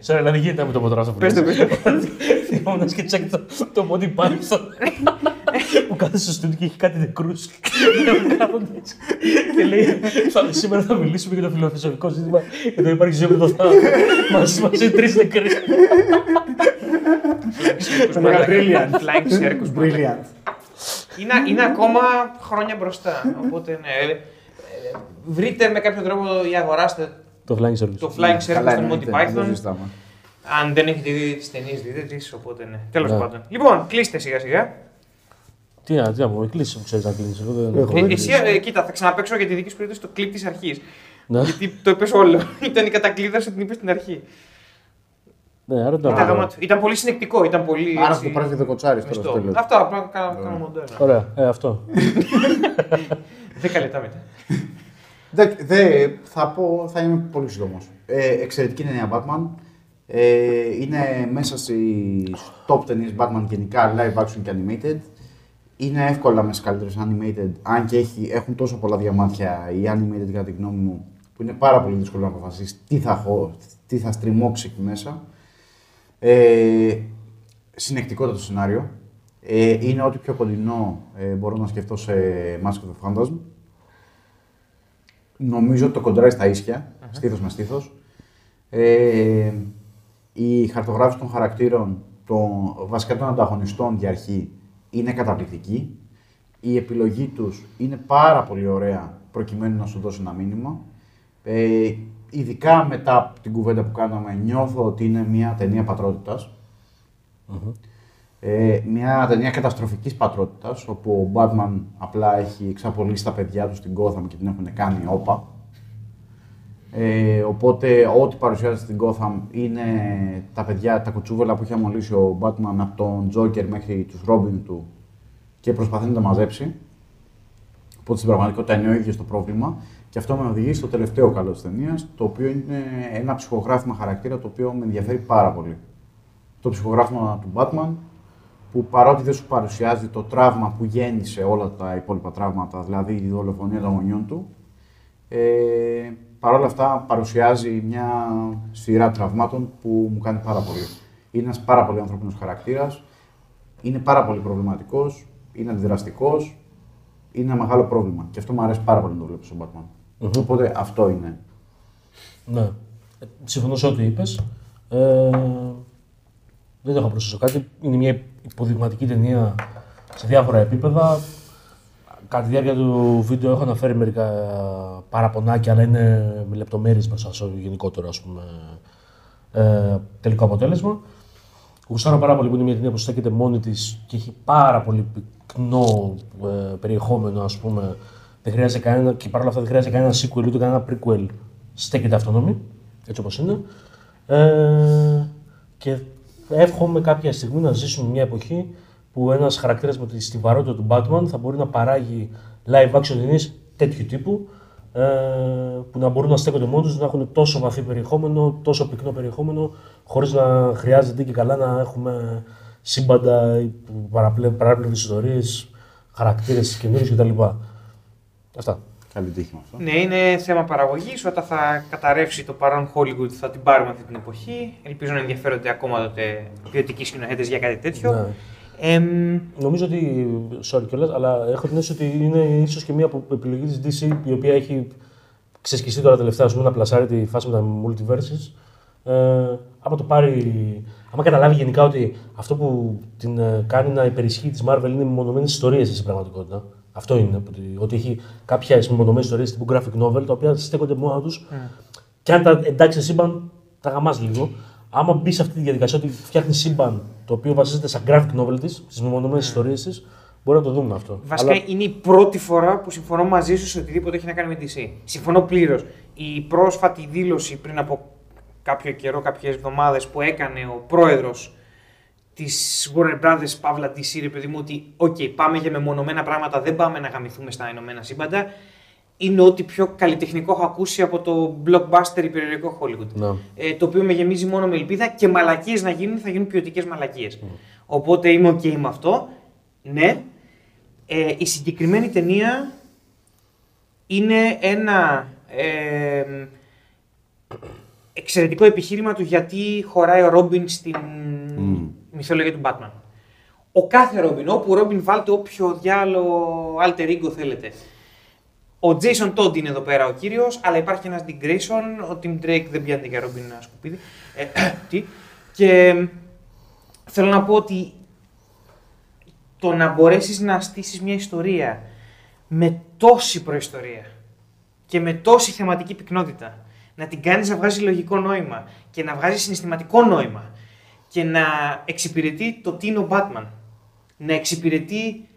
Sorry, δηλαδή γίνεται με το μοτρό αυτό που Πες το, λες. πες το. Θυμόμουν σκετσάκι το, το Monty Python που κάθεται στο στούντιο και έχει κάτι νεκρούς και λέει θα, σήμερα θα μιλήσουμε για το φιλοσοφικό ζήτημα εδώ υπάρχει ζωή που το θάνατο μας, μας είναι τρεις νεκροί Έλεγα brilliant. Flying Circus. Brilliant. Είναι, είναι ακόμα χρόνια μπροστά. Οπότε ναι. Ε, ε, βρείτε με κάποιο τρόπο ή αγοράστε το flying service το Flying Circus Καλά, του Monty εννοείται, δεν το Python. συζητάμε. Αν δεν έχετε δει τις ταινίες, δείτε τις. Οπότε ναι. Τέλος Ναι. πάντων. Λοιπόν, κλείστε σιγά σιγά. τι να, τι να πω, κλείσει που ξέρεις να κλείνεις εγώ δεν... Έχω. Ε, δεν εσύ, ε, κοίτα, θα ξαναπέξω για τη δική σου περίπτωση το κλειπ της αρχής. Ναι. Γιατί το είπες όλο. Ήταν η κατακλείδα την είπες στην αρχή. ναι, άρα Ήταν, το γαμάτο. ήταν πολύ συνεκτικό, ήταν πολύ. Άρα έτσι, θα το πάρεις και το κοτσάρις τώρα στο μεστό. τέλος. Αυτό, απλά κάνω, κάνω μοντέρνα. Ωραία, ε, αυτό. Δέκα λεπτά μετά. Δε, δε, θα πω, θα είμαι πολύ σύντομος. Ε, εξαιρετική είναι η Batman. Ε, είναι μέσα στις top ταινίες Batman γενικά, live action και animated. Είναι εύκολα με τι καλύτερες animated, αν και έχει, έχουν τόσο πολλά διαμάτια οι animated κατά τη γνώμη μου, που είναι πάρα πολύ δύσκολο να αποφασίσεις τι θα, έχω, τι θα στριμώξεις εκεί μέσα. Ε, συνεκτικότατο σενάριο. Ε, είναι ό,τι πιο κοντινό ε, μπορώ να σκεφτώ σε Mask of the Phantasm. Νομίζω ότι το κοντράει στα ίσια, στήθος με στήθος. Ε, η χαρτογράφηση των χαρακτήρων, των, βασικά των ανταγωνιστών για αρχή, είναι καταπληκτική. Η επιλογή τους είναι πάρα πολύ ωραία προκειμένου να σου δώσει ένα μήνυμα. Ε, ειδικά μετά από την κουβέντα που κάναμε, νιώθω ότι είναι μια ταινία πατρότητας. Ε, μια ταινία καταστροφικής πατρότητας, όπου ο Batman απλά έχει εξαπολύσει τα παιδιά του στην Gotham και την έχουν κάνει όπα. Ε, οπότε ό,τι παρουσιάζεται στην Gotham είναι τα παιδιά, τα κουτσούβελα που έχει αμολύσει ο Batman από τον Joker μέχρι τους Robin του και προσπαθεί να τα μαζέψει. Οπότε στην πραγματικότητα είναι ο ίδιος το πρόβλημα. Και αυτό με οδηγεί στο τελευταίο καλό της ταινίας, το οποίο είναι ένα ψυχογράφημα χαρακτήρα το οποίο με ενδιαφέρει πάρα πολύ. Το ψυχογράφημα του Batman, που παρότι δεν σου παρουσιάζει το τραύμα που γέννησε όλα τα υπόλοιπα τραύματα, δηλαδή η δολοφονία των γονιών του, ε, παρόλα αυτά παρουσιάζει μια σειρά τραυμάτων που μου κάνει πάρα πολύ. Είναι ένας πάρα πολύ ανθρώπινος χαρακτήρας, είναι πάρα πολύ προβληματικός, είναι αντιδραστικός, είναι ένα μεγάλο πρόβλημα. Και αυτό μου αρέσει πάρα πολύ να το βλέπω στον Batman. Οπότε αυτό είναι. Ναι. Ε, Συμφωνώ σε ό,τι είπες. Ε, δεν έχω να προσθέσω κάτι. Είναι μια υποδειγματική ταινία σε διάφορα επίπεδα. Κατά τη διάρκεια του βίντεο έχω αναφέρει μερικά παραπονάκια, αλλά είναι με λεπτομέρειες μπροστά στο γενικότερο ας πούμε, ε, τελικό αποτέλεσμα. Γουστάρω πάρα πολύ που είναι μια ταινία που στέκεται μόνη της και έχει πάρα πολύ πυκνό ε, περιεχόμενο, ας πούμε. Δεν χρειάζεται κανένα, και παρόλα αυτά δεν χρειάζεται κανένα sequel ούτε κανένα prequel. Στέκεται αυτόνομη, έτσι όπως είναι. Ε, και εύχομαι κάποια στιγμή να ζήσουμε μια εποχή που ένας χαρακτήρας με τη στιβαρότητα του Batman θα μπορεί να παράγει live action ταινίες τέτοιου τύπου ε, που να μπορούν να στέκονται μόνοι τους, να έχουν τόσο βαθύ περιεχόμενο, τόσο πυκνό περιεχόμενο, χωρίς να χρειάζεται και καλά να έχουμε σύμπαντα, παράπλευρες ιστορίες, χαρακτήρες καινούριους κτλ. Αυτά. Καλή τύχη με αυτό. Ναι, είναι θέμα παραγωγής. Όταν θα καταρρεύσει το παρόν Hollywood θα την πάρουμε αυτή την εποχή. Ελπίζω να ενδιαφέρονται ακόμα τότε ποιοτικοί σκηνοθέτες για κάτι τέτοιο. Ναι. Εμ, Νομίζω ότι. Sorry κιόλας, αλλά έχω την αίσθηση ότι είναι ίσως και μία από επιλογή της DC η οποία έχει ξεσκιστεί τώρα τελευταία ας πούμε, να πλασάρει τη φάση με τα multiverses. Ε, άμα το πάρει. Άμα καταλάβει γενικά ότι αυτό που την ε, κάνει να υπερισχύει της Marvel είναι μονομένε ιστορίες στην πραγματικότητα. Αυτό είναι. Ότι, ότι έχει κάποιε μονομένε ιστορίες τύπου graphic novel τα οποία στέκονται μόνα τους και αν τα εντάξει σε σύμπαν, τα γαμάς λίγο. Άμα μπει σε αυτή τη διαδικασία ότι φτιάχνεις σύμπαν το οποίο βασίζεται στα graphic novel της, στις μεμονωμένες ιστορίες της, μπορεί να το δούμε αυτό. Βασικά είναι η πρώτη φορά που συμφωνώ μαζί σου σε οτιδήποτε έχει να κάνει με DC. Συμφωνώ πλήρως. Η πρόσφατη δήλωση πριν από κάποιο καιρό, κάποιες εβδομάδες που έκανε ο πρόεδρος της Warner Brothers παύλα DC, ρε παιδί μου, ότι οκ, πάμε για μεμονωμένα πράγματα, δεν πάμε να γαμηθούμε στα ηνωμένα σύμπαντα. Είναι ό,τι πιο καλλιτεχνικό έχω ακούσει από το blockbuster υπερηρωτικό Hollywood. Ναι. Ε, το οποίο με γεμίζει μόνο με ελπίδα και μαλακίες να γίνουν, θα γίνουν ποιοτικές μαλακίες. Οπότε είμαι οκ με αυτό. Ναι. Ε, η συγκεκριμένη ταινία είναι ένα ε, εξαιρετικό επιχείρημα του γιατί χωράει ο Ρόμπιν στην μυθολογία του Batman. Ο κάθε Ρόμπιν, όπου Ρόμπιν βάλτε όποιο διάλο alter ego θέλετε. Ο Jason Todd είναι εδώ πέρα ο κύριος, αλλά υπάρχει ένας Dick Grayson. Ο Tim Drake δεν πιάνει για Ρόμπιν ένα σκουπίδι. Ε, τι. Και θέλω να πω ότι το να μπορέσεις να στήσεις μια ιστορία με τόση προϊστορία και με τόση θεματική πυκνότητα, να την κάνεις να βγάζει λογικό νόημα και να βγάζει συναισθηματικό νόημα και να εξυπηρετεί το τι είναι ο Batman, να εξυπηρετεί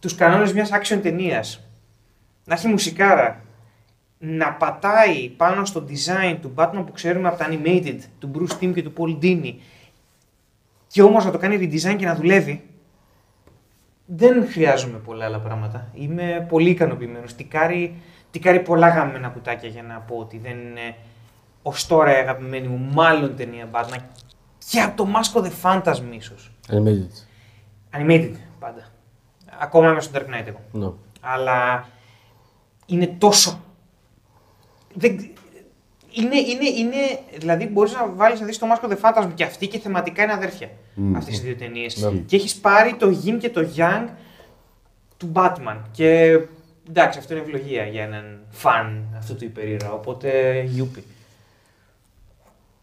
τους κανόνες μιας action ταινίας, να έχει μουσικάρα, να πατάει πάνω στο design του Batman που ξέρουμε από τα animated, του Bruce Timm και του Paul Dini. Και όμως να το κάνει redesign και να δουλεύει, δεν χρειάζομαι πολλά άλλα πράγματα. Είμαι πολύ ικανοποιημένος. Τικάρει, τικάρει πολλά γαμμένα κουτάκια για να πω ότι δεν είναι ως τώρα η αγαπημένη μου, μάλλον ταινία Batman. Και από το Mask of the Phantasm ίσως. Animated. Animated πάντα. Ακόμα είμαι στο Dark Knight εγώ. Ναι. Αλλά είναι τόσο. Δεν... Είναι, είναι, είναι, δηλαδή μπορείς να βάλεις να δεις το Mask of the Phantasm και αυτή και θεματικά είναι αδέρφια. Μμμ. Αυτές οι δύο ταινίες. Ναι. Και έχεις πάρει το Yin και το Yang του Batman. Και εντάξει, αυτό είναι ευλογία για έναν φαν αυτού του υπερήρωα. Οπότε γιούπι.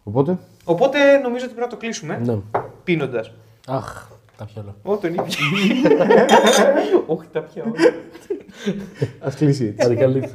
Οπότε, Οπότε νομίζω ότι πρέπει να το κλείσουμε ναι. πίνοντας. Αχ, τα πιόλα. Ω, τον ήπια. Όχι, τα πια. ας κλείσει έτσι. Καλή καλή